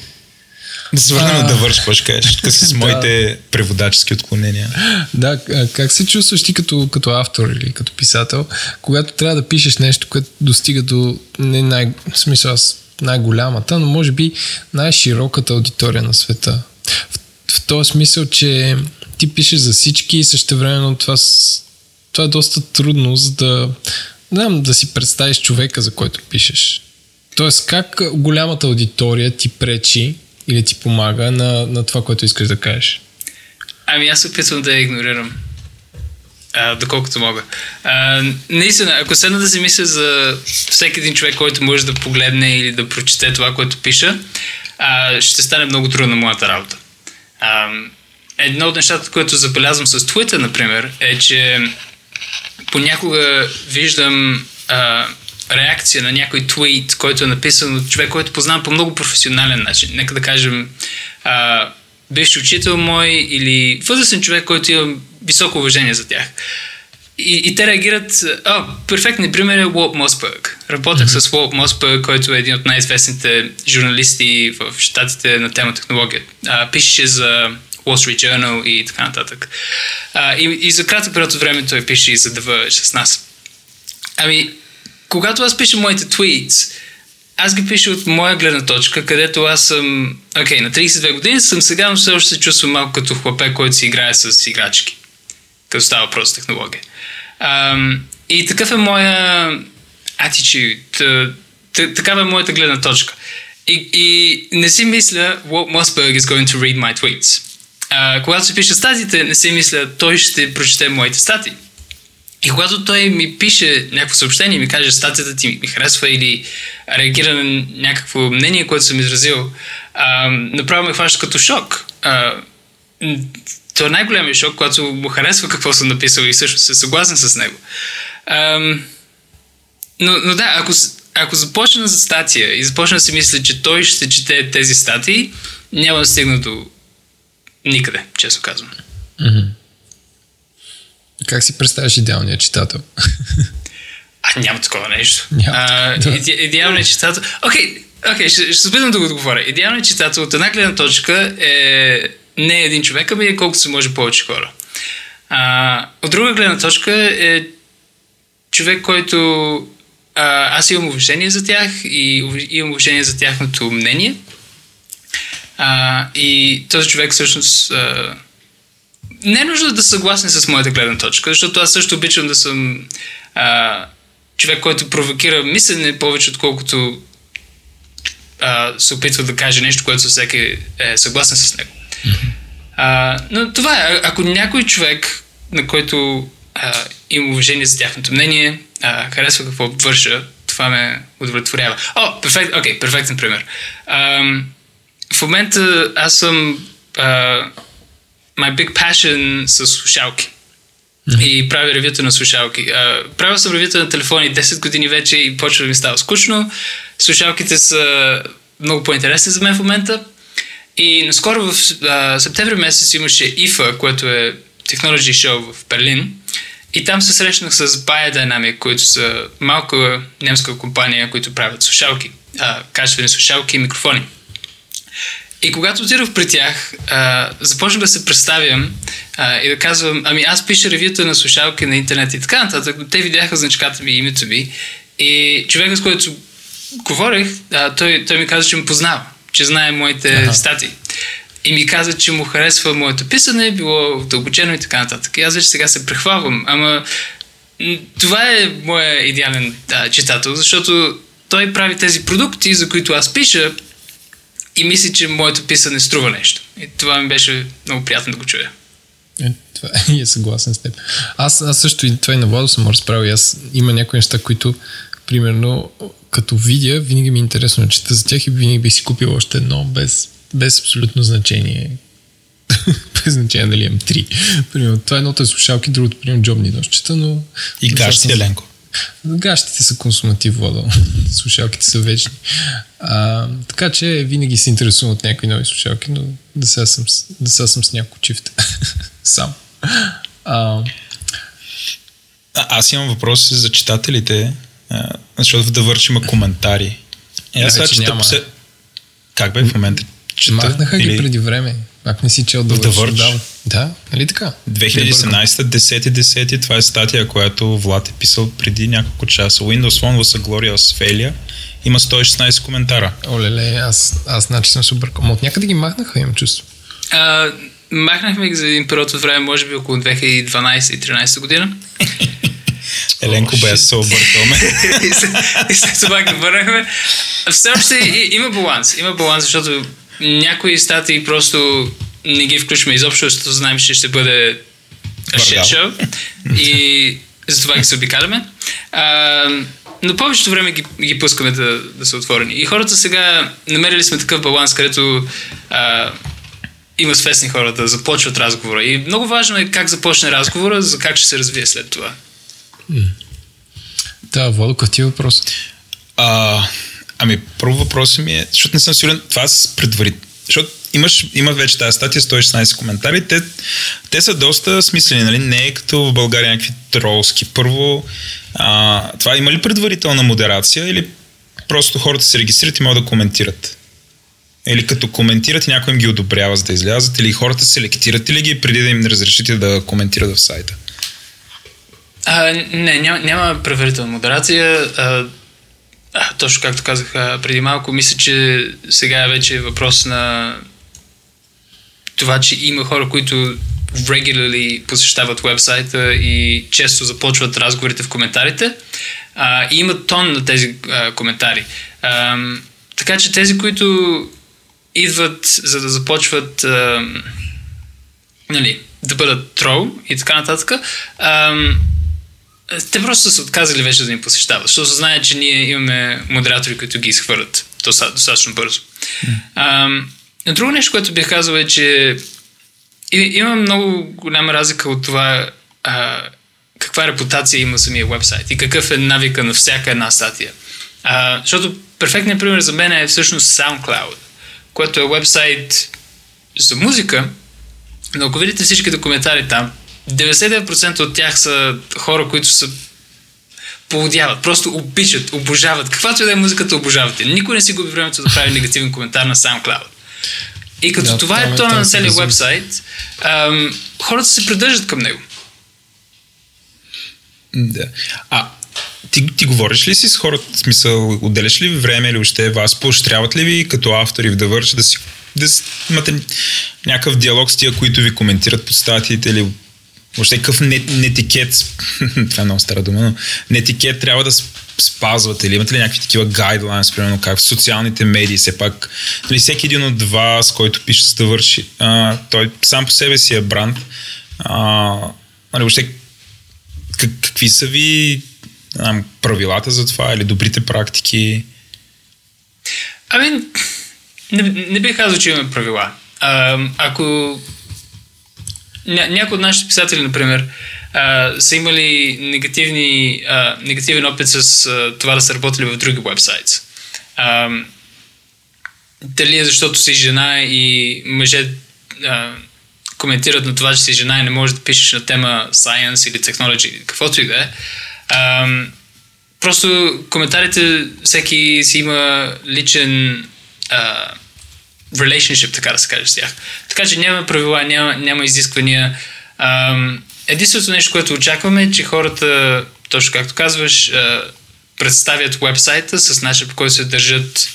да се върнем а... да върши, какво ще кажеш, с моите да. преводачески отклонения. Да, как се чувстваш ти като, като автор или като писател, когато трябва да пишеш нещо, което достига до не най, в смисъл аз най-голямата, но може би най-широката аудитория на света. В, в този смисъл, че ти пишеш за всички и също времено това, това е доста трудно, за да, да, да си представиш човека, за който пишеш. Тоест, как голямата аудитория ти пречи или ти помага на, на това, което искаш да кажеш? Ами аз се опитвам да я игнорирам. а, доколкото мога. А, наистина, ако седна да си мисля за всеки един човек, който може да погледне или да прочете това, което пиша, а, ще стане много трудно моята работа. А, едно от нещата, което забелязвам с Twitter, например, е, че понякога виждам а, реакция на някой твит, който е написан от човек, който познавам по много професионален начин. Нека да кажем а, бивш учител мой или възрастен човек, който има високо уважение за тях. И, и те реагират... О, перфектният пример е Уолт Мосбърг. Работех mm-hmm. с Уолт Мосбърг, който е един от най-известните журналисти в щатите на тема технология. А, пишеше за Wall Street Journal и така нататък. А, и, и за кратък период от време той пише и за Verge с нас. Ами, когато аз пиша моите твитс, аз ги пиша от моя гледна точка, където аз съм, окей, okay, на 32 години съм сега, но все още се чувствам малко като хлапе, който си играе с играчки. Като става просто технология. Um, и такъв е моя attitude, такава е моята гледна точка. И, и не си мисля, Walt Mossberg is going to read my tweets. Uh, когато се пише статите, не си мисля, той ще прочете моите статии. И когато той ми пише някакво съобщение, ми каже статията ти ми харесва или реагира на някакво мнение, което съм изразил, а, направо ме хваща като шок. А, то е най-големият шок, когато му харесва какво съм написал и също се съгласен с него. А, но, но да, ако, ако започна за статия и започна да си мисля, че той ще чете тези статии, няма да стигна до никъде, честно казвам. Mm-hmm. Как си представяш идеалния читател? А, няма такова нещо. Няма. А, да. иде, идеалният читател... Окей, okay, okay, ще, ще опитам да го отговоря. Идеалният читател от една гледна точка е не един човек, ами е колкото се може повече хора. А, от друга гледна точка е човек, който а, аз имам уважение за тях и имам уважение за тяхното мнение. А, и този човек всъщност а, не е нужно да съгласен с моята гледна точка, защото аз също обичам да съм а, човек, който провокира мислене повече, отколкото а, се опитва да каже нещо, което всеки е съгласен с него. А, но това е. Ако някой човек, на който а, има уважение за тяхното мнение, а, харесва какво върша, това ме удовлетворява. О, перфект, окей, okay, перфектен пример. А, в момента аз съм а, my big passion с слушалки. Mm-hmm. И правя ревюта на слушалки. Uh, правил съм ревюта на телефони 10 години вече и почва да ми става скучно. Слушалките са много по-интересни за мен в момента. И наскоро в uh, септември месец имаше IFA, което е Technology Show в Берлин. И там се срещнах с Biodynamic, които са малка немска компания, които правят слушалки, uh, качествени слушалки и микрофони. И когато отидох при тях, а, започнах да се представям а, и да казвам, ами аз пиша ревюта на слушалки на интернет и така нататък. Те видяха значката ми и името ми. И човекът, с който говорех, а, той, той ми каза, че ме познава, че знае моите ага. статии. И ми каза, че му харесва моето писане, било дълбочено и така нататък. И аз вече сега се прехвалвам. Ама това е моя идеален да, читател, защото той прави тези продукти, за които аз пиша, и мисли, че моето писане струва нещо. И това ми беше много приятно да го чуя. Е, това е, съгласен с теб. Аз, аз също и това и на Владо съм разправил. Аз има някои неща, които, примерно, като видя, винаги ми е интересно да чета за тях и винаги би си купил още едно без, без абсолютно значение. без значение дали имам три. Примерно, това е едното е слушалки, другото, примерно, джобни нощчета, но... И гащи, Еленко. Гащите са консуматив вода. слушалките са вечни. А, така че винаги се интересувам от някои нови слушалки, но да сега съм, да сега съм с няколко чифта. Сам. А, а, аз имам въпроси за читателите, а, защото да вършим коментари. Е, аз сега чета посе... Как бе в момента? Чета, Махнаха или... ги преди време. Пак не си чел да, да върши. Да, нали така? 2017, 10 10 това е статия, която Влад е писал преди няколко часа. Windows Phone was a glorious failure. Има 116 коментара. Олеле, аз, аз значи съм супер. Ама от някъде ги махнаха, имам чувство. А, махнахме ги за един период от време, може би около 2012-2013 година. Еленко бе, се объркваме. и след това ги върнахме. Все още има баланс. Има баланс, защото някои статии просто не ги включваме изобщо, защото знаем, че ще бъде show и затова ги се обикаляме. А, но повечето време ги, ги пускаме да, да са отворени. И хората сега намерили сме такъв баланс, където а, има свестни хора да започват разговора. И много важно е как започне разговора, за как ще се развие след това. Да, Владо, какъв ти е въпрос? А, ами, първо въпросът ми е, защото не съм сигурен, това с предварително. Защото имаш, има вече тази статия, 116 коментари, те, те са доста смислени, нали? Не е като в България някакви тролски. Първо, а, това има ли предварителна модерация или просто хората се регистрират и могат да коментират? Или като коментират и някой им ги одобрява за да излязат, или хората селектират или ги преди да им разрешите да коментират в сайта? А, не, няма, няма предварителна модерация. А, точно както казах преди малко, мисля, че сега е вече въпрос на това, че има хора, които regularly посещават вебсайта и често започват разговорите в коментарите. А, и има тон на тези а, коментари. А, така че тези, които идват за да започват а, нали, да бъдат трол и така нататък, а, те просто са отказали вече да ни посещават, защото знаят, че ние имаме модератори, които ги изхвърлят достатъчно бързо. Mm. А, друго нещо, което бих казал е, че има много голяма разлика от това а, каква репутация има самия вебсайт и какъв е навика на всяка една статия. А, защото перфектният пример за мен е всъщност SoundCloud, което е вебсайт за музика, но ако видите всичките коментари там, 99% от тях са хора, които са поводяват, просто обичат, обожават. Каквато и да е музиката, обожавате. Никой не си губи времето да прави негативен коментар на SoundCloud. И като да, това е тона на целия вебсайт, ам, хората се придържат към него. Да. А ти, ти говориш ли си с хората, в смисъл, отделяш ли време или още вас поощряват ли ви като автори в да да си да имате някакъв диалог с тия, които ви коментират под статиите или въобще какъв нетикет, това е много стара дума, но нетикет трябва да спазвате или имате ли някакви такива гайдлайнс, примерно как в социалните медии, все пак нали, всеки един от вас, който пише за да върши, а, той сам по себе си е бранд. А, нали, въобще, как, какви са ви а, правилата за това или добрите практики? Ами, не, не бих казал, че имаме правила. А, ако ня, някои от нашите писатели, например, а, са имали негативни, а, негативен опит с а, това да са работили в други вебсайти. дали е защото си жена и мъже а, коментират на това, че си жена и не можеш да пишеш на тема science или technology, каквото и да е. просто коментарите всеки си има личен а, relationship, така да се каже с тях. Така че няма правила, няма, няма изисквания. единственото нещо, което очакваме е, че хората, точно както казваш, представят вебсайта с начин по който се държат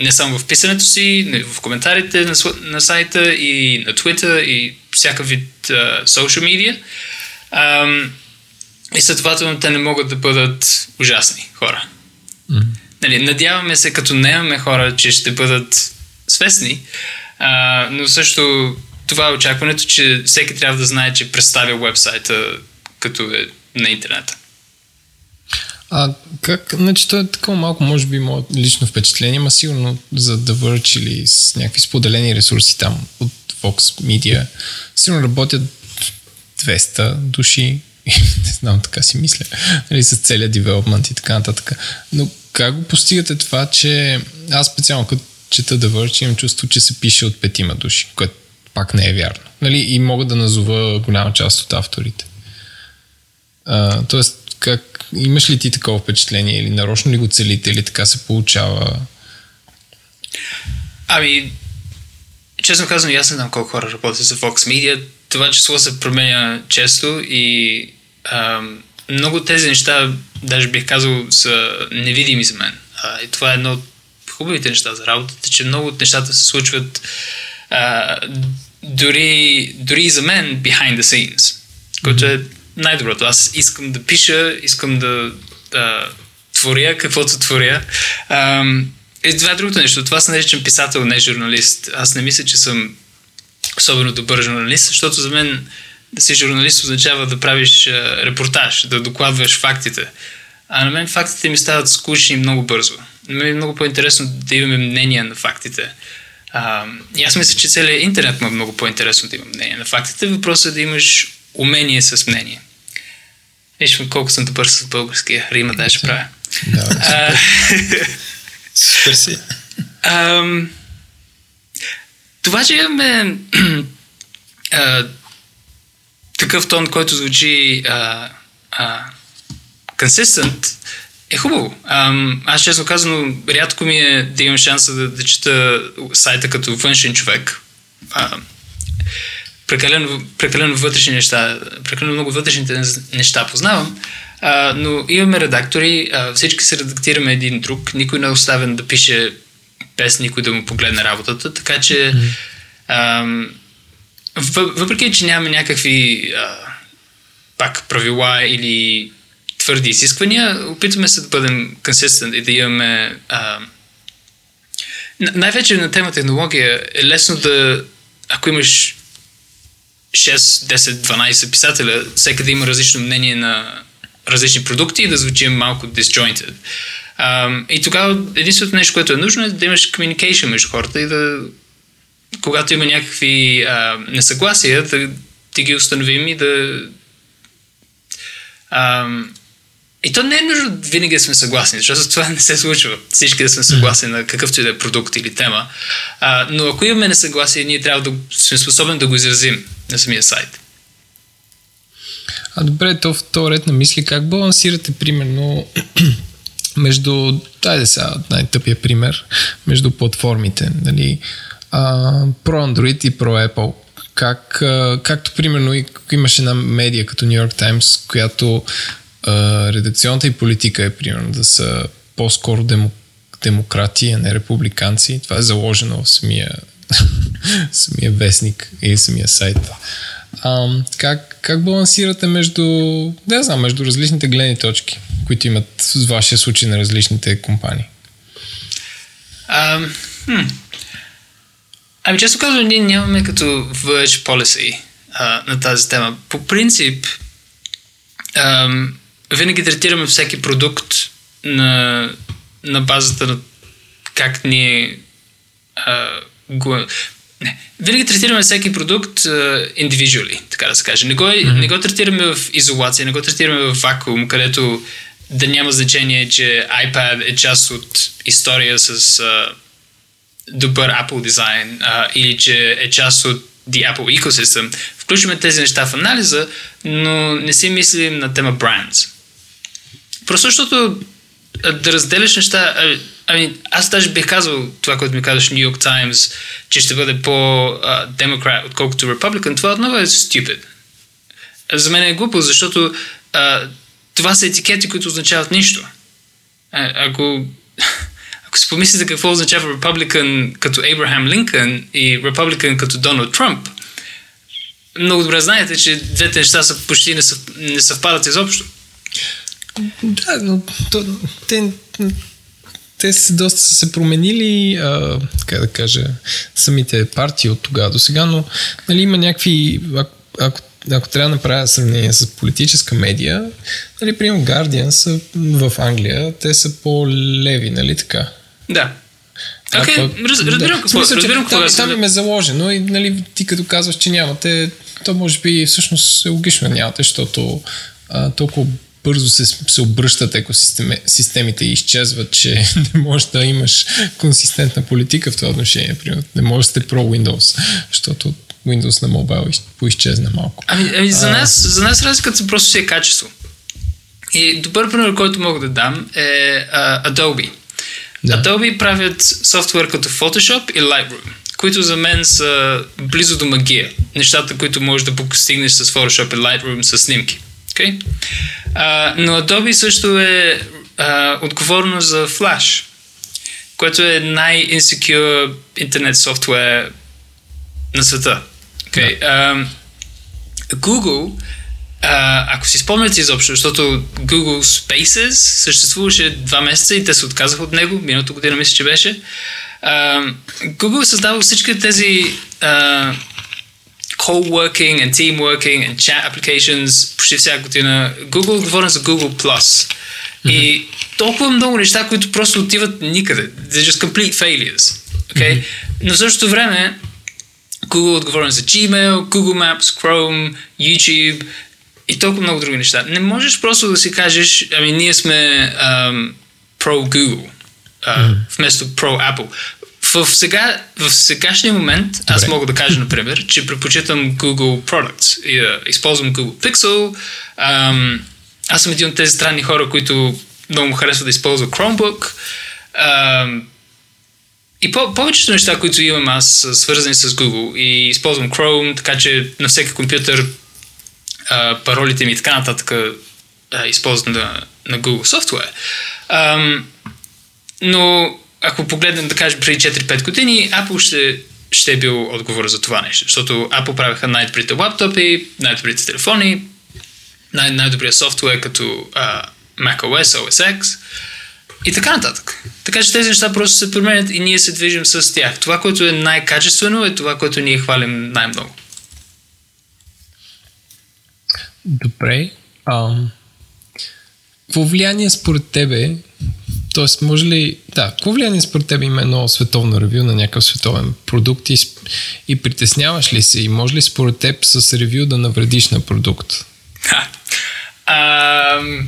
не само в писането си, но и в коментарите на, на сайта и на Twitter и всякакъв вид social media. и следователно те не могат да бъдат ужасни хора. Mm-hmm. Нали, надяваме се, като наемаме хора, че ще бъдат свестни, а, но също това е очакването, че всеки трябва да знае, че представя вебсайта като е на интернета. А как, значи това е такова малко, може би, моят лично впечатление, ма сигурно за да върч или с някакви споделени ресурси там от Vox Media, сигурно работят 200 души, не знам, така си мисля, нали, с целият девелопмент и така нататък. Но как го постигате това, че аз специално като чета The Verge, имам чувство, че се пише от петима души, което пак не е вярно. Нали? И мога да назова голяма част от авторите. А, тоест, как, имаш ли ти такова впечатление или нарочно ли го целите или така се получава? Ами, честно казвам, аз не знам колко хора работят за Fox Media. Това число се променя често и ам, много тези неща, даже бих казал, са невидими за мен. А, и това е едно от хубавите неща за работата, че много от нещата се случват а, дори, дори и за мен behind the scenes, което е най-доброто. Аз искам да пиша, искам да, да творя каквото творя. А, и това е другото нещо. Това се наричам писател, не журналист. Аз не мисля, че съм особено добър журналист, защото за мен да си журналист означава да правиш а, репортаж, да докладваш фактите. А на мен фактите ми стават скучни много бързо. Е много по-интересно да имаме мнение на фактите. А, и аз мисля, че целият интернет му е много по-интересно да има мнение на фактите. Въпросът е да имаш умение с мнение. Виж колко съм добър с българския. Рима даже правя. Да, Супер си. Ам, това, че имаме а, такъв тон, който звучи а, а, consistent, е хубаво. Ам, аз честно казано, рядко ми е да имам шанса да, да чета сайта като външен човек. А, прекалено, прекалено вътрешни неща, прекалено много вътрешните неща познавам, а, но имаме редактори, а, всички се редактираме един друг, никой не е оставен да пише без никой да му погледне работата, така че а, въпреки, че нямаме някакви а, пак правила или твърди изисквания, опитваме се да бъдем consistent и да имаме а, най-вече на тема технология е лесно да ако имаш 6, 10, 12 писателя, всеки да има различно мнение на различни продукти и да звучи малко disjointed. Um, и тогава единственото нещо, което е нужно е да имаш communication между хората и да когато има някакви а, несъгласия, да ти ги установим и да а, и то не е нужно винаги да сме съгласни, защото това не се случва. Всички да сме съгласни на какъвто и да е продукт или тема. А, но ако имаме несъгласие, ние трябва да сме способни да го изразим на самия сайт. А добре, то в този ред на мисли, как балансирате примерно между, дайде сега най-тъпия пример, между платформите, нали, а, про Android и про Apple. Как, а, както примерно имаше една медия като New York Times, която а, редакционната и политика е примерно да са по-скоро демо, демократи, а не републиканци. Това е заложено в самия, самия вестник и самия сайт. А, как, как балансирате между, не знам, между различните гледни точки, които имат в вашия случай на различните компании? Um, хм. Ами често казвам, ние нямаме като Verge Policy а, на тази тема. По принцип, ам, винаги третираме всеки продукт на, на базата на как ние а, го... Не, винаги третираме всеки продукт индивидуали, така да се каже. Не го, mm-hmm. не го третираме в изолация, не го третираме в вакуум, където да няма значение, че iPad е част от история с uh, добър Apple дизайн uh, или че е част от the Apple ecosystem. Включваме тези неща в анализа, но не си мислим на тема brands. Просто защото да разделяш неща, ами, аз даже бих казал това, което ми казваш New York Times, че ще бъде по-демократ, отколкото Republican, това отново е stupid. За мен е глупо, защото а, това са етикети, които означават нищо. А, ако, ако си помислите какво означава Republican като Абрахам Линкън и Republican като Доналд Тръмп, много добре знаете, че двете неща са почти не съвпадат изобщо. Да, но то, те, те са доста са се променили, а, как да кажа, самите партии от тогава до сега, но нали, има някакви, ако, ако, ако трябва да направя сравнение с политическа медия, нали, примерно Guardian са в Англия, те са по-леви, нали така? Да. Окей, okay, раз, разбирам да. какво, Смисъл, разбирам какво там, там им е заложено и нали, ти като казваш, че нямате, то може би всъщност е логично нямате, защото а, толкова бързо се, се обръщат екосистемите и изчезват, че не можеш да имаш консистентна политика в това отношение. Примерно. Не можеш да сте про Windows, защото Windows на мобайл поизчезна малко. Ами, ами за, нас, за нас разликата просто си е качество. И добър пример, който мога да дам е uh, Adobe. Да. Adobe правят софтуер като Photoshop и Lightroom, които за мен са близо до магия. Нещата, които можеш да постигнеш с Photoshop и Lightroom с снимки. Okay? А, но Adobe също е а, отговорно за Flash, което е най-insecure интернет софтуер на света. Okay? Да. А, Google, а, ако си спомняте изобщо, защото Google Spaces съществуваше два месеца и те се отказаха от него, миналото година мисля, че беше. А, Google създава всички тези а, co-working and team-working and chat applications почти всяка година. Google говорим за Google+. Plus. Mm-hmm. И толкова много неща, които просто отиват никъде. They're just complete failures. Okay? Mm-hmm. Но в същото време Google отговорен за Gmail, Google Maps, Chrome, YouTube и толкова много други неща. Не можеш просто да си кажеш, ами ние сме um, pro Google, uh, mm-hmm. вместо pro Apple. В, сега, в сегашния момент Добре. аз мога да кажа, например, че предпочитам Google Products. И, uh, използвам Google Pixel. Um, аз съм един от тези странни хора, които много му харесва да използва Chromebook. Um, и по- повечето неща, които имам аз, са свързани с Google. И използвам Chrome, така че на всеки компютър а, паролите ми и така нататък а, използвам на, на Google софтуер. Um, но ако погледнем, да кажем, преди 4-5 години, Apple ще, ще е бил отговор за това нещо. Защото Apple правиха най-добрите лаптопи, най-добрите телефони, най- най-добрия софтуер като uh, macOS, OS X и така нататък. Така че тези неща просто се променят и ние се движим с тях. Това, което е най-качествено, е това, което ние хвалим най-много. Добре. А, какво влияние според тебе, т.е. може ли, да, какво влияние според тебе има едно световно ревю на някакъв световен продукт и, и притесняваш ли се и може ли според теб с ревю да навредиш на продукт? Um,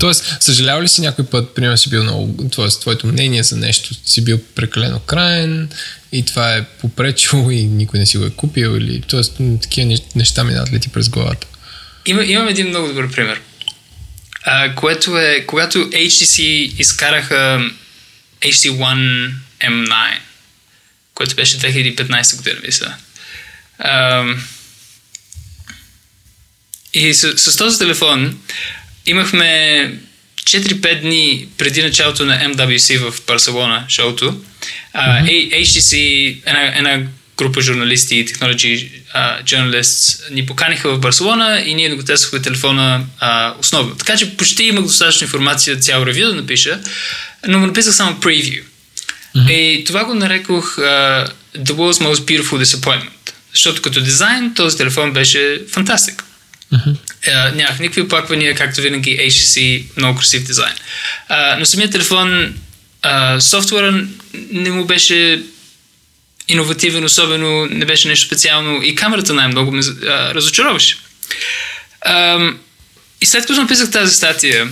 Тоест, съжалява ли си някой път, примерно си бил много, т.е. твоето мнение за нещо, си бил прекалено крайен и това е попречило и никой не си го е купил или, т.е. такива неща минават ли ти през главата? Има, имам един много добър пример, а, което е, когато HTC изкараха HTC One M9, което беше 2015 година, мисля. А, и с, с този телефон имахме 4-5 дни преди началото на MWC в Барселона, шоуто. Mm-hmm. HTC, една, една група журналисти и технологи журналист ни поканиха в Барселона и ние го тествахме телефона а, основно. Така че почти имах достатъчно информация, цял ревю да напиша, но му написах само превю. Mm-hmm. И това го нарекох uh, The World's Most Beautiful Disappointment. Защото като дизайн този телефон беше фантастик. Uh-huh. Uh, нямах никакви оплаквания, както винаги HTC, много красив дизайн. Uh, но самият телефон, uh, софтуера не му беше иновативен, особено не беше нещо специално и камерата най-много ме uh, разочароваше. Uh, и след като написах тази статия,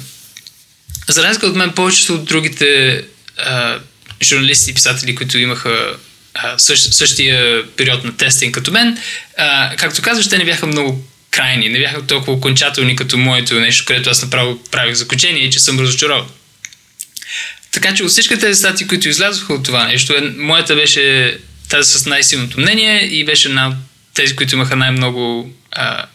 за разлика от мен, повечето от другите uh, журналисти и писатели, които имаха uh, същ, същия период на тестинг като мен, uh, както казваш, те не бяха много крайни, не бяха толкова окончателни като моето нещо, където аз направо правих заключение че съм разочарован. Така че от всички тези статии, които излязоха от това нещо, е, моята беше тази с най-силното мнение и беше една от тези, които имаха най-много а,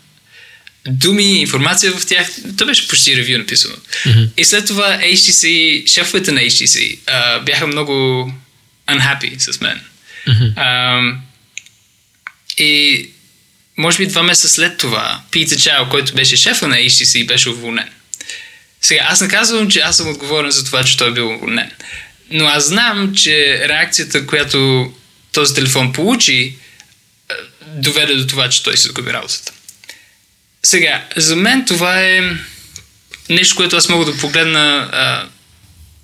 думи, информация в тях. То беше почти ревю написано. Mm-hmm. И след това HTC, шефовете на HTC а, бяха много unhappy с мен. Mm-hmm. А, и може би два месеца след това, Питер Чао, който беше шефа на HTC, беше уволнен. Сега, аз не казвам, че аз съм отговорен за това, че той е бил уволнен. Но аз знам, че реакцията, която този телефон получи, е, доведе до това, че той си загуби работата. Сега, за мен това е нещо, което аз мога да погледна а,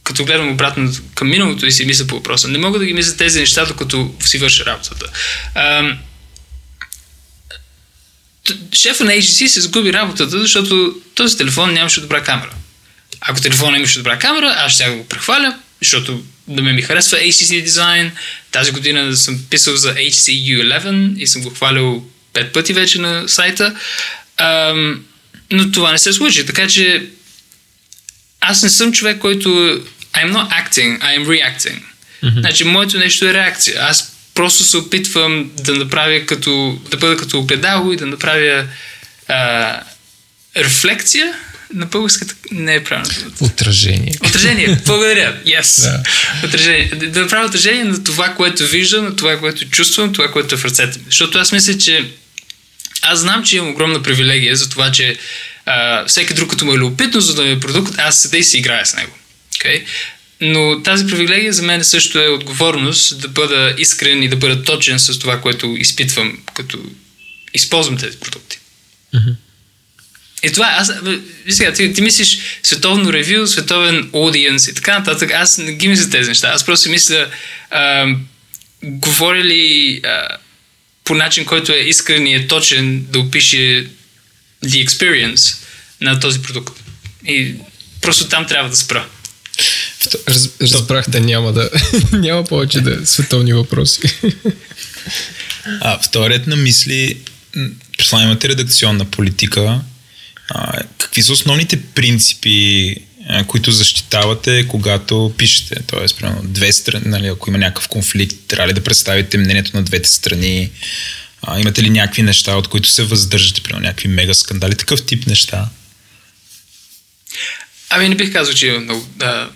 като гледам обратно към миналото и си мисля по въпроса. Не мога да ги мисля тези неща, докато си върша работата. А, шефа на HTC се загуби работата, защото този телефон нямаше добра камера. Ако телефонът имаше добра камера, аз ще го прехваля, защото да ме ми харесва HTC дизайн. Тази година съм писал за HTC U11 и съм го хвалил пет пъти вече на сайта. Ам, но това не се случи, така че аз не съм човек, който I'm not acting, I'm reacting. Mm-hmm. Значи, моето нещо е реакция. Аз просто се опитвам да направя като, да бъда като огледало и да направя а, рефлекция на българската не е правилно. Отражение. Отражение. Благодаря. Yes. Да. Отражение. Да направя отражение на това, което виждам, на това, което чувствам, това, което е в ръцете ми. Защото аз мисля, че аз знам, че имам огромна привилегия за това, че а, всеки друг, като му е любопитно за да ми е продукт, аз седа и си играя с него. Okay? Но тази привилегия за мен също е отговорност да бъда искрен и да бъда точен с това, което изпитвам като използвам тези продукти. Mm-hmm. И това, аз, сега, ти, ти мислиш световно ревю, световен аудиенс и така нататък. Аз не ги мисля тези неща. Аз просто мисля, а, говори ли а, по начин, който е искрен и е точен да опише the experience на този продукт. И просто там трябва да спра. Раз, разбрахте, няма да няма повече да е световни въпроси. А, вторият на мисли, предполагам имате редакционна политика. Какви са основните принципи, които защитавате, когато пишете? Тоест, примерно, две страни, нали, ако има някакъв конфликт, трябва ли да представите мнението на двете страни? А, имате ли някакви неща, от които се въздържате, примерно някакви мега скандали, такъв тип неща? Ами не бих казал, че има много да,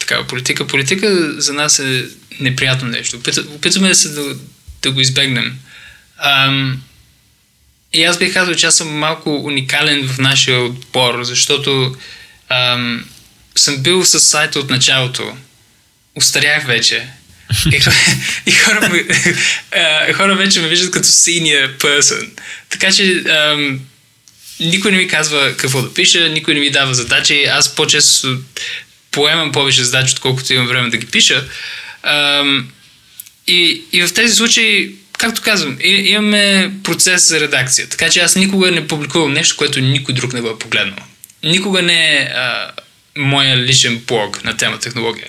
такава политика. Политика за нас е неприятно нещо. Опитваме се да, да го избегнем. Ам, и аз бих казал, че аз съм малко уникален в нашия отбор, защото ам, съм бил с сайта от началото. Устарях вече. И, и хора, ме, а, хора вече ме виждат като senior person. Така че ам, никой не ми казва какво да пиша, никой не ми дава задачи. Аз по-често поемам повече задачи, отколкото имам време да ги пиша. Ам, и, и в тези случаи, както казвам, имаме процес за редакция. Така че аз никога не публикувам нещо, което никой друг не го е погледнал. Никога не е а, моя личен блог на тема технология.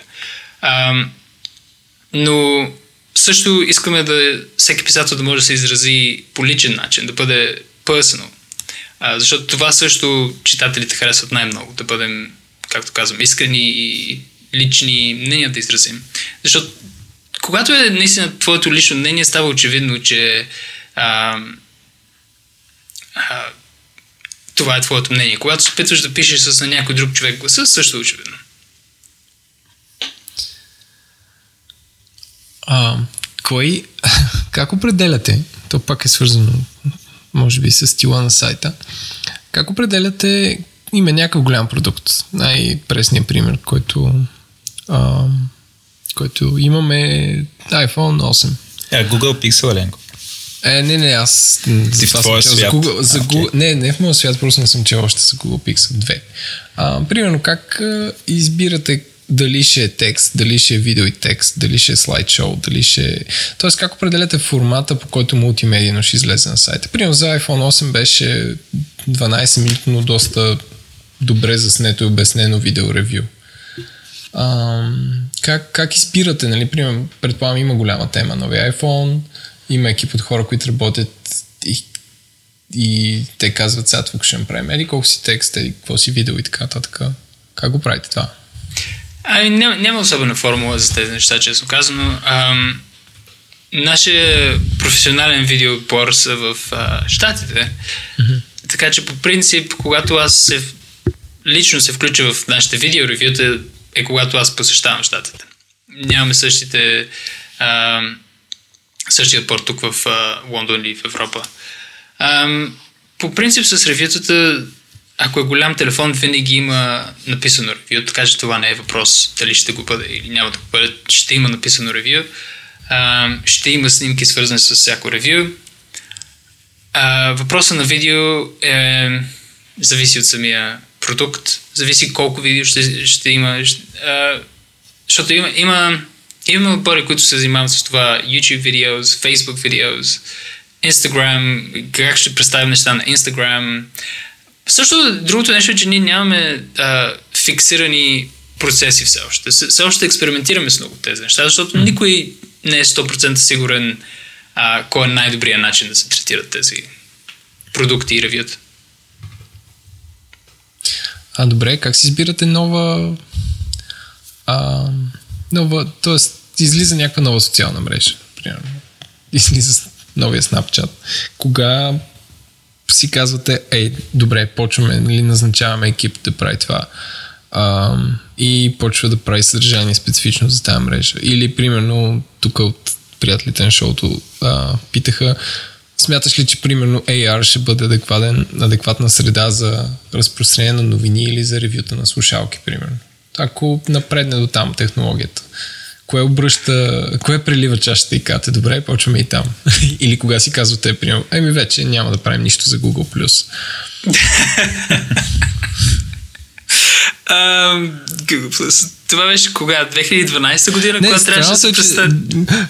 Ам, но също искаме да всеки писател да може да се изрази по личен начин, да бъде personal. А, защото това също читателите харесват най-много, да бъдем, както казвам, искрени и лични мнения да изразим. Защото когато е наистина твоето лично мнение, става очевидно, че а, а, това е твоето мнение. Когато се опитваш да пишеш с на някой друг човек гласа, също е очевидно. А, кой, как определяте, то пак е свързано може би с стила на сайта, как определяте има някакъв голям продукт? Най-пресният пример, който, а, който имаме iPhone 8. Yeah, Google Pixel, Еленко. Е, не, не, аз Ти в твоя свят. За Google, за okay. Google, не, не в моя свят, просто не съм чел още за Google Pixel 2. А, примерно, как а, избирате дали ще е текст, дали ще е видео и текст, дали ще е слайдшоу, дали ще е... Тоест как определяте формата, по който мултимедийно ще излезе на сайта. Примерно за iPhone 8 беше 12 минутно доста добре заснето и обяснено видео ревю. А, как, как избирате, нали? Примерно, предполагам, има голяма тема нови iPhone, има екип от хора, които работят и, и те казват, сега тук ще направим еди колко си текст, еди какво си видео и така, така. Как го правите това? Ами няма, няма особена формула за тези неща, честно казано. Ам, нашия професионален видеоотбор са в а, Штатите. Mm-hmm. Така че по принцип, когато аз се, лично се включа в нашите видеоревюта, е когато аз посещавам Штатите. Нямаме същите а, същия отбор тук в а, Лондон или в Европа. А, по принцип с ревютата ако е голям телефон, винаги има написано ревю, така че това не е въпрос дали ще го бъде или няма да го бъде. Ще има написано ревю. А, ще има снимки свързани с всяко ревю. А, въпросът на видео е, зависи от самия продукт, зависи колко видео ще, ще има. А, защото има, има, има отбори, които се занимават с това YouTube видео, Facebook видео, Instagram, как ще представим неща на Instagram, също другото нещо е, че ние нямаме а, фиксирани процеси все още. Все още експериментираме с много тези неща, защото никой не е 100% сигурен а, кой е най-добрият начин да се третират тези продукти и ревюта. А добре, как си избирате нова... А, нова, т.е. излиза някаква нова социална мрежа, примерно. Излиза новия Snapchat. Кога си казвате, ей, добре, почваме, нали, назначаваме екип да прави това. А, и почва да прави съдържание специфично за тази мрежа. Или, примерно, тук от приятелите на шоуто а, питаха, смяташ ли, че примерно AR ще бъде адекватен, адекватна среда за разпространение на новини или за ревюта на слушалки, примерно? Ако напредне до там технологията, кое обръща, кое прелива чашата и кате, добре, почваме и там. Или кога си казва те, примерно, еми вече няма да правим нищо за Google+. Google Plus. Това беше кога? 2012 година, Не, когато трябваше да се е, че представи.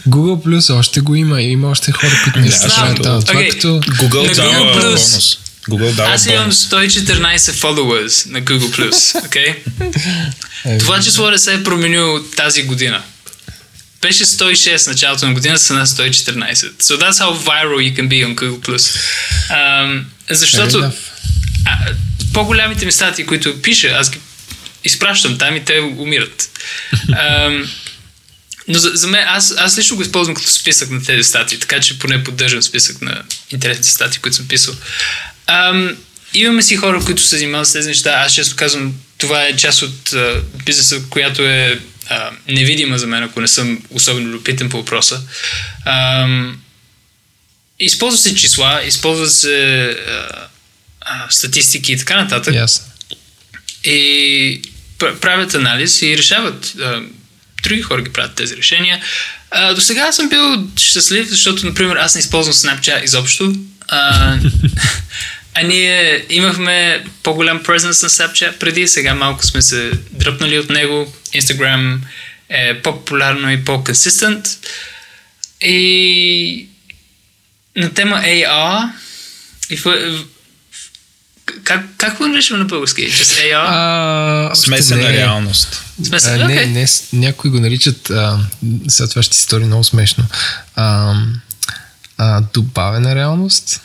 Google Plus още го има. Има още хора, които не се това. Това Окей. като... Google дава Google Plus. бонус. Google дава Аз имам бонус. 114 followers на Google+. Plus, okay? Е, Това число не се е променило тази година. Беше 106 в началото на година, са на 114. So that's how viral you can be on Google+. Plus. Um, защото а, по-голямите ми статии, които пиша, аз ги изпращам там и те умират. Um, но за, за мен, аз, аз лично го използвам като списък на тези статии, така че поне поддържам списък на интересните статии, които съм писал. Ам, имаме си хора, които се занимават с тези неща. Аз често казвам, това е част от а, бизнеса, която е а, невидима за мен, ако не съм особено любопитен по въпроса. Ам, използват се числа, използват се а, а, статистики и така нататък Ясно. и правят анализ и решават. Други хора ги правят тези решения. До сега съм бил щастлив, защото, например, аз не използвам Snapchat изобщо. А, а ние имахме по-голям presence на Snapchat преди, сега малко сме се дръпнали от него. Instagram е по-популярно и по-консистент. И на тема AR и как, как го наричаме на български? Just AR? А, Смесена не. реалност. Смесен? А, не, Окей. не, някои го наричат, а, сега това ще си стори много смешно, а, а, добавена реалност.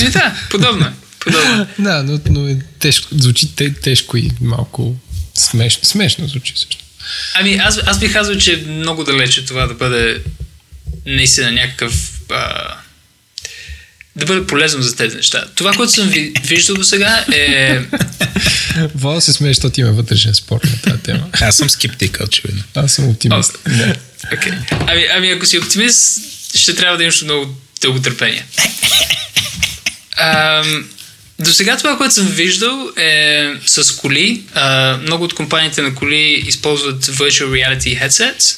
Еми да, подобно е. Подобно. е. Да, но, но е тежко, звучи те, тежко и малко смешно. Смешно звучи също. Ами аз, аз бих казал, че е много далече това да бъде наистина някакъв а, да бъде полезно за тези неща. Това, което съм ви, виждал до сега е Вала се смее, защото има вътрешен спор на тази тема. Аз съм скептик, очевидно. Аз съм оптимист. Да. Okay. Ами, ами ако си оптимист, ще трябва да имаш много дълго търпение. Ам, до сега това, което съм виждал е с коли. А, много от компаниите на коли използват virtual reality headsets.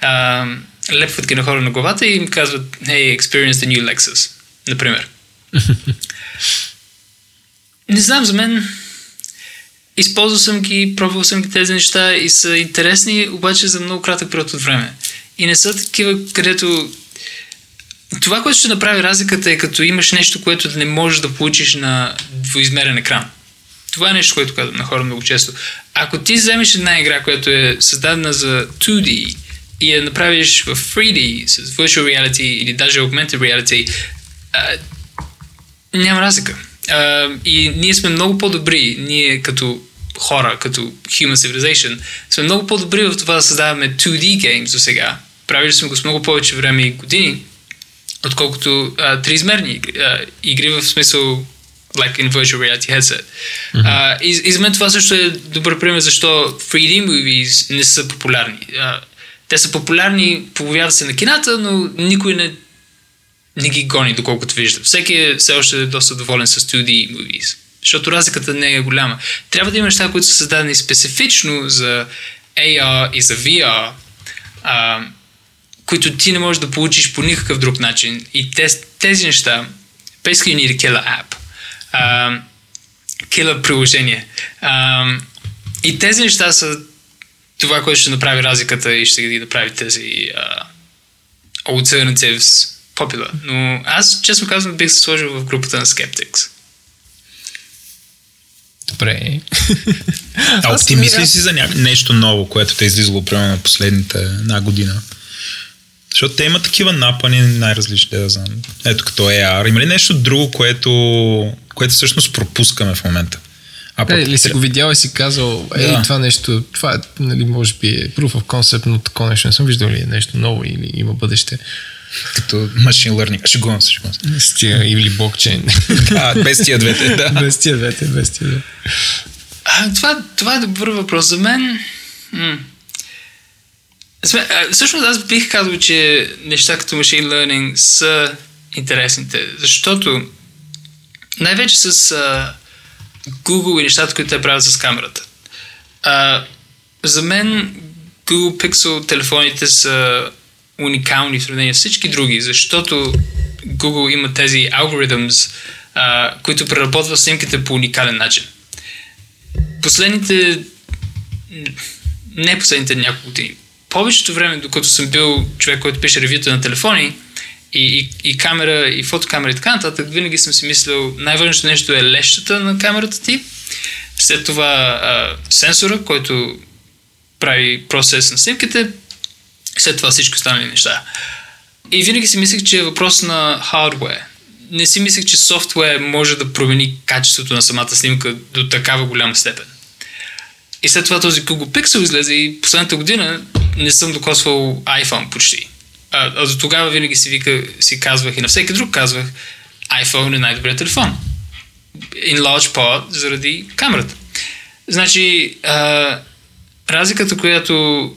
А, лепват ги на хора на главата и им казват Hey, experience the new Lexus, например. Не знам, за мен използвал съм ги, пробвал съм ги тези неща и са интересни, обаче за много кратък период от време. И не са такива, където това, което ще направи разликата е като имаш нещо, което не можеш да получиш на двоизмерен екран. Това е нещо, което казвам на хора много често. Ако ти вземеш една игра, която е създадена за 2D и я направиш в 3D с virtual reality или даже augmented reality, а, няма разлика. А, и ние сме много по-добри, ние като хора, като human civilization, сме много по-добри в това да създаваме 2D games до сега. Правили сме го с много повече време и години, отколкото а, триизмерни игри, а, игри в смисъл like in virtual reality headset. Mm-hmm. А, и, и за мен това също е добър пример защо 3D movies не са популярни. А, те са популярни, появяват се на кината, но никой не, не ги гони, доколкото вижда. Всеки е все още доста доволен с 2D movies, защото разликата не е голяма. Трябва да има неща, които са създадени специфично за AR и за VR, а, които ти не можеш да получиш по никакъв друг начин. И тези, неща, basically you need a killer app. Uh, killer приложение. Uh, и тези неща са това, което ще направи разликата и ще ги направи тези uh, alternatives popular. Но аз, честно казвам, бих се сложил в групата на Skeptics. Добре. А оптимист ли си за ня... нещо ново, което те е излизало примерно на последните една година? Защото те имат такива напани най-различни, да знам. Ето като AR. Има ли нещо друго, което, което всъщност пропускаме в момента? А Е, ли си го видял и си казал, ей, Да. това нещо, това е, нали, може би е proof of concept, но такова нещо не съм виждал ли е нещо ново или има бъдеще. Като machine learning. Шегувам се, шегувам се. С тия, или блокчейн. А, без тия двете, да. без тия двете, без тия двете. А, това, това е добър въпрос. За мен... М- Всъщност аз бих казал, че неща като machine learning са интересните, защото най-вече с а, Google и нещата, които те правят с камерата. А, за мен Google Pixel телефоните са уникални в сравнение с всички други, защото Google има тези algorithms, а, които преработват снимките по уникален начин. Последните не последните няколко години. Повечето време, докато съм бил човек, който пише ревюта на телефони и, и, и камера, и фотокамера и така нататък, винаги съм си мислил, най-важното нещо е лещата на камерата ти, след това а, сенсора, който прави процес на снимките, след това всички останали неща. И винаги си мислех, че е въпрос на хардвер. Не си мислех, че софтуер може да промени качеството на самата снимка до такава голяма степен. И след това този Google Pixel излезе и последната година не съм докосвал iPhone почти. А, а до тогава винаги си, вика, си казвах и на всеки друг казвах iPhone е най-добрият телефон. In large part заради камерата. Значи, а, разликата, която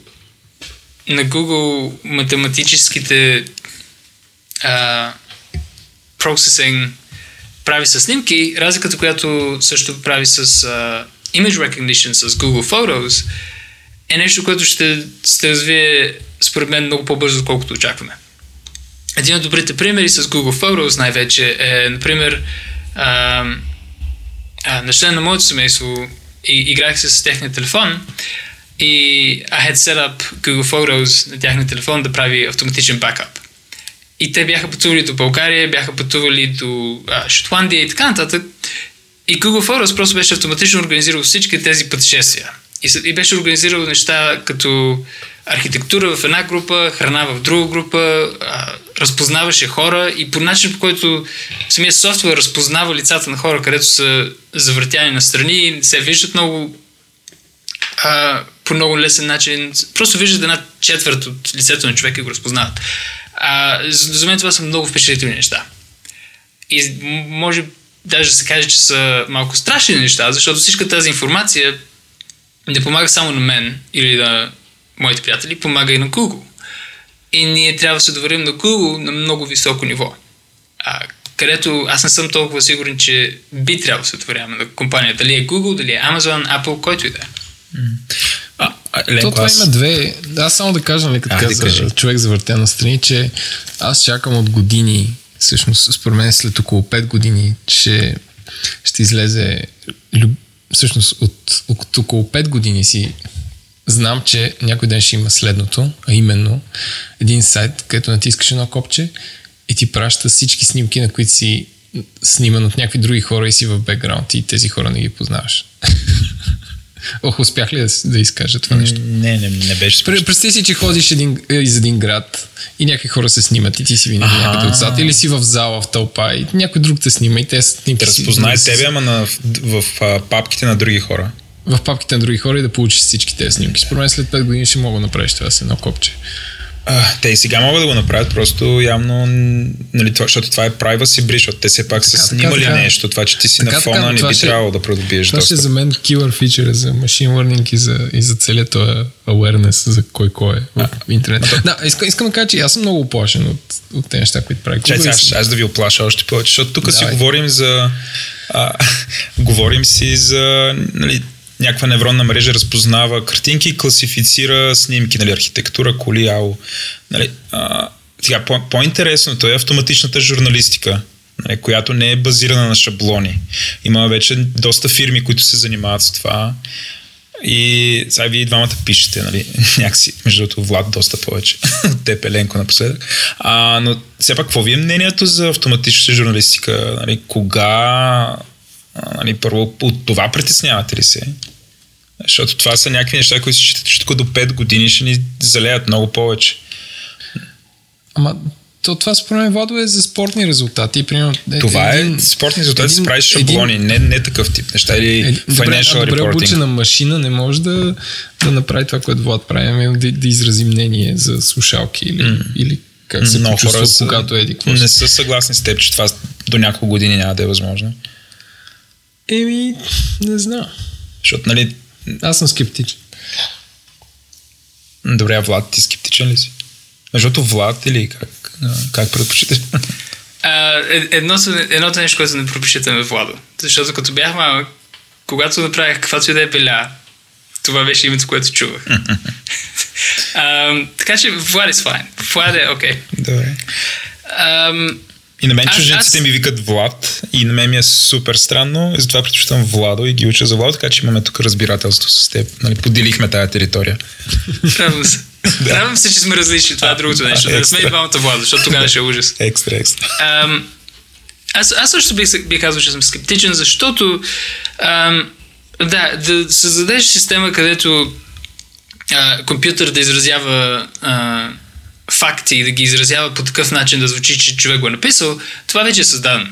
на Google математическите а, прави с снимки, разликата, която също прави с а, image recognition с Google Photos е нещо, което ще се развие според мен много по-бързо, отколкото очакваме. Един от добрите примери с Google Photos най-вече е, например, а, а, на член на моето семейство и, играх се с техния телефон и I had set up Google Photos на тяхния телефон да прави автоматичен бакап. И те бяха пътували до България, бяха пътували до а, Шотландия и така нататък. И Google Photos просто беше автоматично организирал всички тези пътешествия. И, и беше организирал неща като архитектура в една група, храна в друга група, а, разпознаваше хора и по начин, по който самия софтуер разпознава лицата на хора, където са завъртяни на страни, се виждат много а, по много лесен начин. Просто виждат една четвърт от лицето на човека и го разпознават. А, за, мен това са много впечатлителни неща. И може даже да се каже, че са малко страшни неща, защото всичка тази информация не помага само на мен или на моите приятели, помага и на Google. И ние трябва да се доверим на Google на много високо ниво. А, където аз не съм толкова сигурен, че би трябвало да се доверяваме на компания. Дали е Google, дали е Amazon, Apple, който и да е. Ленко, То това аз... има две. Аз само да кажа, нали, като каза да човек завъртен на страни, че аз чакам от години, всъщност, според мен след около 5 години, че ще излезе всъщност от, от около 5 години си знам, че някой ден ще има следното, а именно един сайт, където натискаш едно копче и ти праща всички снимки, на които си сниман от някакви други хора и си в бекграунд и тези хора не ги познаваш. Ох, успях ли да, да изкажа това нещо? Не, не, не беше смешно. Представи си, че ходиш един, е, из един град и някакви хора се снимат и ти си винаги някъде отзад или си в зала, в тълпа и някой друг те снима и те снимки Разпознае си, тебе, ама на, в, в, в папките на други хора. В папките на други хора и да получиш всички тези снимки. Според мен след 5 години ще мога да направиш това с едно копче. А, те и сега могат да го направят, просто явно, нали, това, защото това е privacy breach, защото те все пак така, са снимали така, нещо, това, че ти си така, на фона така, не би ще, трябвало да продобиеш Това ще е за мен killer feature за machine learning и за, и за целият този awareness за кой кой е в интернет. А, да, искам, искам да кажа, че аз съм много оплашен от, от тези неща, които прави. Чай, аз, аз да ви оплаша още повече, защото тук си говорим за а, говорим си за нали, някаква невронна мрежа разпознава картинки и класифицира снимки, нали, архитектура, коли, ало. Нали, а, сега, по- по-интересното е автоматичната журналистика, нали, която не е базирана на шаблони. Има вече доста фирми, които се занимават с това. И сега вие двамата пишете, нали, някакси, между другото, Влад доста повече от теб, Еленко, напоследък. А, но все пак, какво ви е мнението за автоматичната журналистика? Нали, кога, нали, първо, от това притеснявате ли се? Защото това са някакви неща, които се считат, че тук до 5 години ще ни залеят много повече. Ама то това според мен Владо е за спортни резултати. Примерно, е, това е един, е спортни резултати, един, правиш шаблони, един, не, не такъв тип неща или един, financial добре, добре обучена машина не може да, да направи това, което Влад прави, ами да, да изрази мнение за слушалки или, mm. или как се Но почувства, са, когато еди. Не са съгласни с теб, че това до няколко години няма да е възможно. Еми, не знам. Защото, нали, аз съм скептичен. Добре, а Влад, ти скептичен ли си? Между Влад или как, как предпочиташ? Едно, едното нещо, което не предпочитам е Владо. Защото като бях малък, когато направих каквато и да е беля, Това беше името, което чувах. um, така че Влад е fine. Влад е окей. Okay. Добре. И на мен Аз- чужденците аз- ми викат Влад и на мен ми е супер странно затова предпочитам Владо и ги уча за Владо, така че имаме тук разбирателство с теб. Нали, поделихме тая територия. радвам се. Радвам се, че сме различни. Това е другото нещо. Да не сме и двамата Влад, защото тогава ще е ужас. Екстра, екстра. Ам, аз, аз също бих, бих казал, че съм скептичен, защото ам, да, да създадеш система, където а, компютър да изразява а, факти и да ги изразява по такъв начин да звучи, че човек го е написал, това вече е създадено.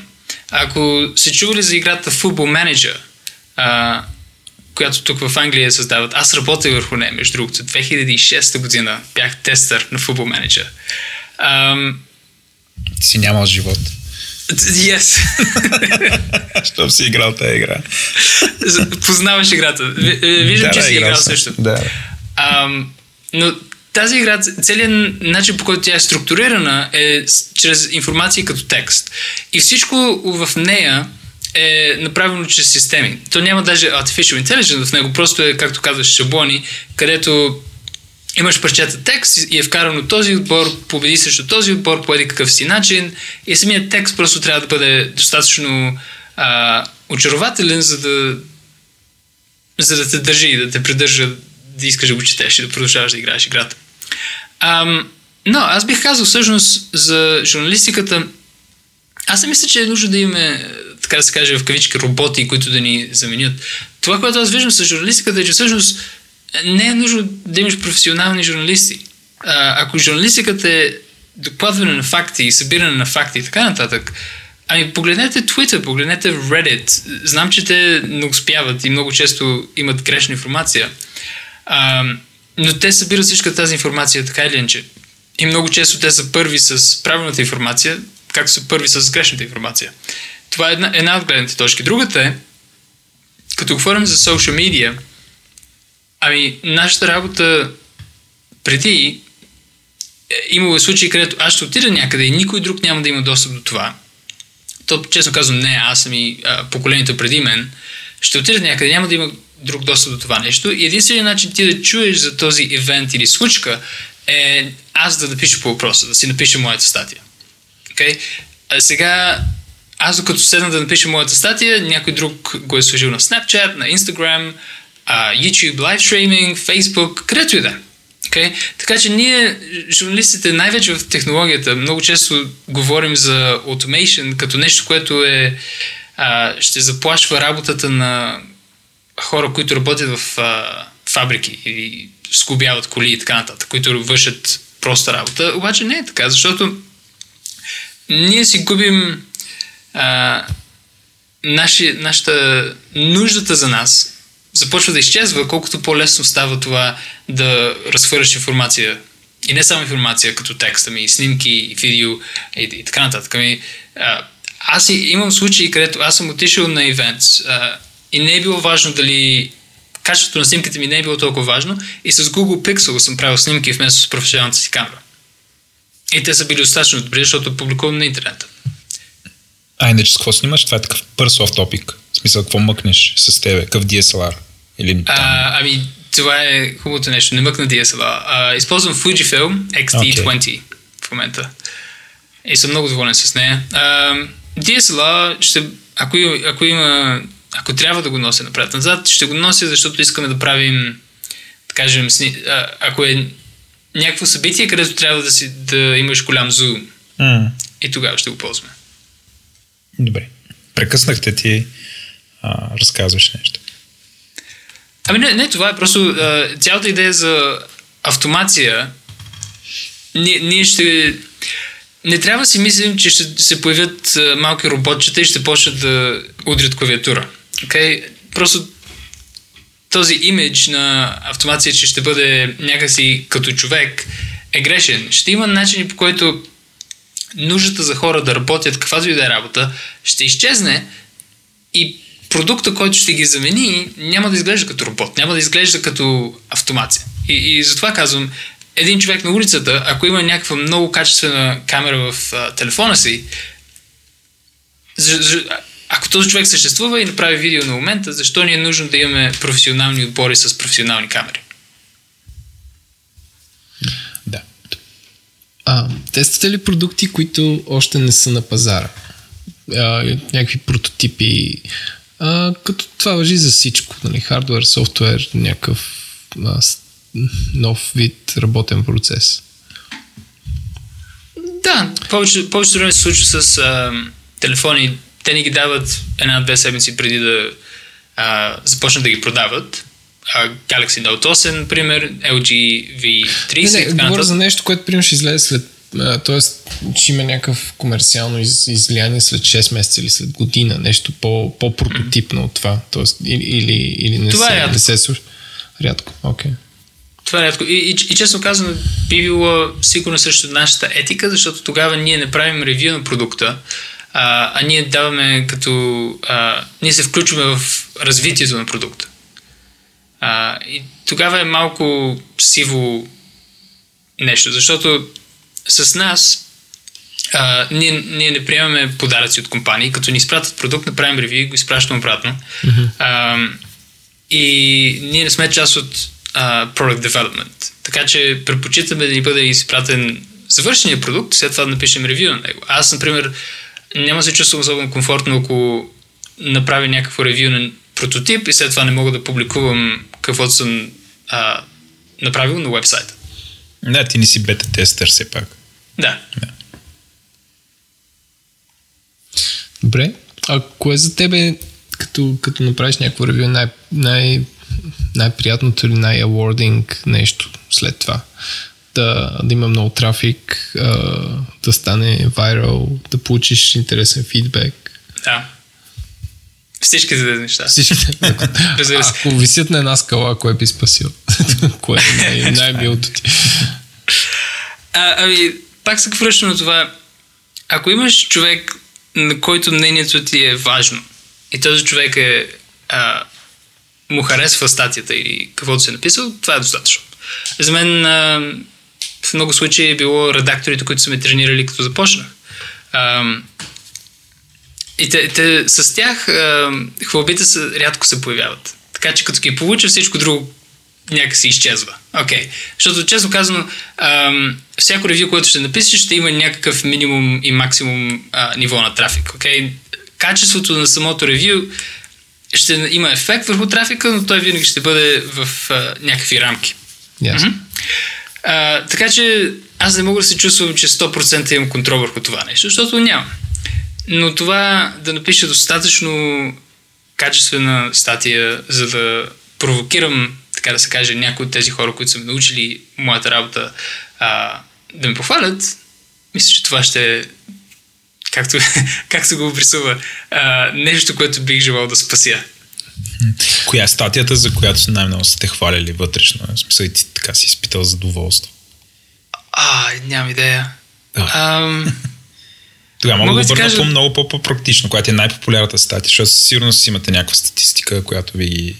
Ако се чували за играта Football Manager, а, която тук в Англия създават, аз работех върху нея, между другото, 2006 година бях тестър на Football Manager. Ам, си нямал живот. Yes. Щом си играл тази игра. Познаваш играта. Ви- Виждам, Да, че си играл също. Да. Ам, но тази игра, целият начин по който тя е структурирана е чрез информация като текст. И всичко в нея е направено чрез системи. То няма даже artificial intelligence в него, просто е, както казваш, шаблони, където имаш парчета текст и е вкарано този отбор, победи срещу този отбор по един какъв си начин и самият текст просто трябва да бъде достатъчно а, очарователен, за да за да те държи и да те придържа да искаш да го четеш и да продължаваш да играеш играта. Ам, но аз бих казал всъщност за журналистиката аз не мисля, че е нужно да имаме, така да се каже, в кавички роботи, които да ни заменят. Това, което аз виждам с журналистиката е, че всъщност не е нужно да имаш професионални журналисти. А, ако журналистиката е докладване на факти и събиране на факти и така нататък, ами погледнете Twitter, погледнете Reddit. Знам, че те не успяват и много често имат грешна информация. А, но те събират всичка тази информация така или иначе. И много често те са първи с правилната информация, както са първи с грешната информация. Това е една, една от гледните точки. Другата е, като говорим за social media, ами нашата работа преди е, имало е случаи, където аз ще отида някъде и никой друг няма да има достъп до това. То, честно казвам, не, аз съм и а, поколението преди мен. Ще отида някъде, няма да има друг достъп до това нещо. И единственият начин ти да чуеш за този ивент или случка е аз да напиша по въпроса, да си напиша моята статия. Okay? А сега, аз докато седна да напиша моята статия, някой друг го е сложил на Snapchat, на Instagram, а, YouTube live streaming, Facebook, където и да. е. Okay? Така че ние, журналистите, най-вече в технологията, много често говорим за automation като нещо, което е, а, ще заплашва работата на хора, които работят в а, фабрики или скубяват коли и така нататък, които вършат проста работа. Обаче не е така, защото ние си губим а, наши, нашата нуждата за нас започва да изчезва, колкото по-лесно става това да разхвърляш информация. И не само информация, като текст, ами и снимки, и видео и, и така нататък. Ами, а, аз и, имам случаи, където аз съм отишъл на ивент и не е било важно дали качеството на снимките ми не е било толкова важно и с Google Pixel съм правил снимки вместо с професионалната си камера. И те са били достатъчно добри, защото публикувам на интернет. А иначе с какво снимаш? Това е такъв пърс оф топик. В смисъл, какво мъкнеш с тебе? Какъв DSLR? Или там? А, ами, това е хубавото нещо. Не мъкна DSLR. А, използвам Fujifilm XT20 okay. в момента. И съм много доволен с нея. А, DSLR, ще, ако, ако има ако трябва да го нося напред-назад, ще го нося, защото искаме да правим, да кажем, сни, а, ако е някакво събитие, където трябва да, си, да имаш голям зум. Mm. И тогава ще го ползваме. Добре. Прекъснахте ти, а, разказваш нещо. Ами не, не, това е просто а, цялата идея за автомация. Ние, ние ще... Не трябва да си мислим, че ще се появят малки роботчета и ще почнат да удрят клавиатура. Okay? Просто този имидж на автомация, че ще бъде някакси като човек, е грешен. Ще има начини по който нуждата за хора да работят каквато и да е работа ще изчезне и продукта, който ще ги замени, няма да изглежда като робот, няма да изглежда като автомация. И, и затова казвам, един човек на улицата, ако има някаква много качествена камера в а, телефона си, ако този човек съществува и направи видео на момента, защо ни е нужно да имаме професионални отбори с професионални камери? Да. А, тествате ли продукти, които още не са на пазара? А, някакви прототипи, а, като това въжи за всичко, нали? хардвер, софтуер, някакъв а, нов вид работен процес. Да, повече, повечето време се случва с а, телефони. Те ни ги дават една-две седмици преди да а, започнат да ги продават. А, Galaxy Note 8, например, LG V30 Не, не, така говоря за нещо, което примерно ще излезе след т.е. ще има някакъв комерциално из, излияние след 6 месеца или след година, нещо по, по-прототипно от това. Тоест, или, или, или не Това е се, рядко. не се слуша. Рядко, окей. Okay. Това е рядко. И, и, и честно казано, би било сигурно срещу нашата етика, защото тогава ние не правим ревю на продукта, а, а ние даваме като... А, ние се включваме в развитието на продукта. А, и тогава е малко сиво нещо, защото с нас а, ние, ние не приемаме подаръци от компании, като ни изпратят продукт, направим ревю и го изпращаме обратно. Mm-hmm. А, и ние не сме част от а, product development. Така че предпочитаме да ни бъде изпратен завършения продукт, след това да напишем ревю на него. Аз, например, няма се чувствам особено комфортно, ако направя някакво ревю на прототип и след това не мога да публикувам каквото съм а, направил на вебсайта. Да, ти не си бета-тестър все пак. Да. Добре. А кое за тебе, като, като направиш някакво ревю, най, най, най-приятното или най-awarding нещо след това? Да, да има много трафик, а, да стане viral, да получиш интересен фидбек. Да. Всичките тези неща. Всичките. Ако, Разбира се. ако висят на една скала, кое би спасил? кое е най- най-милото ти? А, ами, пак се връщам на това. Ако имаш човек, на който мнението ти е важно и този човек е а, му харесва статията или каквото си е написал, това е достатъчно. За мен а, в много случаи е било редакторите, които са ме тренирали като започнах. А, и те, те, с тях а, хвалбите са, рядко се появяват. Така че като ги получа, всичко друго някакси изчезва. Окей. Okay. Защото, честно казано, ам, всяко ревю, което ще напишеш, ще има някакъв минимум и максимум а, ниво на трафик. Okay? Качеството на самото ревю ще има ефект върху трафика, но той винаги ще бъде в а, някакви рамки. Ясно. Мгм. А, така че аз не мога да се чувствам, че 100% имам контрол върху това нещо, защото нямам. Но това да напиша достатъчно качествена статия, за да провокирам, така да се каже, някои от тези хора, които са ме научили моята работа, а, да ме похвалят, мисля, че това ще е както, както го обрисува, а, нещо, което бих желал да спася. Коя е статията, за която най-много сте хвалили вътрешно? В смисъл и ти така си изпитал задоволство. А, нямам идея. Да. Ам, Тогава мога Мога да кажа- по много по-практично, която е най-популярната статия, защото със сигурност имате някаква статистика, която ви...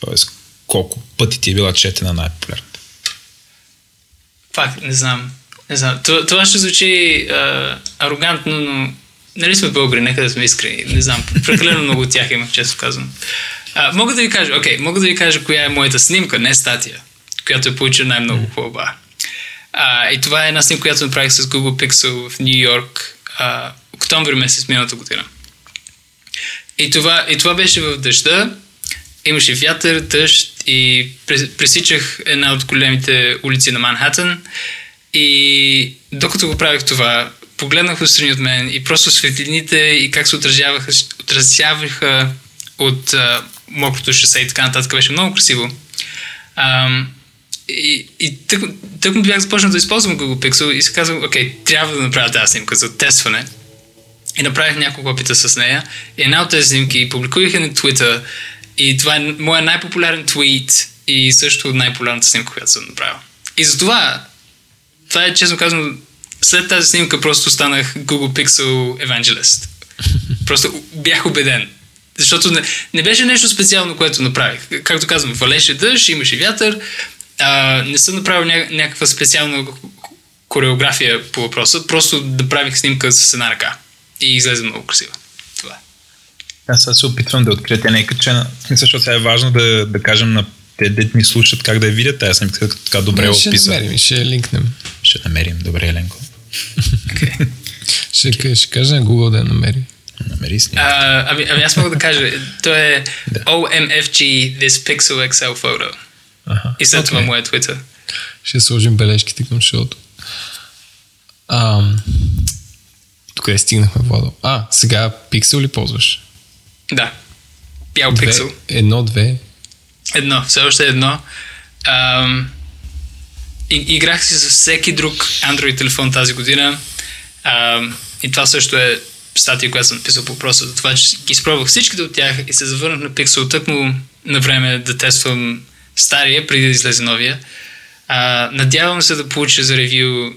Тоест, колко пъти ти е била четена най-популярната. Пак, не знам. Не знам. Това, това ще звучи а, арогантно, но нали сме българи, нека да сме искрени. Не знам. Прекалено много от тях имах, често казвам. А, мога да ви кажа, окей, мога да ви кажа коя е моята снимка, не статия, която е получила най-много хвалба. А, и това е една снимка, която направих с Google Pixel в Нью Йорк а, октомври месец миналата година. И това, и това беше в дъжда, имаше вятър, дъжд и прес- пресичах една от големите улици на Манхатън и докато го правих това, погледнах отстрани от мен и просто светлините и как се отразяваха, отразяваха от а, мокрото шосе и така нататък беше много красиво. Ам, и, и тък, тък бях започнал да използвам Google Pixel и се казвам, окей, трябва да направя тази снимка за тестване. И направих няколко опита с нея. И една от тези снимки публикувах на Twitter. И това е моят най-популярен твит и също най-популярната снимка, която съм направил. И затова, това е честно казано, след тази снимка просто станах Google Pixel Evangelist. Просто бях убеден. Защото не, не беше нещо специално, което направих. Както казвам, валеше дъжд, имаше вятър. А, не съм направил ня, някаква специална хореография по въпроса. Просто да правих снимка с една ръка. И излезе много красиво. Това. е. Аз сега се опитвам да открия тя не е качена. Защото сега е важно да, да кажем на те, де ни слушат как да я видят тази снимка, така добре е ще описа. намерим, ще линкнем. Ще намерим. Добре, Еленко. Ще, ще кажа на Google да я намери. Намери снимка. А, ами, ами аз мога да кажа, то е Да. OMFG This Pixel XL Photo. Аха. И след това Окей. моя Twitter. Ще сложим бележките към шоуто. Ам, Докъде стигнахме, Владо? А, сега пиксел ли ползваш? Да. Бял Две, пиксел. едно, две. Едно, все още едно. Ам, и, играх си с всеки друг Android телефон тази година. Ам, и това също е статия, която съм написал по въпроса за това, че ги изпробвах всичките от тях и се завърнах на Pixel тъкмо на време да тествам стария, преди да излезе новия. А, надявам се да получа за ревю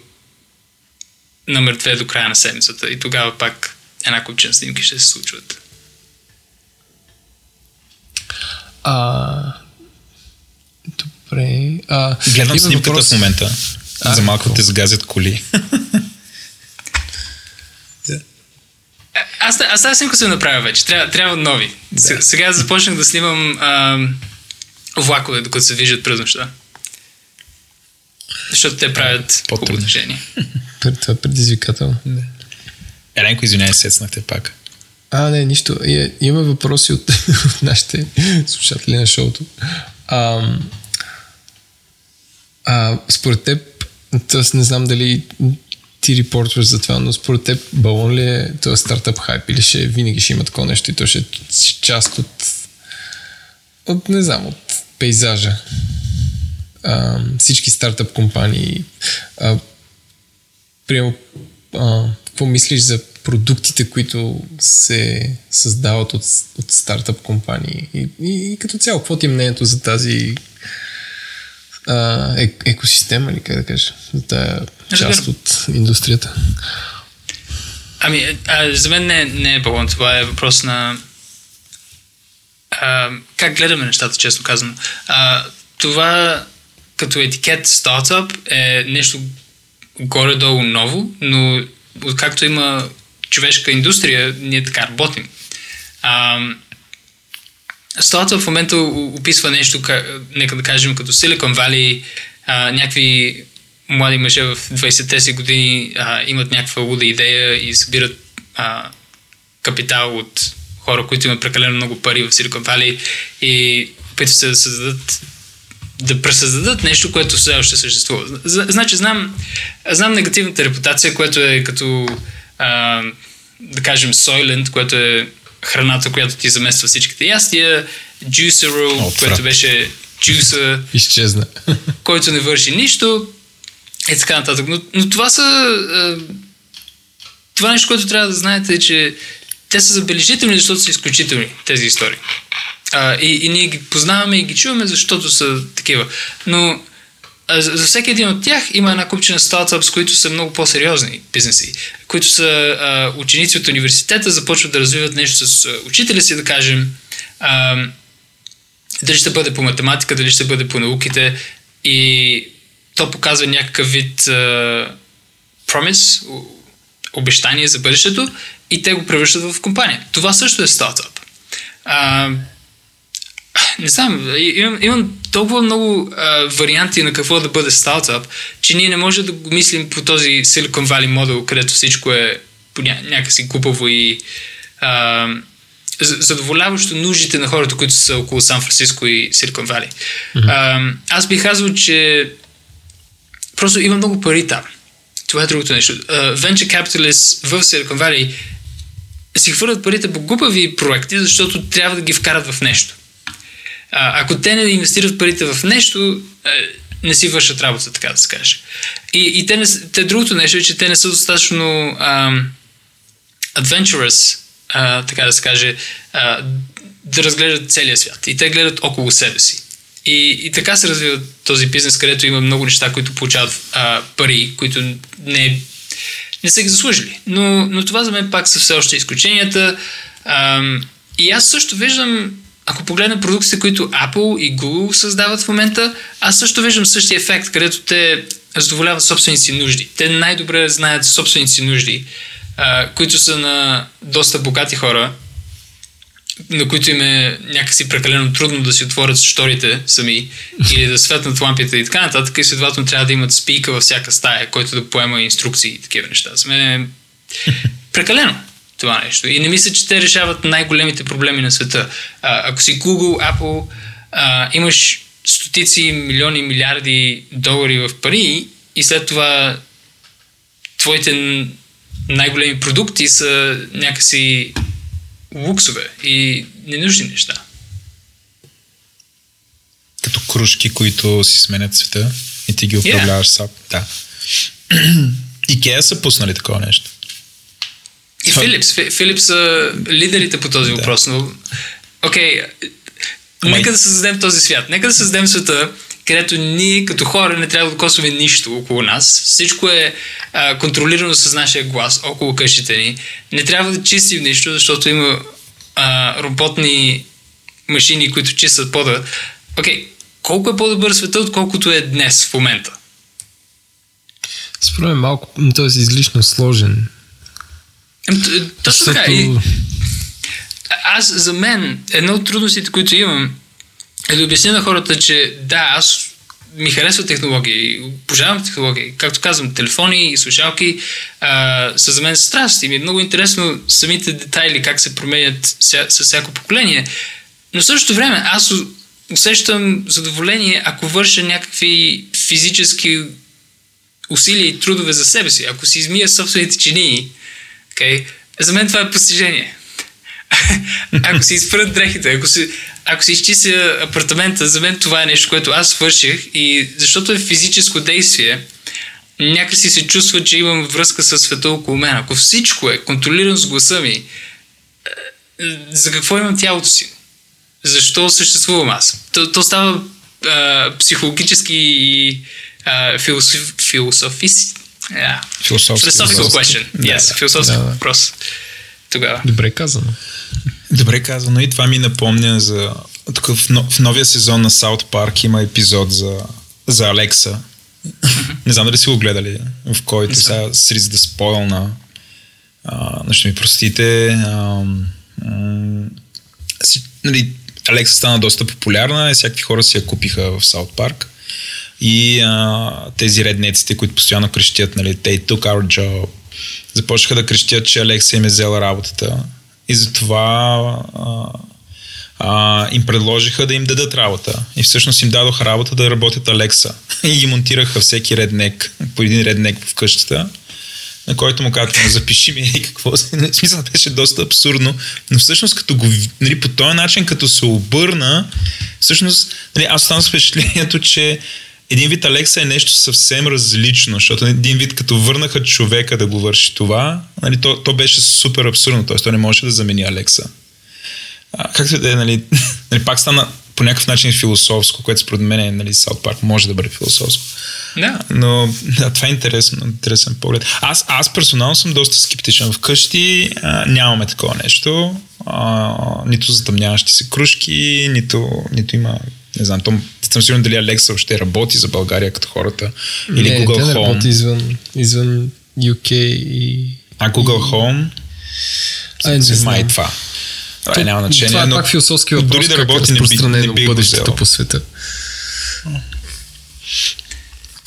номер 2 до края на седмицата и тогава пак една купчина снимки ще се случват. А, добре. А, Гледам снимката въпрос. в момента. А, За малко какво? те сгазят коли. А- Аз, аз тази снимка съм направил вече. Трябва, трябва нови. Да. Сега започнах да снимам а, влакове, докато се виждат през нощта. Защото те правят движение. Това е предизвикателно. Еленко, извиняй, сецнахте пак. А, не, нищо. И, има въпроси от, от нашите слушатели на шоуто. А, а, според теб, т.е. не знам дали ти репортваш за това, но според теб балон ли е този стартъп хайп или ще винаги ще има такова нещо и то ще е част от от, не знам, от пейзажа. А, всички стартъп компании. А, приемо, а, какво мислиш за продуктите, които се създават от, от стартъп компании? И, и, и като цяло, какво ти е мнението за тази а, е, екосистема, или как да кажа, за тази част Разбира. от индустрията? Ами, а, за мен не, не е балон. Това е въпрос на а, как гледаме нещата, честно казано. А, това като етикет стартъп е нещо горе-долу ново, но откакто има човешка индустрия, ние така работим. А, стартъп в момента описва нещо, ка- нека да кажем, като Silicon Valley, а, някакви млади мъже в 20-те си години а, имат някаква луда идея и събират а, капитал от хора, които имат прекалено много пари в Silicon Valley и опитват се да създадат да пресъздадат нещо, което все още съществува. Значи знам, знам негативната репутация, което е като а, да кажем Soylent, което е храната, която ти замества всичките ястия, Отвратно. което беше джуса, Изчезна. който не върши нищо и така нататък. Но, но това са... Това нещо, което трябва да знаете е, че те са забележителни, защото са изключителни, тези истории. А, и, и ние ги познаваме и ги чуваме, защото са такива. Но за, всеки един от тях има една купчина стартъпс, които са много по-сериозни бизнеси, които са а, ученици от университета, започват да развиват нещо с учителя си, да кажем. А, дали ще бъде по математика, дали ще бъде по науките и то показва някакъв вид а, промис, обещание за бъдещето и те го превръщат в компания. Това също е стартъп. А, не знам, имам, имам толкова много а, варианти на какво да бъде стартъп, че ние не можем да го мислим по този Silicon Valley модел, където всичко е по ня- някакси глупаво и а, за- задоволяващо нуждите на хората, които са около Сан Франциско и Силикон Вали. Mm-hmm. А, аз бих казал, че просто има много пари там. Това е другото нещо. Uh, venture capitalists в Silicon Valley си хвърлят парите по глупави проекти, защото трябва да ги вкарат в нещо. А, ако те не инвестират парите в нещо, е, не си вършат работа, така да се каже. И, и те, не, те другото нещо е, че те не са достатъчно ам, adventurous, а, така да се каже, а, да разглеждат целия свят. И те гледат около себе си. И, и така се развива този бизнес, където има много неща, които получават а, пари, които не, не са ги заслужили. Но, но това за мен пак са все още изключенията. Ам, и аз също виждам, ако погледнем продуктите, които Apple и Google създават в момента, аз също виждам същия ефект, където те задоволяват собствените си нужди. Те най-добре знаят собствените си нужди, а, които са на доста богати хора. на които им е някакси прекалено трудно да си отворят шторите сами или да светнат лампите и така нататък, и следователно трябва да имат спика във всяка стая, който да поема инструкции и такива неща. За мен е прекалено това нещо. И не мисля, че те решават най-големите проблеми на света. А, ако си Google, Apple, а, имаш стотици милиони, милиарди долари в пари и след това твоите най-големи продукти са някакси луксове и ненужни неща. Като кружки, които си сменят цвета и ти ги управляваш yeah. сам. Да. Икея са пуснали такова нещо. И Филипс. Филипс са лидерите по този да. въпрос, но окей, okay, нека да създадем този свят. Нека да създадем света, където ние като хора не трябва да докосваме нищо около нас. Всичко е а, контролирано с нашия глас около къщите ни. Не трябва да чистим нищо, защото има а, роботни машини, които чистят пода. Окей, okay, колко е по-добър света, отколкото е днес в момента? Според мен малко, т.е. излишно сложен. Точно така. И, аз, за мен, една от трудностите, които имам, е да обясня на хората, че да, аз ми харесва технологии, обожавам технологии. Както казвам, телефони и слушалки а, са за мен страст и ми е много интересно самите детайли, как се променят с всяко поколение. Но в същото време аз усещам задоволение, ако върша някакви физически усилия и трудове за себе си. Ако си измия собствените чинии, okay, за мен това е постижение. ако си изпрат дрехите, ако си, ако си изчистя апартамента, за мен това е нещо, което аз свърших и защото е физическо действие, някакси се чувства, че имам връзка с света около мен. Ако всичко е контролирано с гласа ми, е, за какво имам тялото си? Защо съществувам аз? То, то става а, психологически и а, философ, философиси. Yeah. Философски question. Yes, философски да, въпрос. Тогава. Добре казано. Добре казано и това ми напомня за... Тук в, в новия сезон на Саут Парк има епизод за, за Алекса. Не знам дали си го гледали, в който сега с риск да спойлна. А, ще ми простите. А, м- си, нали, Алекса стана доста популярна и всякакви хора си я купиха в Саут Парк. И а, тези реднеците, които постоянно крещят, нали, they took our job, започнаха да крещят, че Алекса им е взела работата и затова а, а, им предложиха да им дадат работа. И всъщност им дадоха работа да работят Алекса. И ги монтираха всеки реднек, по един реднек в къщата, на който му казват, запиши ми и какво. Смисъл беше доста абсурдно, но всъщност като го, нали, по този начин, като се обърна, всъщност нали, аз останах с впечатлението, че един вид Алекса е нещо съвсем различно, защото един вид като върнаха човека да го върши това, нали, то, то беше супер абсурдно, т.е. той не можеше да замени Алекса. А, както да е, нали, нали, пак стана по някакъв начин философско, което според мен е, нали, Саут Парк може да бъде философско. Да. Но да, това е интересно, интересен поглед. Аз, аз персонално съм доста скептичен. Вкъщи а, нямаме такова нещо. А, нито затъмняващи се кружки, нито, нито има не знам, то, съм сигурен дали Alexa още работи за България като хората. Или не, Google те Home. работи извън, извън UK и... А Google и... Home? А, не знам. Май това. Това, няма значение. Това е но, пак философски въпрос, дори да работи, как е не би, не бъдещето по света.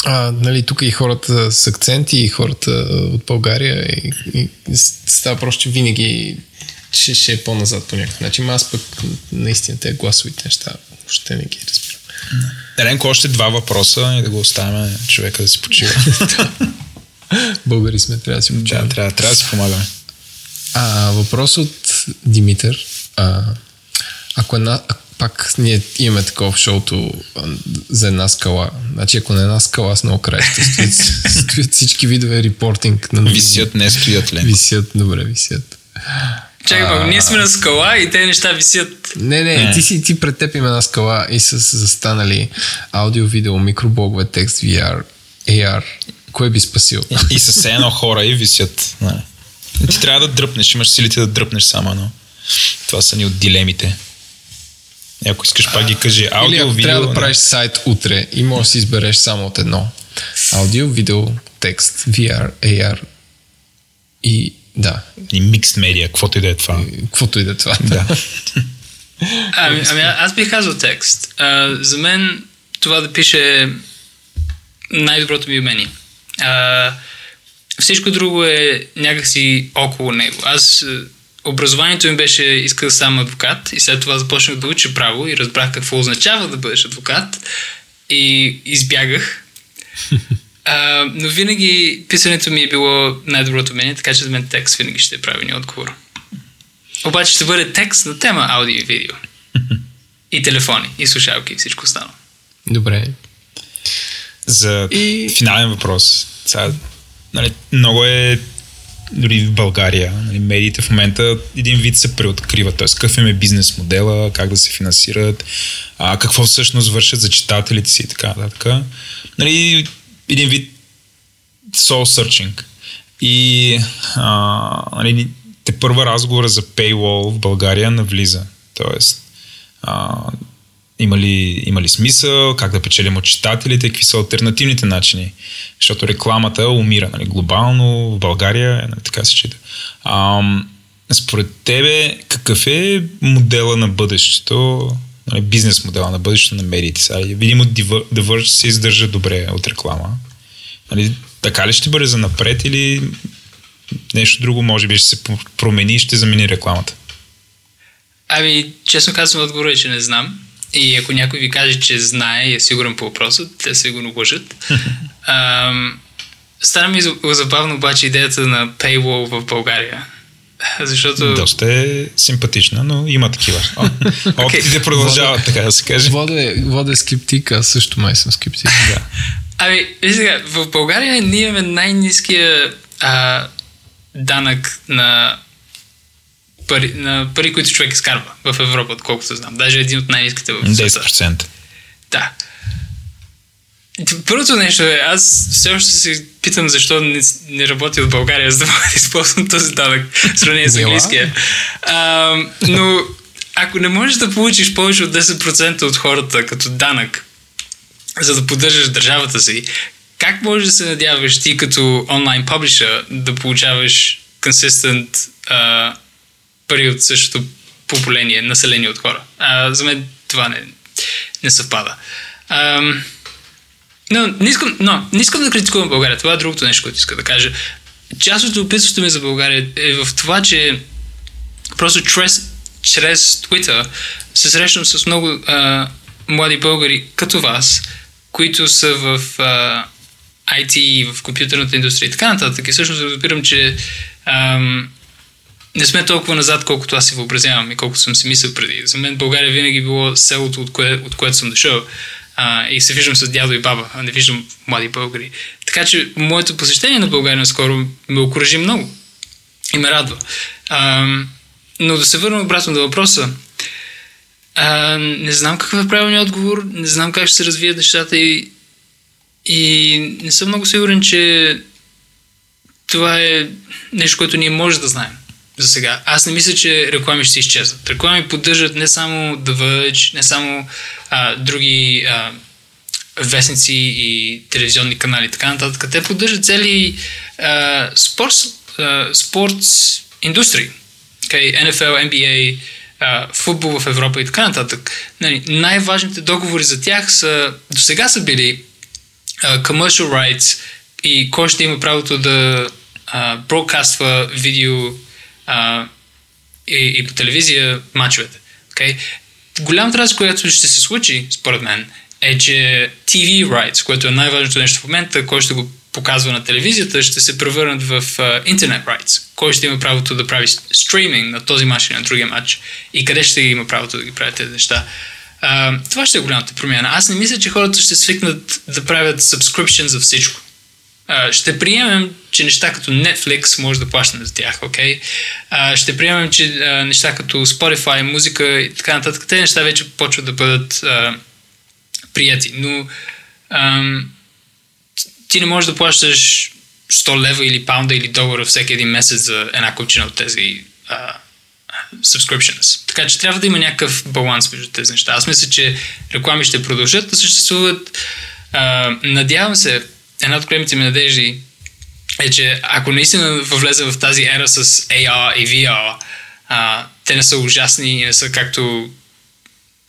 А, нали, тук и хората с акценти, и хората от България, и, и, и става просто, че винаги ще, ще е по-назад по някакъв начин. Аз пък наистина те гласовите неща въобще не ги разбирам. Еленко, още два въпроса и да го оставяме човека да си почива. Българи сме, трябва да си почиваме. Да, трябва, трябва да си помагаме. А, въпрос от Димитър. А, ако една, пак ние имаме такова в шоуто за една скала. Значи ако на една скала с много краища стоят, стоят всички видове репортинг. На висят, не стоят ли? Висят, добре, висят. Чакай, а... ние сме на скала и те неща висят. Не, не, не. ти си ти пред теб има на скала и са застанали аудио, видео, микроблогове, текст, VR, AR. Кое би спасил? И, и с едно хора и висят. Не. Ти трябва да дръпнеш, имаш силите да дръпнеш само, но това са ни от дилемите. И ако искаш пак ги кажи. Аудио, Или ако видео, трябва да правиш сайт утре и можеш да си избереш само от едно. Аудио, видео, текст, VR, AR и Да. И микс медиа, каквото и да е това. Каквото и да е това. Да. Ами, ами аз бих казал текст. А, за мен това да пише най-доброто ми умение. А, всичко друго е някакси около него. Аз образованието ми беше исках сам адвокат и след това започнах да уча право и разбрах какво означава да бъдеш адвокат и избягах. А, но винаги писането ми е било най-доброто умение, така че за мен текст винаги ще е правилният отговор. Обаче ще бъде текст на тема аудио и видео. И телефони, и слушалки, и всичко останало. Добре. За И- финален въпрос. Сега, нали, много е дори в България. Нали, медиите в момента един вид се преоткриват. Т.е. какъв им е бизнес модела, как да се финансират, а, какво всъщност вършат за читателите си и така нататък. Нали, един вид soul searching. И а, нали, те първа разговора за paywall в България навлиза. Тоест, а, има ли, има ли смисъл, как да печелим от читателите, какви са альтернативните начини. Защото рекламата умира нали, глобално, в България, нали, така се чита. Ам, според тебе, какъв е модела на бъдещето, нали, бизнес модела на бъдещето на медиите? Сега, видимо, The Verge се издържа добре от реклама. Нали, така ли ще бъде за напред или нещо друго може би ще се промени и ще замени рекламата? Ами, честно казвам, отговорът е, че не знам. И ако някой ви каже, че знае и е сигурен по въпроса, те сигурно лъжат. Ам, стана ми за- забавно обаче идеята на paywall в България. Защото... Доста е симпатична, но има такива. Опитите продължават, така да се каже. Вода е, вода е скептик, аз също май съм скептик. Да. Ами, сега, в България ние имаме най-низкия а, данък на пари, на пари, които човек изкарва в Европа, отколкото знам. Даже един от най-низките в света. 10%. Да. Първото нещо е, аз все още се питам защо не, не работя в България, за да мога да използвам този данък в сравнение с английския. А, но ако не можеш да получиш повече от 10% от хората като данък, за да поддържаш държавата си, как можеш да се надяваш ти като онлайн публишър да получаваш консистент а, пари от същото поколение, население от хора? А, за мен това не, не съвпада. Ам, но не, искам, но не искам да критикувам България. Това е другото нещо, което иска да кажа. Част от опитството ми за България е в това, че просто чрез, чрез Twitter се срещам с много а, млади българи като вас, които са в а, IT, в компютърната индустрия и така нататък. И всъщност разбирам, че ам, не сме толкова назад, колкото аз си въобразявам и колкото съм си мислил преди. За мен България винаги било селото, от, кое, от което съм дошъл. А, и се виждам с дядо и баба, а не виждам млади българи. Така че моето посещение на България наскоро ме окоръжи много и ме радва. А, но да се върна обратно до въпроса. А, не знам какъв е правилният отговор, не знам как ще се развият нещата и, и не съм много сигурен, че това е нещо, което ние може да знаем за сега. Аз не мисля, че реклами ще изчезнат. Реклами поддържат не само The Verge, не само а, други а, вестници и телевизионни канали, така нататък. Те поддържат цели а, спортс индустрии. Okay? NFL, NBA, а, футбол в Европа и така нататък. Нали, най-важните договори за тях са, до сега са били а, commercial rights и кой ще има правото да а, бродкаства видео а, и, и по телевизия мачовете. Okay? Голямата разлика, която ще се случи, според мен, е, че TV rights, което е най-важното нещо в момента, кой ще го показва на телевизията, ще се превърнат в uh, интернет rights. Кой ще има правото да прави стриминг на този матч или на другия матч и къде ще има правото да ги прави тези неща. Uh, това ще е голямата промяна. Аз не мисля, че хората ще свикнат да правят subscription за всичко. Ще приемем, че неща като Netflix може да плащаме за тях, окей? Okay? Ще приемем, че uh, неща като Spotify, музика и така нататък, те неща вече почват да бъдат uh, прияти. Но uh, ти не можеш да плащаш 100 лева или паунда или долара всеки един месец за една купчина от тези uh, subscriptions. Така че трябва да има някакъв баланс между тези неща. Аз мисля, че реклами ще продължат да съществуват. Uh, надявам се, една от големите ми надежди е, че ако наистина влезе в тази ера с AR и VR, а, те не са ужасни и не са както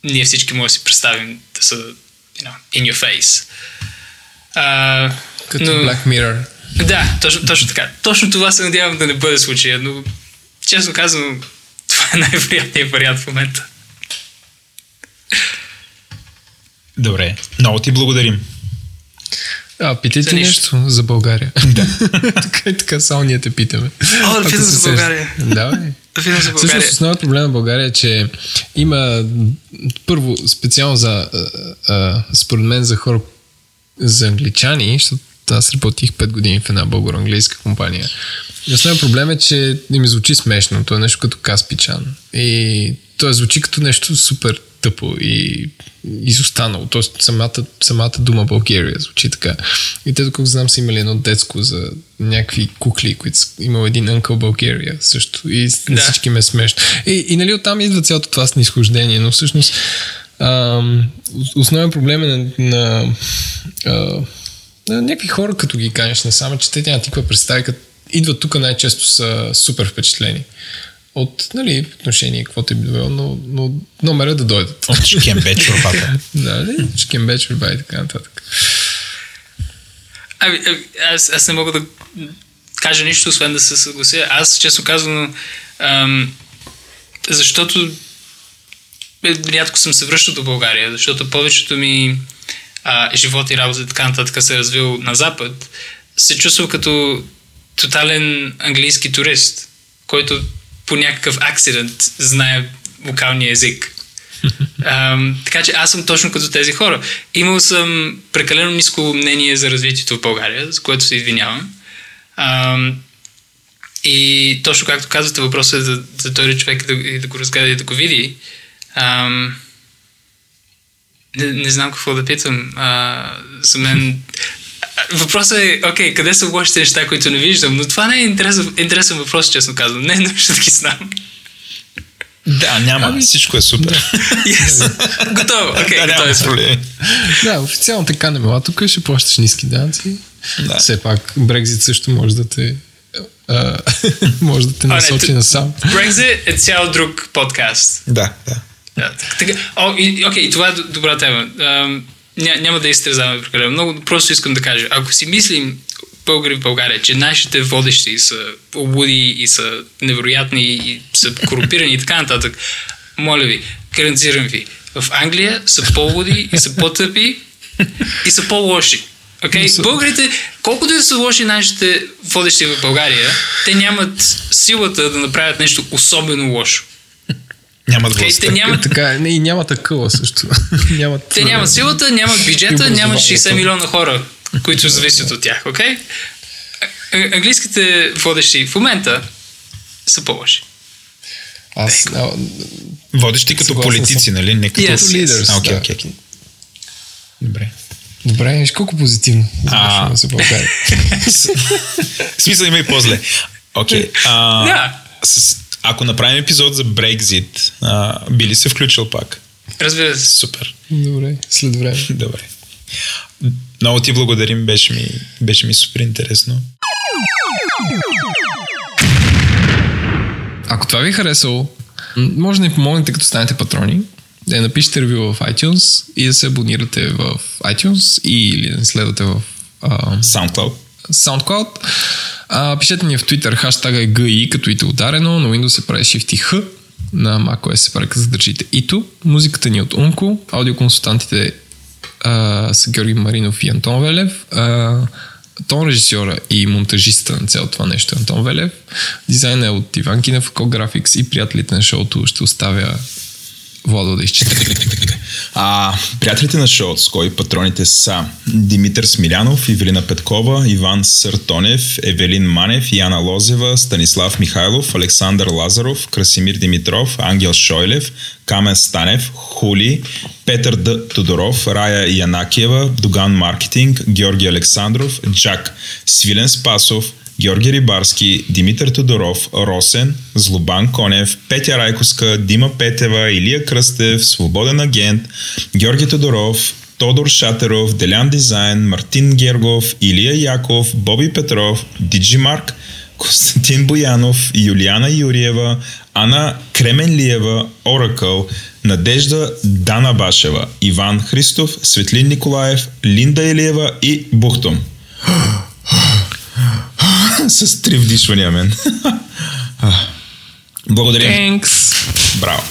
ние всички може да си представим да са you know, in your face. А, Като но, Black Mirror. Да, точно, точно така. Точно това се надявам да не бъде случая, но честно казвам, това е най-приятният вариант в момента. Добре. Много ти благодарим. А, питайте За нищо. нещо за България. Да. така и така, само ние те питаме. О, да питам за сещаш. България. Да, бе. Всъщност основният проблем на България е, че има първо специално за а, а, според мен за хора за англичани, защото аз работих 5 години в една българо-английска компания. И основният проблем е, че не ми звучи смешно. То е нещо като Каспичан. И то звучи като нещо супер тъпо и изостанало. Тоест самата, самата дума България звучи така. И те, доколко знам, са имали едно детско за някакви кукли, които са имал един Uncle България също. И Да. всички ме е смешно. И, и нали оттам идва цялото това снисхождение, но всъщност ам, основен проблем е на, на, а, на някакви хора, като ги канеш насам, че те нямат никаква представа, като идват тук най-често са супер впечатлени от нали, отношение, каквото е било, но, но номера да дойдат. От Шкембе чорбата. да, нали? Шкембе, чорба и така нататък. Ами, ами, аз, аз не мога да кажа нищо, освен да се съглася. Аз, честно казвам, ам, защото е, рядко съм се връщал до България, защото повечето ми а, живот и работа и така нататък се е развил на Запад, се чувствам като тотален английски турист, който по някакъв акцидент знае локалния език. Ам, така че аз съм точно като тези хора. Имал съм прекалено ниско мнение за развитието в България, за което се извинявам. Ам, и точно както казвате, въпросът е да, да дойде човек да, и да го разгледа и да го види. Ам, не, не знам какво да питам. А, за мен... Въпросът е, окей, къде са лошите неща, които не виждам, но това не е интересен, интересен въпрос, честно казвам. Не е нужно да ги знам. Да, няма. Всичко е супер. Yes. Готово. Окей, Да, готово проблеми. Да, официално така не мога. Тук ще плащаш ниски данъци. Да. Все пак Брекзит също може да те а, може да те насочи ту- насам. Brexit е цял друг подкаст. Да, да. Да, така, о, и, окей, това е добра тема. Ня, няма да изтрезаваме прекалено много, просто искам да кажа, ако си мислим българи в България, че нашите водещи са луди и са невероятни и са корумпирани и така нататък, моля ви, гарантирам ви, в Англия са по-луди и са по-тъпи и са по-лоши. Okay? Са- Българите, колкото и да са лоши нашите водещи в България, те нямат силата да направят нещо особено лошо. Нямат Okay? властта. Те нямат Така, не, и няма такъва също. нямат, те нямат силата, нямат бюджета, нямат образованието. 60 милиона хора, които зависят от тях, окей? Okay? Английските водещи в момента са по-лоши. Аз, а, Водещи като политици, съм. нали? Не като Yes, лидерс. А, да. окей, окей. Добре. Добре, виж колко позитивно А. завършваме за България. Смисъл има и по-зле. Окей. а, Да. с- Ако направим епизод за Брекзит, а, би ли се включил пак? Разбира се. Супер. Добре, след време. Добре. Много ти благодарим, беше ми, беше ми супер интересно. Ако това ви е харесало, може да ни помогнете като станете патрони, да я напишете ревю в iTunes и да се абонирате в iTunes и, или да следвате в а, SoundCloud. SoundCloud. А, пишете ни в Twitter, хаштага е GI, като ите ударено, на Windows се прави Shift и H, на macOS се прави като задържите ито. Музиката ни е от Унко, аудиоконсултантите а, са Георги Маринов и Антон Велев. А, тон режисьора и монтажиста на цялото това нещо е Антон Велев. Дизайнът е от Иван Кинев, Graphics и приятелите на шоуто ще оставя Владо да изчита. А, приятелите на шоуто, с кои патроните са Димитър Смилянов, Ивелина Петкова, Иван Съртонев, Евелин Манев, Яна Лозева, Станислав Михайлов, Александър Лазаров, Красимир Димитров, Ангел Шойлев, Камен Станев, Хули, Петър Д. Тодоров, Рая Янакиева, Доган Маркетинг, Георги Александров, Джак, Свилен Спасов, Георги Рибарски, Димитър Тодоров, Росен, Злобан Конев, Петя Райковска, Дима Петева, Илия Кръстев, Свободен агент, Георги Тодоров, Тодор Шатеров, Делян Дизайн, Мартин Гергов, Илия Яков, Боби Петров, Диджи Марк, Константин Боянов, Юлиана Юриева, Ана Кременлиева, Оракъл, Надежда Дана Башева, Иван Христов, Светлин Николаев, Линда Елиева и Бухтом. С три вдишвания, мен. Благодаря. Thanks. Браво.